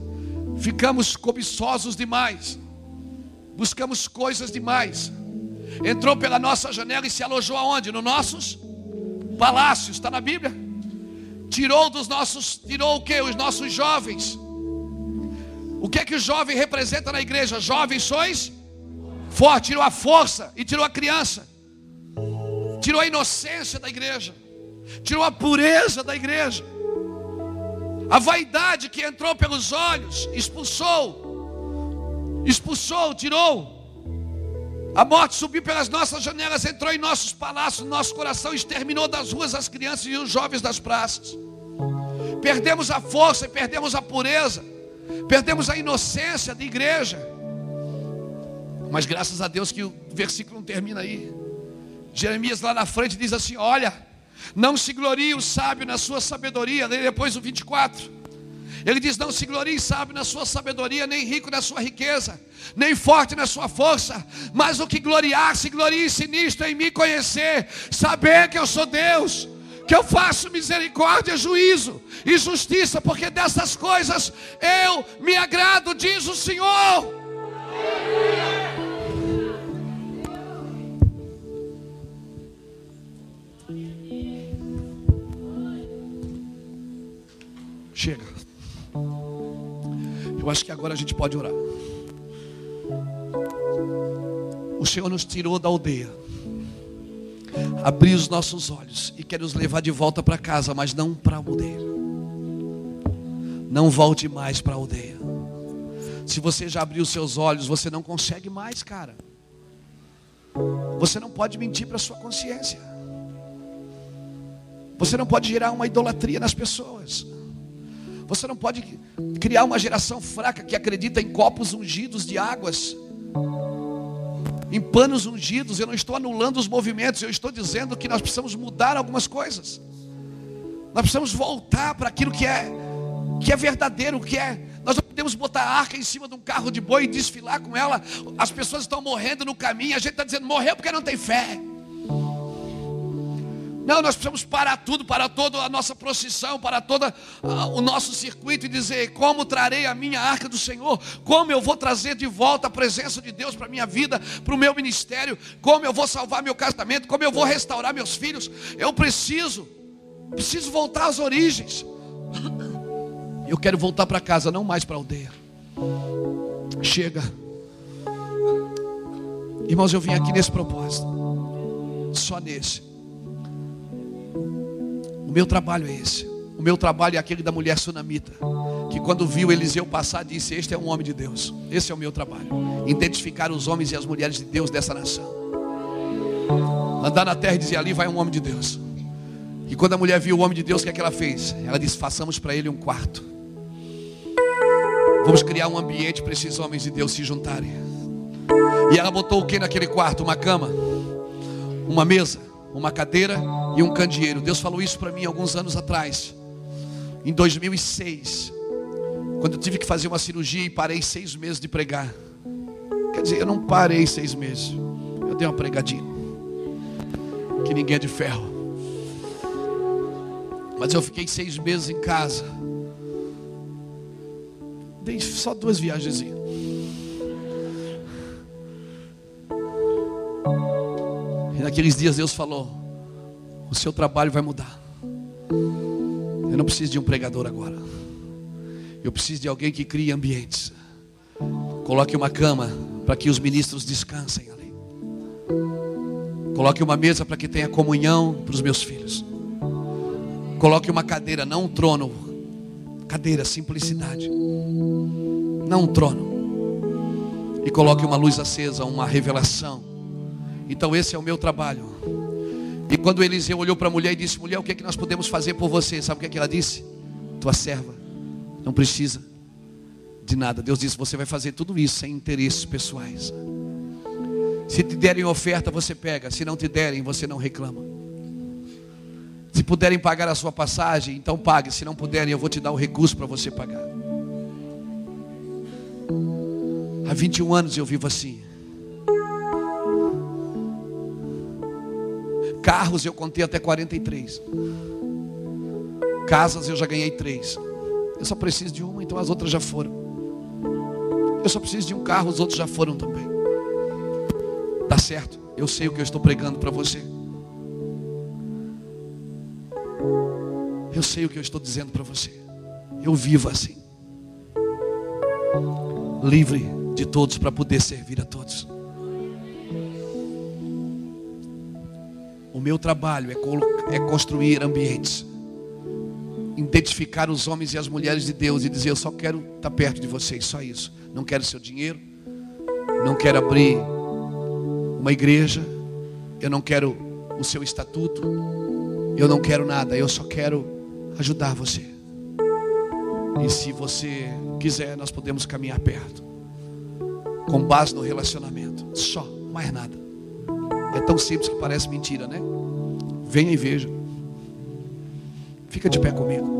Ficamos cobiçosos demais, buscamos coisas demais. Entrou pela nossa janela e se alojou aonde? Nos nossos palácios, está na Bíblia. Tirou dos nossos, tirou o que? Os nossos jovens o que é que o jovem representa na igreja? Jovens sois forte, tirou a força e tirou a criança. Tirou a inocência da igreja. Tirou a pureza da igreja. A vaidade que entrou pelos olhos, expulsou. Expulsou, tirou. A morte subiu pelas nossas janelas, entrou em nossos palácios, no nosso coração, exterminou das ruas as crianças e os jovens das praças. Perdemos a força e perdemos a pureza. Perdemos a inocência da igreja. Mas graças a Deus que o versículo não termina aí. Jeremias lá na frente diz assim: Olha, não se glorie o sábio na sua sabedoria. Depois o 24. Ele diz: Não se glorie sábio na sua sabedoria, nem rico na sua riqueza, nem forte na sua força, mas o que gloriar-se, glorie-se nisto em me conhecer, saber que eu sou Deus que eu faço misericórdia, juízo e justiça, porque dessas coisas eu me agrado, diz o Senhor. Chega. Eu acho que agora a gente pode orar. O Senhor nos tirou da aldeia abrir os nossos olhos e quer nos levar de volta para casa, mas não para a aldeia. Não volte mais para a aldeia. Se você já abriu seus olhos, você não consegue mais, cara. Você não pode mentir para sua consciência. Você não pode gerar uma idolatria nas pessoas. Você não pode criar uma geração fraca que acredita em copos ungidos de águas em panos ungidos, eu não estou anulando os movimentos, eu estou dizendo que nós precisamos mudar algumas coisas. Nós precisamos voltar para aquilo que é que é verdadeiro, que é nós não podemos botar a arca em cima de um carro de boi e desfilar com ela. As pessoas estão morrendo no caminho, a gente está dizendo morreu porque não tem fé. Não, nós precisamos parar tudo, parar toda a nossa procissão, para todo o nosso circuito e dizer: como trarei a minha arca do Senhor? Como eu vou trazer de volta a presença de Deus para a minha vida, para o meu ministério? Como eu vou salvar meu casamento? Como eu vou restaurar meus filhos? Eu preciso, preciso voltar às origens. Eu quero voltar para casa, não mais para a aldeia. Chega. Irmãos, eu vim aqui nesse propósito. Só nesse. O meu trabalho é esse. O meu trabalho é aquele da mulher sunamita, que quando viu Eliseu passar, disse: Este é um homem de Deus. Esse é o meu trabalho. Identificar os homens e as mulheres de Deus dessa nação. Andar na terra e dizer: Ali vai um homem de Deus. E quando a mulher viu o homem de Deus, o que é que ela fez? Ela disse: Façamos para ele um quarto. Vamos criar um ambiente para esses homens de Deus se juntarem. E ela botou o que naquele quarto? Uma cama, uma mesa, uma cadeira e um candeeiro. Deus falou isso para mim alguns anos atrás, em 2006, quando eu tive que fazer uma cirurgia e parei seis meses de pregar. Quer dizer, eu não parei seis meses, eu dei uma pregadinha, que ninguém é de ferro. Mas eu fiquei seis meses em casa. Dei só duas viagens. E naqueles dias Deus falou: O seu trabalho vai mudar. Eu não preciso de um pregador agora. Eu preciso de alguém que crie ambientes. Coloque uma cama para que os ministros descansem ali. Coloque uma mesa para que tenha comunhão para os meus filhos. Coloque uma cadeira, não um trono. Cadeira, simplicidade. Não um trono. E coloque uma luz acesa, uma revelação então esse é o meu trabalho. E quando Eliseu olhou para a mulher e disse: Mulher, o que é que nós podemos fazer por você? Sabe o que é que ela disse? Tua serva não precisa de nada. Deus disse: Você vai fazer tudo isso sem interesses pessoais. Se te derem oferta, você pega. Se não te derem, você não reclama. Se puderem pagar a sua passagem, então pague. Se não puderem, eu vou te dar o recurso para você pagar. Há 21 anos eu vivo assim. Carros eu contei até 43. Casas eu já ganhei três. Eu só preciso de uma, então as outras já foram. Eu só preciso de um carro, os outros já foram também. Tá certo? Eu sei o que eu estou pregando para você. Eu sei o que eu estou dizendo para você. Eu vivo assim. Livre de todos para poder servir a todos. O meu trabalho é, é construir ambientes, identificar os homens e as mulheres de Deus e dizer: Eu só quero estar perto de vocês, só isso. Não quero seu dinheiro, não quero abrir uma igreja, eu não quero o seu estatuto, eu não quero nada, eu só quero ajudar você. E se você quiser, nós podemos caminhar perto, com base no relacionamento, só, mais nada. É tão simples que parece mentira, né? Venha e veja. Fica de pé comigo.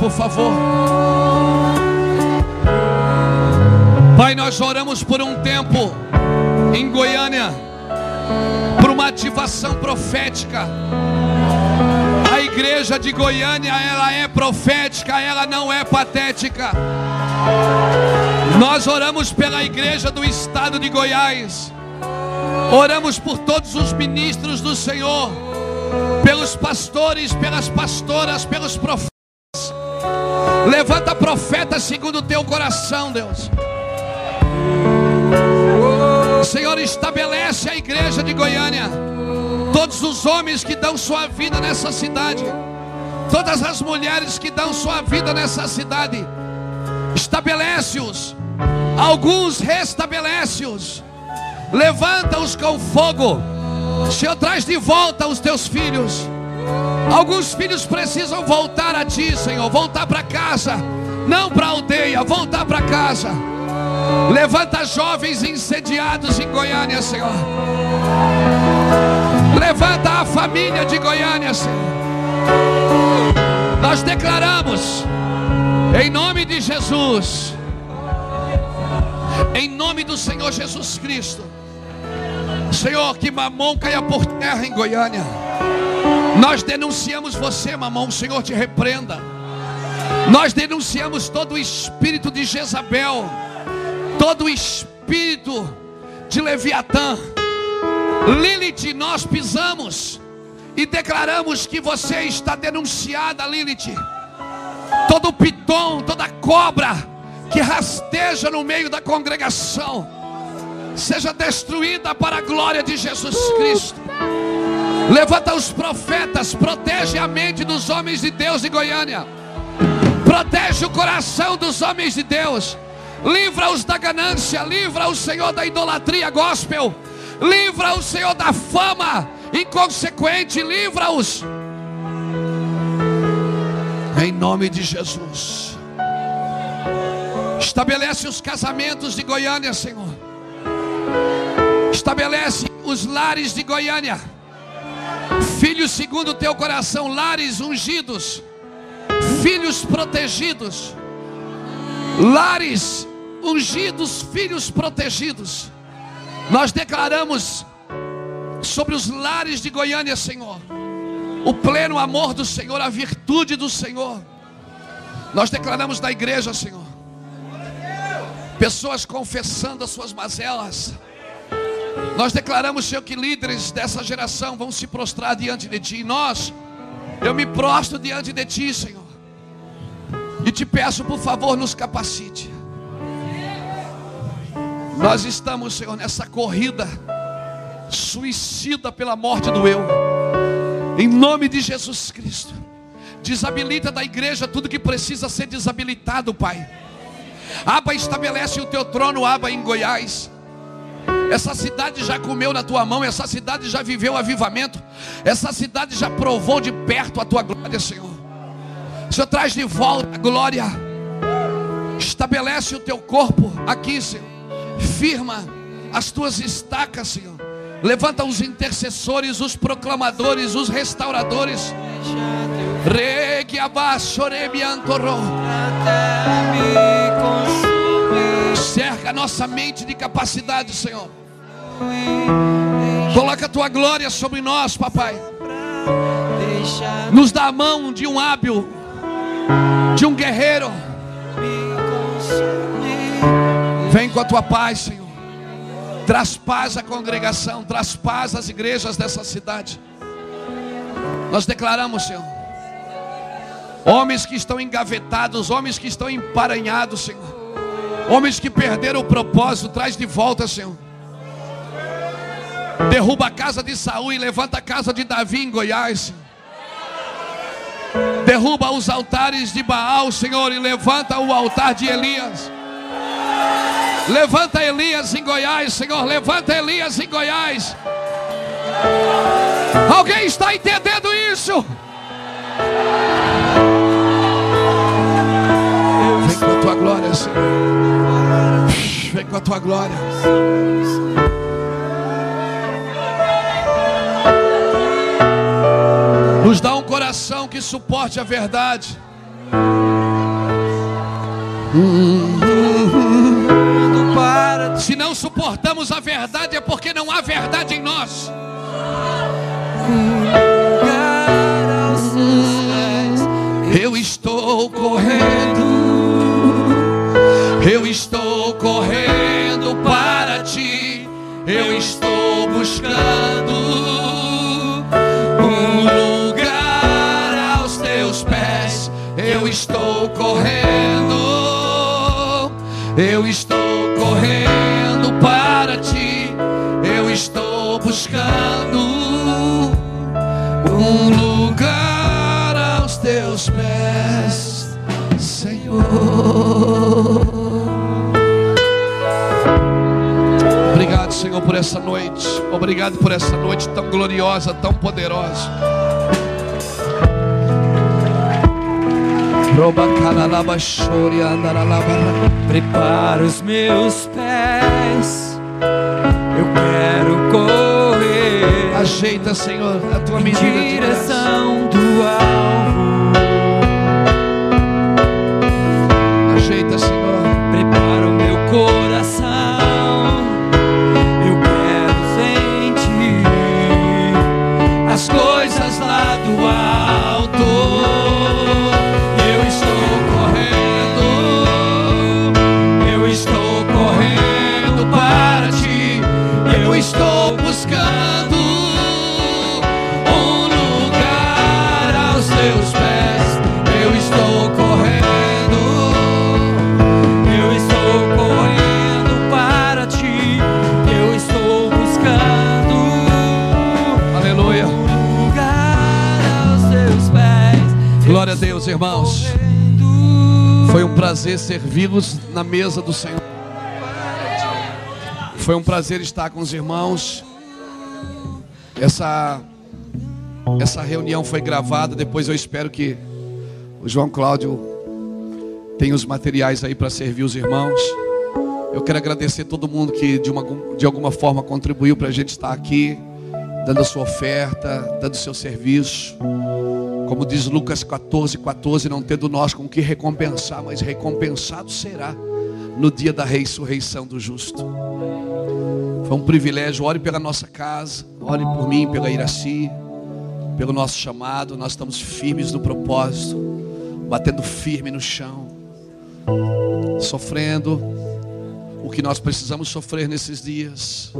Por favor. Pai, nós oramos por um tempo em Goiânia, por uma ativação profética. A igreja de Goiânia, ela é profética, ela não é patética. Nós oramos pela igreja do estado de Goiás. Oramos por todos os ministros do Senhor pelos pastores, pelas pastoras, pelos profetas. Levanta profeta segundo o teu coração, Deus. Senhor, estabelece a igreja de Goiânia. Todos os homens que dão sua vida nessa cidade, todas as mulheres que dão sua vida nessa cidade, estabelece-os. Alguns restabelece-os. Levanta-os com fogo Senhor, traz de volta os teus filhos. Alguns filhos precisam voltar a ti, Senhor, voltar para casa, não para a aldeia, voltar para casa. Levanta jovens incendiados em Goiânia, Senhor. Levanta a família de Goiânia, Senhor. Nós declaramos, em nome de Jesus, em nome do Senhor Jesus Cristo Senhor, que mamão caia por terra em Goiânia. Nós denunciamos você, mamão, o Senhor te repreenda. Nós denunciamos todo o espírito de Jezabel, todo o espírito de Leviatã. Lilith, nós pisamos e declaramos que você está denunciada, Lilith. Todo piton, toda cobra que rasteja no meio da congregação seja destruída para a glória de Jesus Cristo. Levanta os profetas, protege a mente dos homens de Deus de Goiânia. Protege o coração dos homens de Deus. Livra-os da ganância, livra o Senhor da idolatria gospel, livra o Senhor da fama inconsequente, livra-os. Em nome de Jesus. Estabelece os casamentos de Goiânia, Senhor. Estabelece os lares de Goiânia. Filhos segundo o teu coração, lares ungidos, filhos protegidos, lares ungidos, filhos protegidos. Nós declaramos sobre os lares de Goiânia, Senhor, o pleno amor do Senhor, a virtude do Senhor. Nós declaramos na igreja, Senhor, pessoas confessando as suas mazelas. Nós declaramos, Senhor, que líderes dessa geração vão se prostrar diante de Ti. E nós, eu me prostro diante de Ti, Senhor. E te peço, por favor, nos capacite. Nós estamos, Senhor, nessa corrida suicida pela morte do eu. Em nome de Jesus Cristo. Desabilita da igreja tudo que precisa ser desabilitado, Pai. Aba estabelece o teu trono, Aba em Goiás. Essa cidade já comeu na tua mão, essa cidade já viveu avivamento, essa cidade já provou de perto a tua glória, Senhor. Senhor traz de volta a glória, estabelece o teu corpo aqui, Senhor, firma as tuas estacas, Senhor. Levanta os intercessores, os proclamadores, os restauradores. Regue abaixo, Cerca a nossa mente de capacidade, Senhor. Coloca a tua glória sobre nós, papai. Nos dá a mão de um hábil, de um guerreiro. Vem com a tua paz, Senhor. Traz paz à congregação, traz paz às igrejas dessa cidade. Nós declaramos, Senhor. Homens que estão engavetados, homens que estão emparanhados, Senhor. Homens que perderam o propósito, traz de volta, Senhor. Derruba a casa de Saul e levanta a casa de Davi em Goiás. Derruba os altares de Baal, Senhor, e levanta o altar de Elias. Levanta Elias em Goiás, Senhor. Levanta Elias em Goiás. Alguém está entendendo isso? Vem com a tua glória, Senhor. Vem com a tua glória. Coração que suporte a verdade. Se não suportamos a verdade, é porque não há verdade em nós. Eu estou correndo, eu estou correndo para ti, eu estou buscando correndo, eu estou correndo para ti, eu estou buscando um lugar aos teus pés, Senhor. Obrigado, Senhor, por essa noite. Obrigado por essa noite tão gloriosa, tão poderosa. Prepara os meus pés. Eu quero correr Ajeita, Senhor, a tua medida direção do alvo. Prazer servi-los na mesa do Senhor. Foi um prazer estar com os irmãos. Essa essa reunião foi gravada, depois eu espero que o João Cláudio tenha os materiais aí para servir os irmãos. Eu quero agradecer todo mundo que de, uma, de alguma forma contribuiu para a gente estar aqui, dando a sua oferta, dando o seu serviço. Como diz Lucas 14, 14, não tendo nós com que recompensar, mas recompensado será no dia da ressurreição do justo. Foi um privilégio. Ore pela nossa casa, ore por mim, pela Iraci, pelo nosso chamado. Nós estamos firmes no propósito, batendo firme no chão, sofrendo o que nós precisamos sofrer nesses dias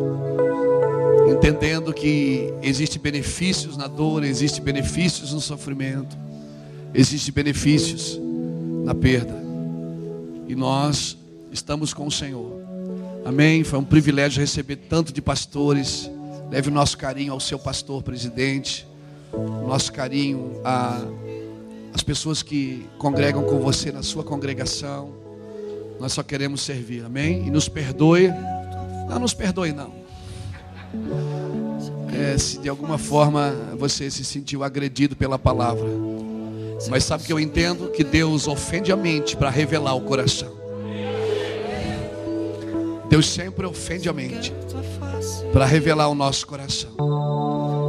entendendo que existe benefícios na dor, existe benefícios no sofrimento, existe benefícios na perda. E nós estamos com o Senhor. Amém. Foi um privilégio receber tanto de pastores. Leve o nosso carinho ao seu pastor presidente, o nosso carinho às pessoas que congregam com você na sua congregação. Nós só queremos servir, amém? E nos perdoe. Não nos perdoe, não é, se de alguma forma você se sentiu agredido pela palavra. Mas sabe que eu entendo que Deus ofende a mente para revelar o coração. Deus sempre ofende a mente para revelar o nosso coração.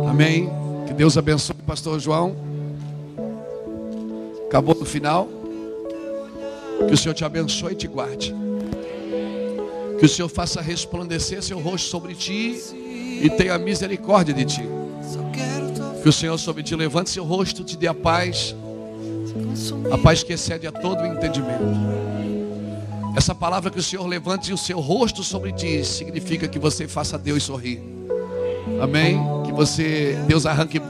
Amém. Que Deus abençoe pastor João. Acabou no final. Que o Senhor te abençoe e te guarde. Que o Senhor faça resplandecer seu rosto sobre ti e tenha misericórdia de ti. Que o Senhor sobre ti levante seu rosto, te dê a paz, a paz que excede a todo o entendimento. Essa palavra que o Senhor levante o seu rosto sobre ti significa que você faça Deus sorrir. Amém? Que você, Deus arranque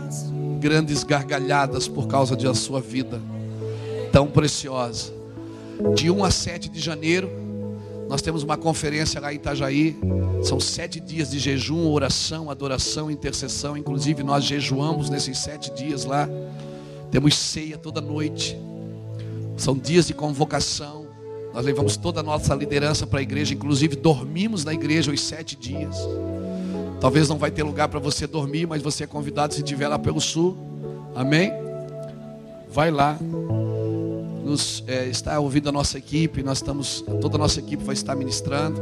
grandes gargalhadas por causa da sua vida tão preciosa. De 1 a 7 de janeiro, nós temos uma conferência lá em Itajaí. São sete dias de jejum, oração, adoração, intercessão. Inclusive, nós jejuamos nesses sete dias lá. Temos ceia toda noite. São dias de convocação. Nós levamos toda a nossa liderança para a igreja. Inclusive, dormimos na igreja os sete dias. Talvez não vai ter lugar para você dormir, mas você é convidado se estiver lá pelo sul. Amém? Vai lá nos é, está ouvindo a nossa equipe, nós estamos, toda a nossa equipe vai estar ministrando,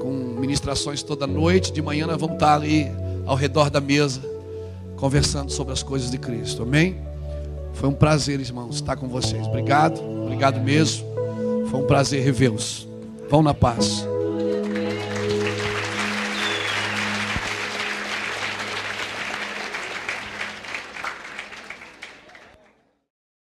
com ministrações toda noite, de manhã nós vamos estar ali ao redor da mesa, conversando sobre as coisas de Cristo, amém? Foi um prazer, irmãos, estar com vocês. Obrigado, obrigado mesmo. Foi um prazer revê-los. Vão na paz.